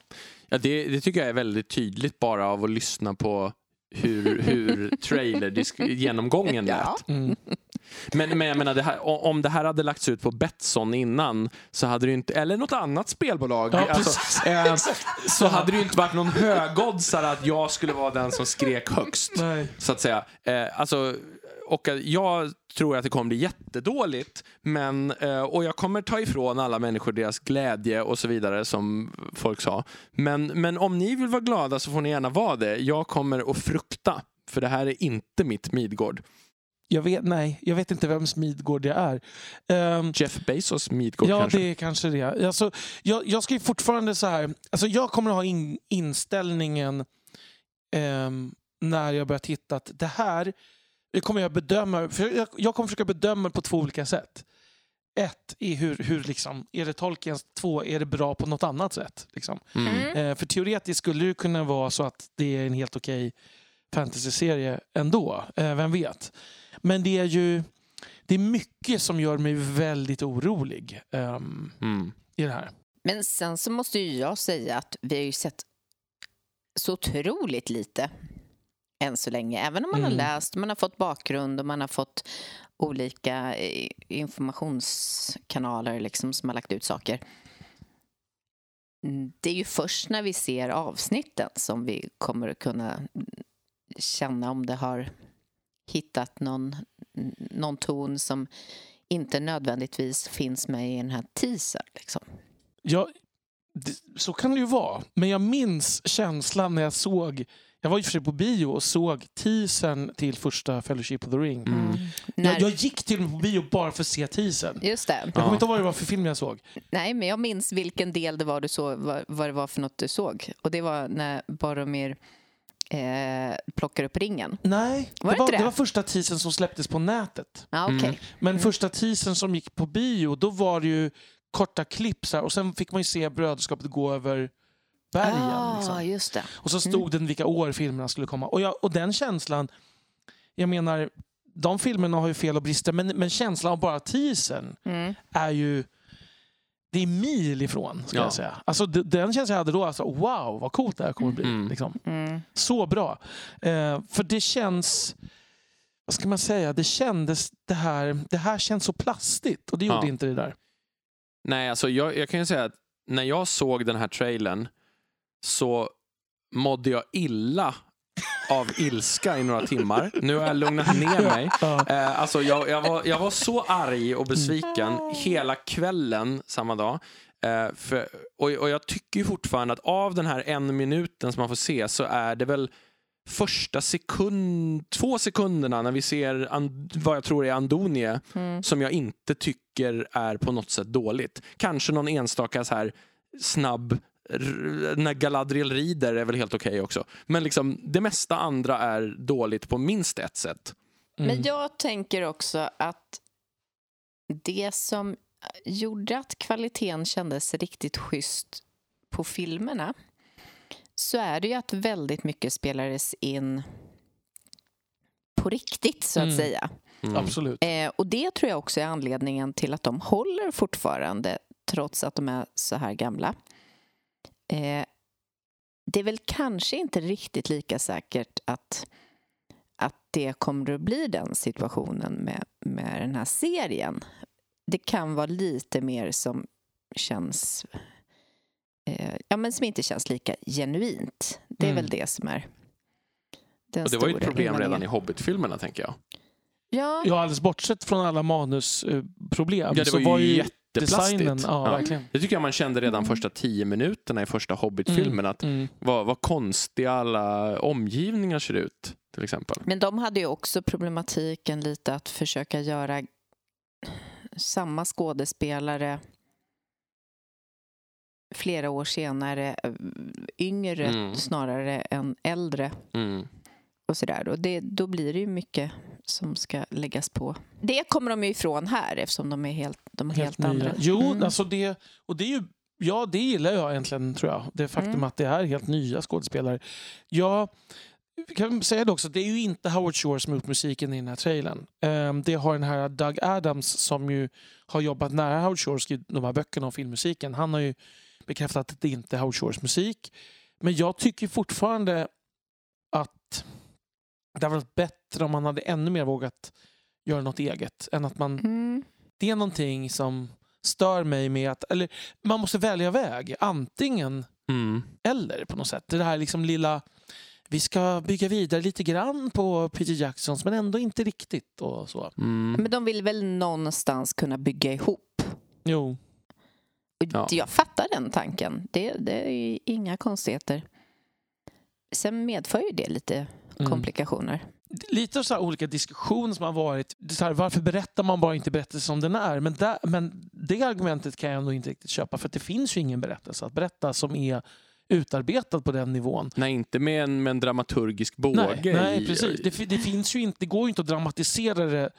Ja, det, det tycker jag är väldigt tydligt bara av att lyssna på hur, hur trailer-genomgången lät. Ja. Mm. Men, men jag menar, det här, om det här hade lagts ut på Betsson innan, så hade det inte, eller något annat spelbolag, Ja, alltså, eh, så hade det ju inte varit någon högoddsare att jag skulle vara den som skrek högst. Nej. Så att säga. Eh, alltså, och eh, jag tror att det kommer bli jättedåligt, men, eh, och jag kommer ta ifrån alla människor deras glädje och så vidare, som folk sa. Men, men om ni vill vara glada så får ni gärna vara det. Jag kommer att frukta, för det här är inte mitt Midgård. Jag vet, nej, jag vet inte vems Midgård det är. Ehm, Jeff Bezos Midgård ja, kanske? det är kanske det. Alltså, jag, jag ska ju fortfarande så här... Alltså, jag kommer att ha in, inställningen ehm, när jag börjar titta att det här det kommer jag bedöma. För jag, jag kommer försöka bedöma det på två olika sätt. Ett är hur, hur liksom, är det Tolkiens, två är det bra på något annat sätt. Liksom. Mm. Eh, för teoretiskt skulle det kunna vara så att det är en helt okej fantasyserie ändå. Eh, vem vet? Men det är ju det är mycket som gör mig väldigt orolig ehm, Mm. i det här. Men sen så måste ju jag säga att vi har ju sett så otroligt lite än så länge. Även om man Mm. har läst, man har fått bakgrund och man har fått olika eh, informationskanaler liksom, som har lagt ut saker. Mm, Det är ju först när vi ser avsnitten som vi kommer att kunna känna om det har hittat någon, någon ton som inte nödvändigtvis finns med i den här teasern. Liksom. Jag, det, så kan det ju vara. Men jag minns känslan när jag såg jag var ju för sig på bio och såg teasern till första Fellowship of the Ring. Mm. När, Jag, jag gick till och med på bio bara för att se teasern. Just det. Jag kommer inte ihåg vad det var för film jag såg. Nej, men jag minns vilken del det var du såg, vad, vad det var för något du såg. Och det var när Boromir eh, plockar upp ringen. Nej, Var det det, var, det? det var första teasern som släpptes på nätet. Ja, okej. Mm. Men första teasern som gick på bio, då var det ju korta klipp så här, och sen fick man ju se brödraskapet gå över bergen. Ah, liksom. just det. Och så stod det vilka år filmerna skulle komma. Och, jag, och den känslan, jag menar, de filmerna har ju fel och brister, men, men känslan av bara teasern Mm. är ju det är mil ifrån, ska Ja. jag säga. Alltså, den känslan jag hade då, alltså, wow vad coolt det här kommer bli. Mm. Liksom. Mm. Så bra. Eh, för det känns, vad ska man säga, det kändes det här, det här känns så plastigt och det gjorde Ja. inte det där. Nej, alltså jag, jag kan ju säga att när jag såg den här trailern så mådde jag illa av ilska i några timmar. Nu har jag lugnat ner mig. Eh, alltså jag, jag, var, jag var så arg och besviken hela kvällen samma dag. Eh, för, och, och jag tycker fortfarande att av den här en minuten som man får se så är det väl första sekund, två sekunderna när vi ser and, vad jag tror är Andonie Mm. som jag inte tycker är på något sätt dåligt. Kanske någon enstaka så här snabb när Galadriel rider är väl helt okej också. Men liksom, det mesta andra är dåligt på minst ett sätt. Mm. Men jag tänker också att det som gjorde att kvaliteten kändes riktigt schysst på filmerna så är det ju att väldigt mycket spelades in på riktigt, så att Mm. säga. Mm. Absolut. Eh, och det tror jag också är anledningen till att de håller fortfarande trots att de är så här gamla. Eh, det är väl kanske inte riktigt lika säkert att, att det kommer att bli den situationen med, med den här serien. Det kan vara lite mer som känns eh, ja, men som inte känns lika genuint. Det är Mm. väl det som är den Och det var ju ett problem redan i Hobbit-filmerna tänker jag. Ja, Ja, alldeles bortsett från alla manusproblem Ja, det så var ju ju jätteplastigt. designen, ja, Ja. verkligen. Det tycker jag man kände redan Mm. första tio minuterna i första Hobbit-filmen. Att Mm. vad, vad konstiga alla omgivningar ser ut, till exempel. Men de hade ju också problematiken lite att försöka göra samma skådespelare flera år senare, eh, yngre Mm. snarare än äldre Mm. Och sådär. Och det, då blir det ju mycket som ska läggas på. Det kommer de ju ifrån här eftersom de är helt, de är helt, Helt andra. Jo, Mm. alltså det, och det är ju, ja, det gillar jag egentligen tror jag. Det faktum Mm. att det är helt nya skådespelare. Jag kan säga det också, det är ju inte Howard Shore som har gjort musiken i den här trailern. Ehm, det har den här Doug Adams som ju har jobbat nära Howard Shore och skrivit de här böckerna om filmmusiken. Han har ju bekräftat att det inte är Howard Shores musik. Men jag tycker fortfarande det hade varit bättre om man hade ännu mer vågat göra något eget. Än att man Mm. det är någonting som stör mig med att, eller man måste välja väg. Antingen Mm. eller på något sätt. Det här liksom lilla, vi ska bygga vidare lite grann på Peter Jacksons men ändå inte riktigt och så. Mm. Men de vill väl någonstans kunna bygga ihop Jo. Ja. Jag fattar den tanken. Det, det är ju inga konstigheter. Sen medför ju det lite Mm. komplikationer. Lite så här olika diskussioner som har varit. Så här, varför berättar man bara inte berättelsen som den är? Men, där, men det argumentet kan jag ändå inte riktigt köpa för det finns ju ingen berättelse att berätta som är utarbetad på den nivån. Nej, inte med en, med en dramaturgisk båge. Nej, nej precis. Det, det, finns ju inte, det går ju inte att dramatisera det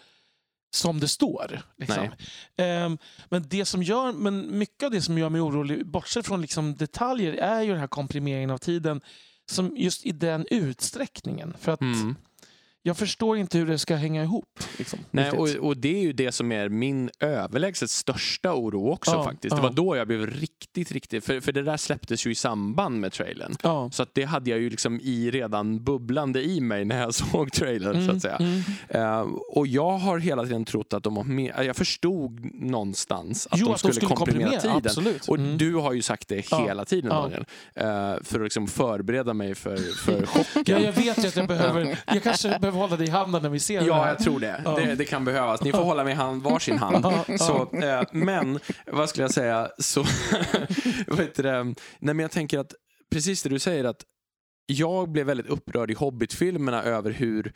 som det står. Liksom. Ehm, men, det som gör, men mycket av det som gör mig orolig, bortsett från liksom detaljer, är ju den här komprimeringen av tiden. Som just i den utsträckningen. För att Mm jag förstår inte hur det ska hänga ihop. Liksom, Nej, och, och det är ju det som är min överlägset största oro också Ja, faktiskt. Det ja. var då jag blev riktigt, riktigt... För, för det där släpptes ju i samband med trailern. ja. Så att det hade jag ju liksom i redan bubblande i mig när jag såg trailern så att säga. Mm. Eh, och jag har hela tiden trott att de har med, jag förstod någonstans att Jo, de att de skulle, komprimera, tiden. Absolut. Och Mm. du har ju sagt det hela tiden. Daniel. Eh, för att liksom förbereda mig för, för chocken. Ja, jag vet ju att jag behöver... Jag kanske behöver hålla dig i handen när vi ser det Ja, jag tror det. Ja. det. Det kan behövas. Ni får hålla mig i hand, varsin hand. Ja, ja. Så, eh, men, vad skulle jag säga? Så, heter det? Nej, men jag tänker att, precis det du säger, att jag blev väldigt upprörd i Hobbit-filmerna över hur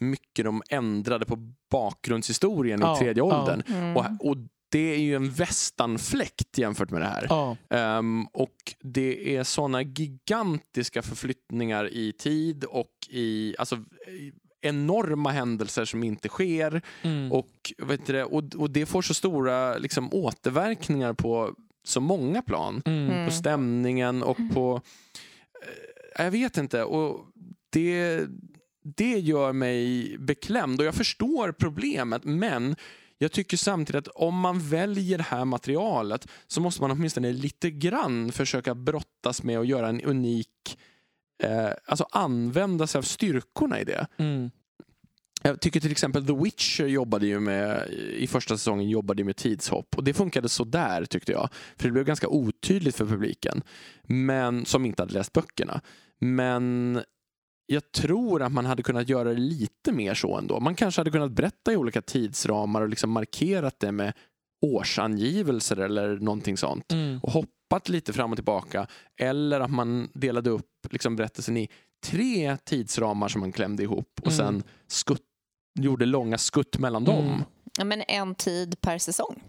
mycket de ändrade på bakgrundshistorien Ja, i tredje ja. åldern. Mm. Och, och det är ju en västanfläkt jämfört med det här. Ja. Ehm, och det är såna gigantiska förflyttningar i tid och i alltså, i enorma händelser som inte sker. Mm. Och, vet du det, och, och det får så stora liksom, återverkningar på så många plan. Mm. Mm. På stämningen och på... Eh, jag vet inte. Och det, det gör mig beklämd och jag förstår problemet men jag tycker samtidigt att om man väljer det här materialet så måste man åtminstone lite grann försöka brottas med och göra en unik eh, alltså använda sig av styrkorna i det. Mm. Jag tycker till exempel The Witcher jobbade ju med, i första säsongen jobbade med tidshopp och det funkade så där tyckte jag. För det blev ganska otydligt för publiken, men som inte hade läst böckerna. Men jag tror att man hade kunnat göra det lite mer så ändå. Man kanske hade kunnat berätta i olika tidsramar och liksom markerat det med årsangivelser eller någonting sånt. Mm. Och hoppat lite fram och tillbaka. Eller att man delade upp liksom berättelsen i tre tidsramar som man klämde ihop och Mm. sen skutt, gjorde långa skutt mellan dem. Mm. Ja, men en tid per säsong.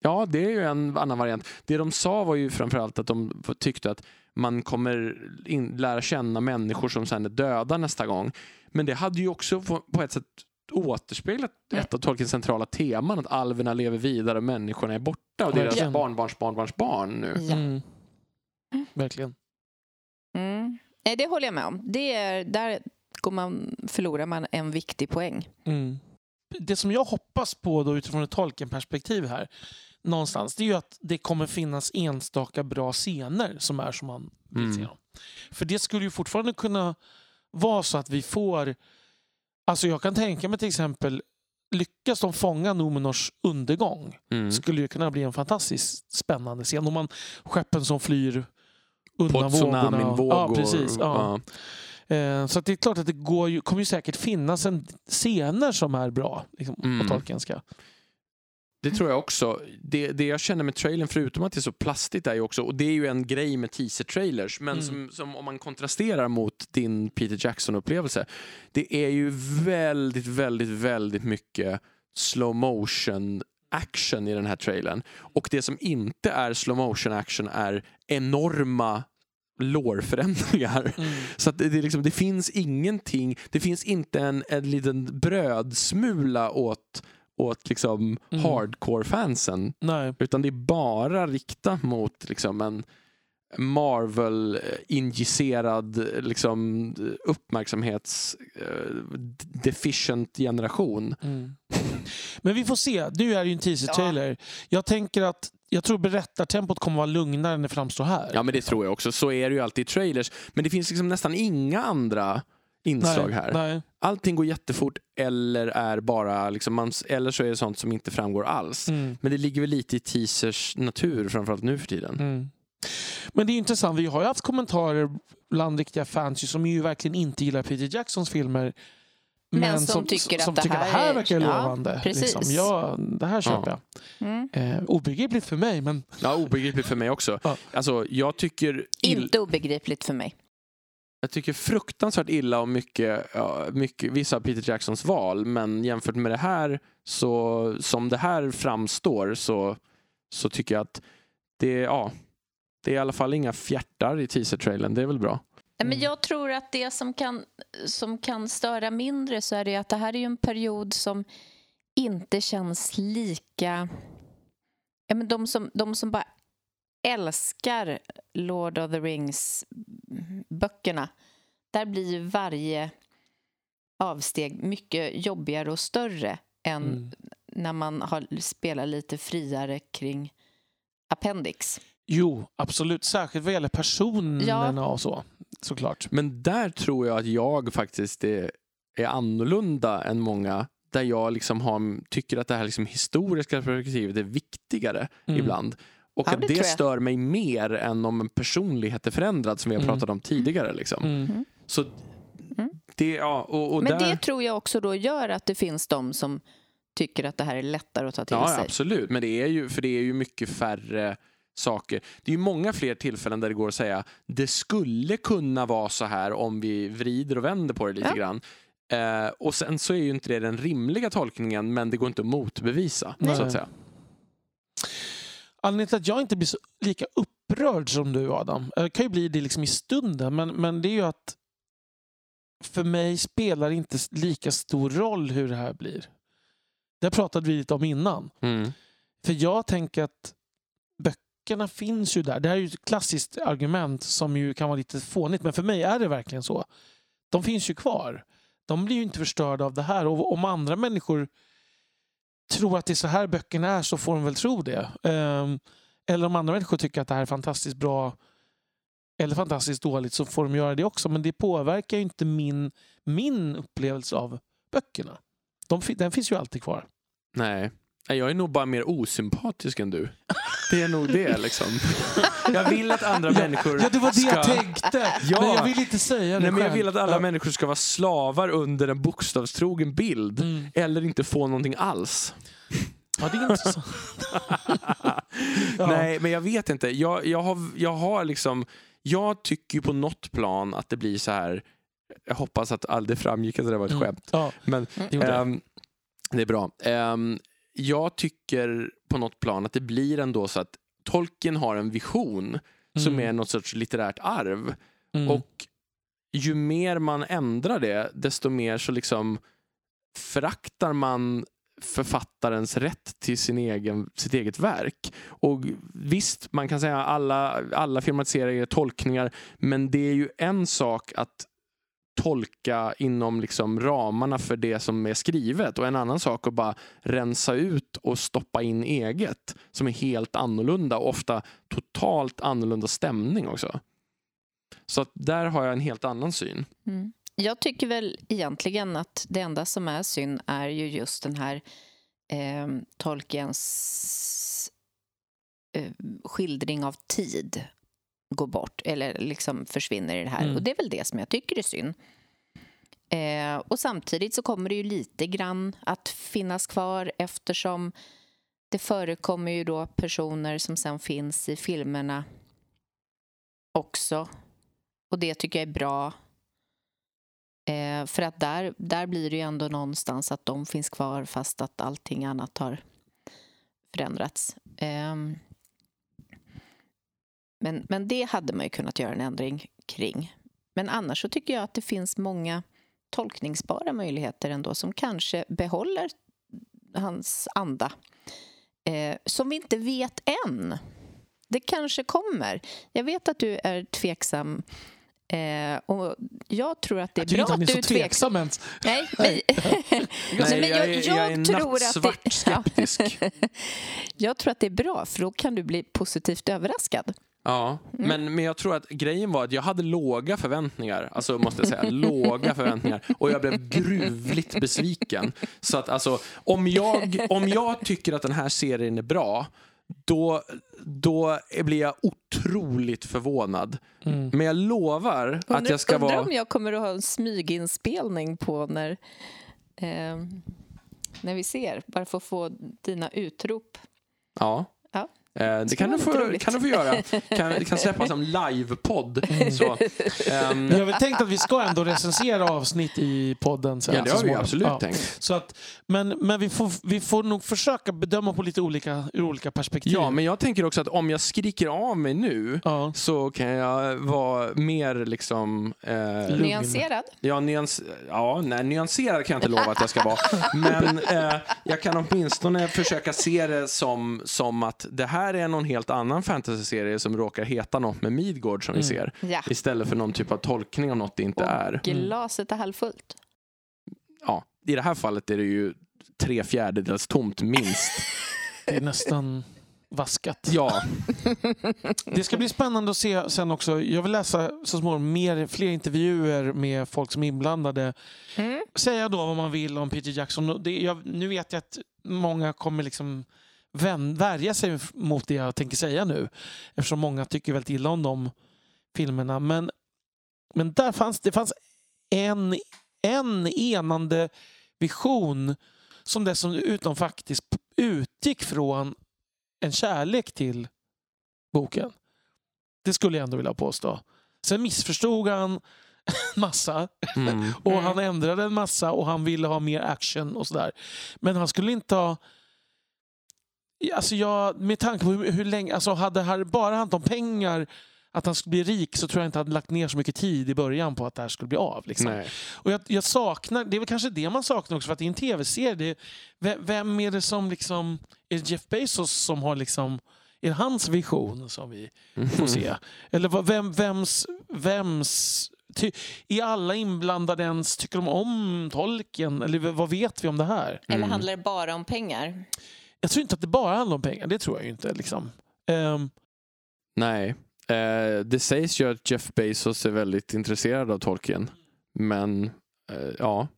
Ja, det är ju en annan variant. Det de sa var ju framförallt att de tyckte att man kommer in, lära känna människor som sen är döda nästa gång. Men det hade ju också på, på ett sätt återspeglat ett av Tolkiens centrala teman, att alverna lever vidare och människorna är borta och deras barnbarns barnbarns barn nu. Ja. Mm. Verkligen. Mm. Nej, det håller jag med om. Det är, där går man, förlorar man en viktig poäng. Mm. Det som jag hoppas på då utifrån ett Tolkien-perspektiv här någonstans, det är ju att det kommer finnas enstaka bra scener som är som man vill Mm. se dem. För det skulle ju fortfarande kunna vara så att vi får... Alltså jag kan tänka mig till exempel, lyckas de fånga Numenors undergång Mm. skulle ju kunna bli en fantastiskt spännande scen. Om man skeppen som flyr På undan vågorna. tsunamin-vågor. Ja, precis. Ja. Ja. Eh, Så det är klart att det går ju, kommer ju säkert finnas en scener som är bra liksom, Mm. på tolkenska. Det tror jag också. Det, det jag känner med trailern, förutom att det är så plastigt, är ju också, och det är ju en grej med teaser-trailers, men Mm. som, som om man kontrasterar mot din Peter Jackson-upplevelse, det är ju väldigt, väldigt, väldigt mycket slow motion action i den här trailern. Och det som inte är slow motion action är enorma lårförändringar. Så att det, det, liksom, det finns ingenting, det finns inte en, en liten brödsmula åt, åt liksom Mm. hardcore-fansen. Utan det är bara riktat mot liksom en Marvel-injicerad liksom, uppmärksamhets eh, generation. Mm. Men vi får se. Nu är det ju en teaser-trailer. Jag tänker att jag tror berättartempot kommer vara lugnare än det framstår här. Ja men det tror jag också. Så är det ju alltid i trailers. Men det finns liksom nästan inga andra inslag nej, här. Nej. Allting går jättefort eller är bara liksom, man, eller så är det sånt som inte framgår alls. Mm. Men det ligger väl lite i teasers natur framförallt nu för tiden. Mm. Men det är intressant. Vi har ju haft kommentarer bland riktiga fans som ju verkligen inte gillar Peter Jacksons filmer. Men som tycker att som det tycker här det här är- verkar ja, lovande. precis. Liksom. Ja, det här köper Ja. jag. Mm. Eh, obegripligt för mig, men Ja, obegripligt för mig också. Ja. Alltså, jag tycker Inte obegripligt för mig. Jag tycker fruktansvärt illa om mycket, ja, mycket, vissa av Peter Jacksons val, men jämfört med det här, så som det här framstår, så, så tycker jag att det, ja, det är i alla fall inga fjärtar i teaser-trailern. Det är väl bra. Nej, Men Mm. jag tror att det som kan, som kan störa mindre så är det att det här är en period som inte känns lika... Ja, men de, som, de som bara älskar Lord of the Rings-böckerna där blir varje avsteg mycket jobbigare och större än Mm. när man har, spelar lite friare kring Appendix. jo, absolut. Särskilt vad gäller personerna och så. Såklart. Men där tror jag att jag faktiskt är, är annorlunda än många, där jag liksom har, tycker att det här liksom historiska perspektivet är viktigare Mm. ibland. Och Ja, att det det, stör mig mer än om en personlighet är förändrad, som vi har Mm. pratat om tidigare. Liksom. Mm. Så Mm. det, ja, och, och Men där... det tror jag också då gör att det finns de som tycker att det här är lättare att ta till Ja, sig. absolut. Men det är ju, för det är ju mycket färre saker. Det är ju många fler tillfällen där det går att säga det skulle kunna vara så här om vi vrider och vänder på det lite Ja. grann. Eh, och sen så är ju inte det den rimliga tolkningen, men det går inte att motbevisa. Nej. Så att säga. Anledningen till att jag inte blir så lika upprörd som du Adam, jag kan ju bli det liksom i stunden, men, men det är ju att för mig spelar det inte lika stor roll hur det här blir. Det pratade vi lite om innan. Mm. För jag tänker att böckerna finns ju där. Det här är ju ett klassiskt argument som ju kan vara lite fånigt, men för mig är det verkligen så. De finns ju kvar. De blir ju inte förstörda av det här. Och om andra människor tror att det är så här böckerna är så får de väl tro det. Ehm, eller om andra människor tycker att det här är fantastiskt bra eller fantastiskt dåligt så får de göra det också. Men det påverkar ju inte min, min upplevelse av böckerna. De, den finns ju alltid kvar. Nej. Jag är nog bara mer osympatisk än du. Det är nog det liksom. Jag vill att andra människor Ja, det var det ska... jag tänkte. Ja. Men jag vill inte säga det Nej, men jag vill att alla Ja. människor ska vara slavar under en bokstavstrogen bild. Mm. Eller inte få någonting alls. Ja, det är intressant. Ja. Nej, men jag vet inte. Jag, jag, har, jag har liksom... Jag tycker ju på något plan att det blir så här Jag hoppas att det framgick att det var ett Mm. skämt. Ja, Men det gjorde jag. Ehm, det är bra. Ehm, jag tycker på något plan att det blir ändå så att Tolkien har en vision som Mm. är något sorts litterärt arv. Mm. Och ju mer man ändrar det, desto mer så liksom föraktar man författarens rätt till sin egen, sitt eget verk. Och visst, man kan säga alla, alla filmatiseringar är tolkningar, men det är ju en sak att tolka inom liksom ramarna för det som är skrivet och en annan sak att bara rensa ut och stoppa in eget som är helt annorlunda och ofta totalt annorlunda stämning också. Så att där har jag en helt annan syn. Mm. Jag tycker väl egentligen att det enda som är synd är ju just den här eh, Tolkiens eh, skildring av tid går bort eller liksom försvinner i det här. Mm. Och det är väl det som jag tycker är synd. Eh, och samtidigt så kommer det ju lite grann att finnas kvar eftersom det förekommer ju då personer som sen finns i filmerna också. Och det tycker jag är bra. Eh, för att där, där blir det ju ändå någonstans att de finns kvar fast att allting annat har förändrats. Ehm, men, men det hade man ju kunnat göra en ändring kring. Men annars så tycker jag att det finns många tolkningsbara möjligheter ändå som kanske behåller hans anda. Eh, som vi inte vet än. Det kanske kommer. Jag vet att du är tveksam Eh, och jag tror att det är jag bra att du är tveksam. ens. Nej, nej. Nej, men jag, är, jag, är tror att nattsvart det, skeptisk. Ja, jag tror att det är bra, för då kan du bli positivt överraskad. Ja, men, men jag tror att grejen var att jag hade låga förväntningar. Alltså måste jag säga, låga förväntningar. Och jag blev gruvligt besviken. Så att alltså, om jag, om jag tycker att den här serien är bra, då, då blir jag otroligt förvånad. Mm. Men jag lovar att jag ska undrar vara... om jag kommer att ha en smyginspelning på när, eh, när vi ser, bara för att få dina utrop. Ja. Eh, Det Ska kan du, få, kan du få göra. Kan, det kan släppas som livepodd. Så, ehm, Men jag har väl tänkt att vi ska ändå recensera avsnitt i podden sen. ja, det så har vi absolut Ja. tänkt. Så att, men men vi, får, vi får nog försöka bedöma på lite olika, ur olika perspektiv. Ja, men jag tänker också att om jag skriker av mig nu Ja. så kan jag vara mer liksom... Eh. Nyanserad. ja, nyans, ja, nej, nyanserad kan jag inte lova att jag ska vara. Men eh, jag kan åtminstone försöka se det som, som att det här är någon helt annan fantasyserie som råkar heta något med Midgård som vi Mm. ser. Ja. Istället för någon typ av tolkning av något det inte Och är. glaset är halvfullt. Ja, I det här fallet är det ju tre fjärdedels tomt minst. Det är nästan vaskat. Ja, Det ska bli spännande att se sen också. Jag vill läsa så småningom mer, fler intervjuer med folk som är inblandade. Mm. Säga då vad man vill om Peter Jackson. Det, jag, nu vet jag att många kommer liksom värja sig mot det jag tänker säga nu. Eftersom många tycker väldigt illa om de filmerna. Men, men där fanns det fanns en, en enande vision som dessutom faktiskt utgick från en kärlek till boken. Det skulle jag ändå vilja påstå. Sen missförstod han en massa mm. och Mm. han ändrade en massa och han ville ha mer action och sådär. Men han skulle inte ha... Alltså jag, med tanke på hur, hur länge... Alltså hade det bara handlat om pengar, att han skulle bli rik, så tror jag inte han hade lagt ner så mycket tid i början på att det här skulle bli av. Liksom. nej. Och jag, jag saknar, det är väl kanske det man saknar också för att det är en tv-serie. Vem, vem är det som liksom, är det Jeff Bezos som har liksom, är det hans vision som vi får se? Eller vad- vem, vems, vems, ty, är alla inblandade ens, tycker de om tolken? Eller vad vet vi om det här? Eller Mm. handlar det bara om pengar? Jag tror inte att det bara handlar om pengar, det tror jag inte. Liksom. Ehm, Nej. Eh, det sägs ju att Jeff Bezos är väldigt intresserad av Tolkien. Men eh, ja,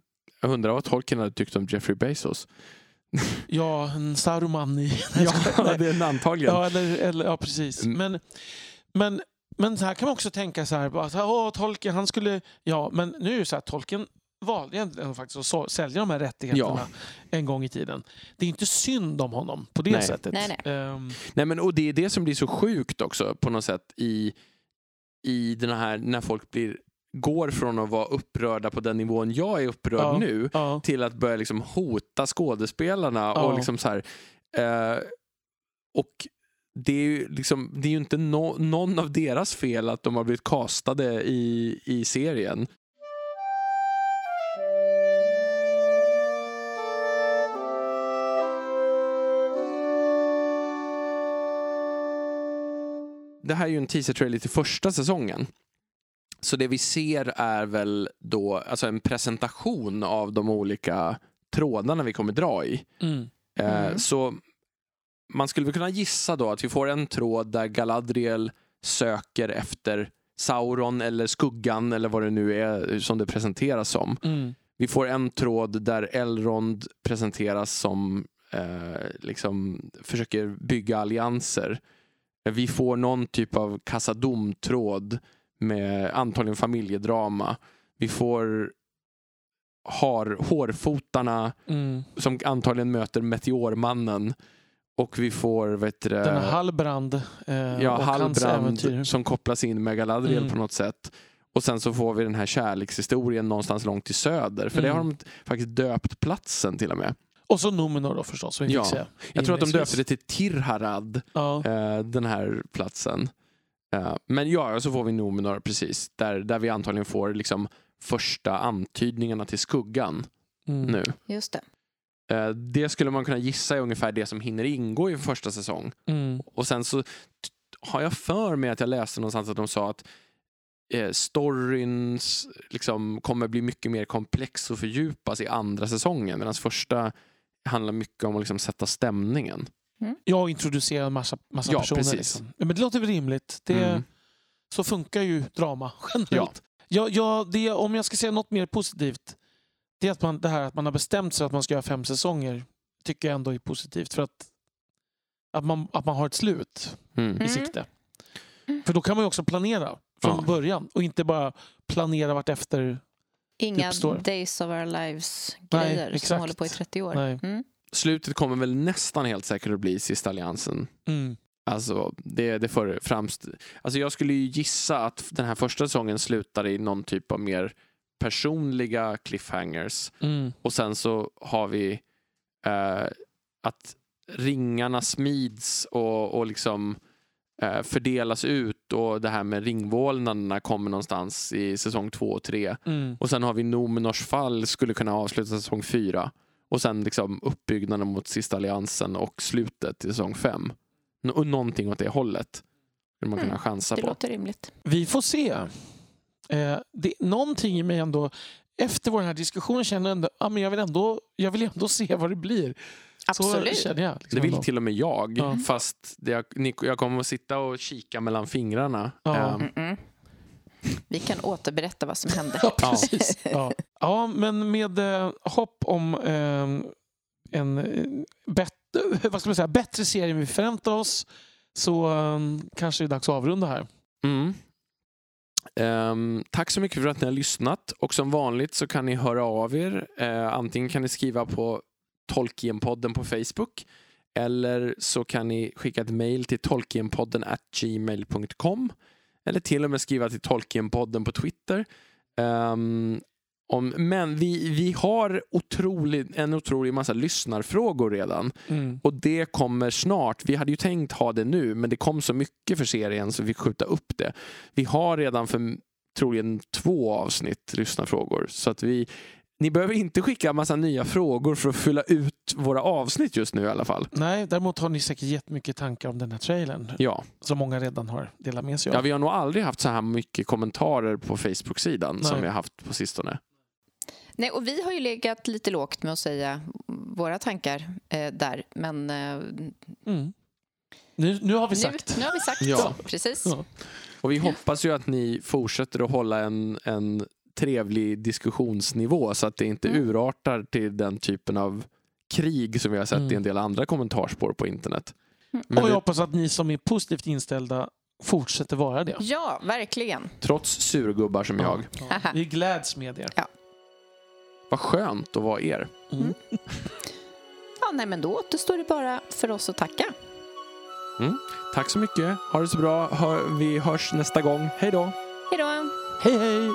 jag undrar vad Tolkien hade tyckt om Jeffrey Bezos. ja, en Saruman i... Ja, det är en antagligen. Ja, eller, eller, ja precis. Mm. Men, men, men så här kan man också tänka så här, bara, så här åh, Tolkien, han skulle... Ja, men nu är det så här, Tolkien valde egentligen faktiskt att sälja de här rättigheterna en gång i tiden. Det är inte synd om honom på det Nej. sättet. Nej, nej. Ehm, Nej, men, och det är det som blir så sjukt också på något sätt i, i den här, när folk blir går från att vara upprörda på den nivån jag är upprörd Ja. nu Ja. till att börja liksom hota skådespelarna. Ja. Och liksom så här, eh, och det är ju, liksom, det är ju inte nå- någon av deras fel att de har blivit castade i, i serien. Det här är ju en teaser-trailer till första säsongen. Så det vi ser är väl då alltså en presentation av de olika trådarna vi kommer dra i. Mm. Eh, Mm. Så man skulle väl kunna gissa då att vi får en tråd där Galadriel söker efter Sauron eller Skuggan eller vad det nu är som det presenteras som. Mm. Vi får en tråd där Elrond presenteras som eh, liksom försöker bygga allianser. Vi får någon typ av Casadum-tråd med antagligen familjedrama. Vi får har, hårfotarna Mm. som antagligen möter Meteormannen. Och vi får vet du, det, Den Hallbrand eh, ja, och. Halbrand som kopplas in med Galadriel Mm. på något sätt. Och sen så får vi den här kärlekshistorien någonstans långt till söder. För det har Mm. de faktiskt döpt platsen till och med. Och så Numenor då förstås. Ja. säga Jag tror att de döpte det till Tirharad, Ja. eh, den här platsen. Eh, men ja, så får vi Numenor precis. Där, där vi antagligen får liksom första antydningarna till skuggan Mm. nu. Just det. Eh, det skulle man kunna gissa är ungefär det som hinner ingå i första säsong. Mm. Och sen så har jag för mig att jag läste någonstans att de sa att eh, storyn liksom kommer bli mycket mer komplex och fördjupas i andra säsongen. Medan första handlar mycket om att liksom sätta stämningen. Jag introducerar en massa, massa Ja, personer. precis. Liksom. Men det låter väl rimligt. Det, Mm. Så funkar ju drama generellt. Ja. Ja, det, om jag ska säga något mer positivt. Det är att man, det här att man har bestämt sig att man ska göra fem säsonger. Tycker jag ändå är positivt. För att, att, man, att man har ett slut Mm. i Mm. sikte. För då kan man ju också planera från Ja. början. Och inte bara planera vart efter. Inga uppstår. Days of our lives-grejer som håller på i 30 år. Nej. Mm. Slutet kommer väl nästan helt säkert att bli Sista Alliansen. Mm. Alltså, det, det för framst... alltså jag skulle ju gissa att den här första säsongen slutar i någon typ av mer personliga cliffhangers. Mm. Och sen så har vi eh, att ringarna smids och, och liksom eh, fördelas ut och det här med ringvålnaderna kommer någonstans i säsong två och tre. Mm. Och sen har vi Nomenors fall skulle kunna avsluta säsong fyra. Och sen liksom uppbyggnaden mot sista alliansen och slutet i säsong fem. Nå- Och någonting åt det hållet. Skulle man kunna Mm, chansa Det på. låter rimligt. Vi får se. Eh, det, någonting i mig ändå, efter vår här diskussion känner jag ändå, ja, men jag vill ändå, jag vill ändå se vad det blir. Absolut. Så känner jag. Liksom Det vill ändå. till och med jag. Ja. Fast det, jag, ni- jag kommer att sitta och kika mellan fingrarna. Ja. Ehm, Mm-mm. Vi kan återberätta vad som hände. Ja, precis. Ja. ja, men med eh, hopp om eh, en bättre, vad ska man säga, bättre serie än vi förväntar oss så eh, kanske det är dags att avrunda här. Mm. Um, tack så mycket för att ni har lyssnat och som vanligt så kan ni höra av er. Uh, antingen kan ni skriva på Tolkienpodden på Facebook eller så kan ni skicka ett mejl till tolkienpodden gmail.com eller till och med skriva till Tolkienpodden på Twitter. Um, om, men vi, vi har otrolig, en otrolig massa lyssnarfrågor redan. Mm. Och det kommer snart. Vi hade ju tänkt ha det nu, men det kom så mycket för serien så vi fick skjuta upp det. Vi har redan för troligen två avsnitt lyssnarfrågor. Så att vi, ni behöver inte skicka massa nya frågor för att fylla ut våra avsnitt just nu i alla fall. Nej, däremot har ni säkert jättemycket tankar om den här trailern Ja, som många redan har delat med sig av. ja vi har nog aldrig haft så här mycket kommentarer på Facebook-sidan som vi har haft på sistone. Nej, och vi har ju legat lite lågt med att säga våra tankar eh, där. Men eh, Mm. Nu, nu har vi nu, sagt. nu har vi sagt Ja. precis. Ja. Och vi hoppas ju att ni fortsätter att hålla en, en trevlig diskussionsnivå så att det inte Mm. urartar till den typen av krig som vi har sett Mm. i en del andra kommentarspår på internet. Mm. Men och jag vi, hoppas att ni som är positivt inställda fortsätter vara det. Ja, verkligen. trots surgubbar som jag. Ja. Ja. Vi gläds med er. Vad skönt att vara er. Mm. Ja, nej, men då återstår det bara för oss att tacka. Tack så mycket. Ha det så bra. Hör, vi hörs nästa gång. Hej då! Hej då! Hej hej!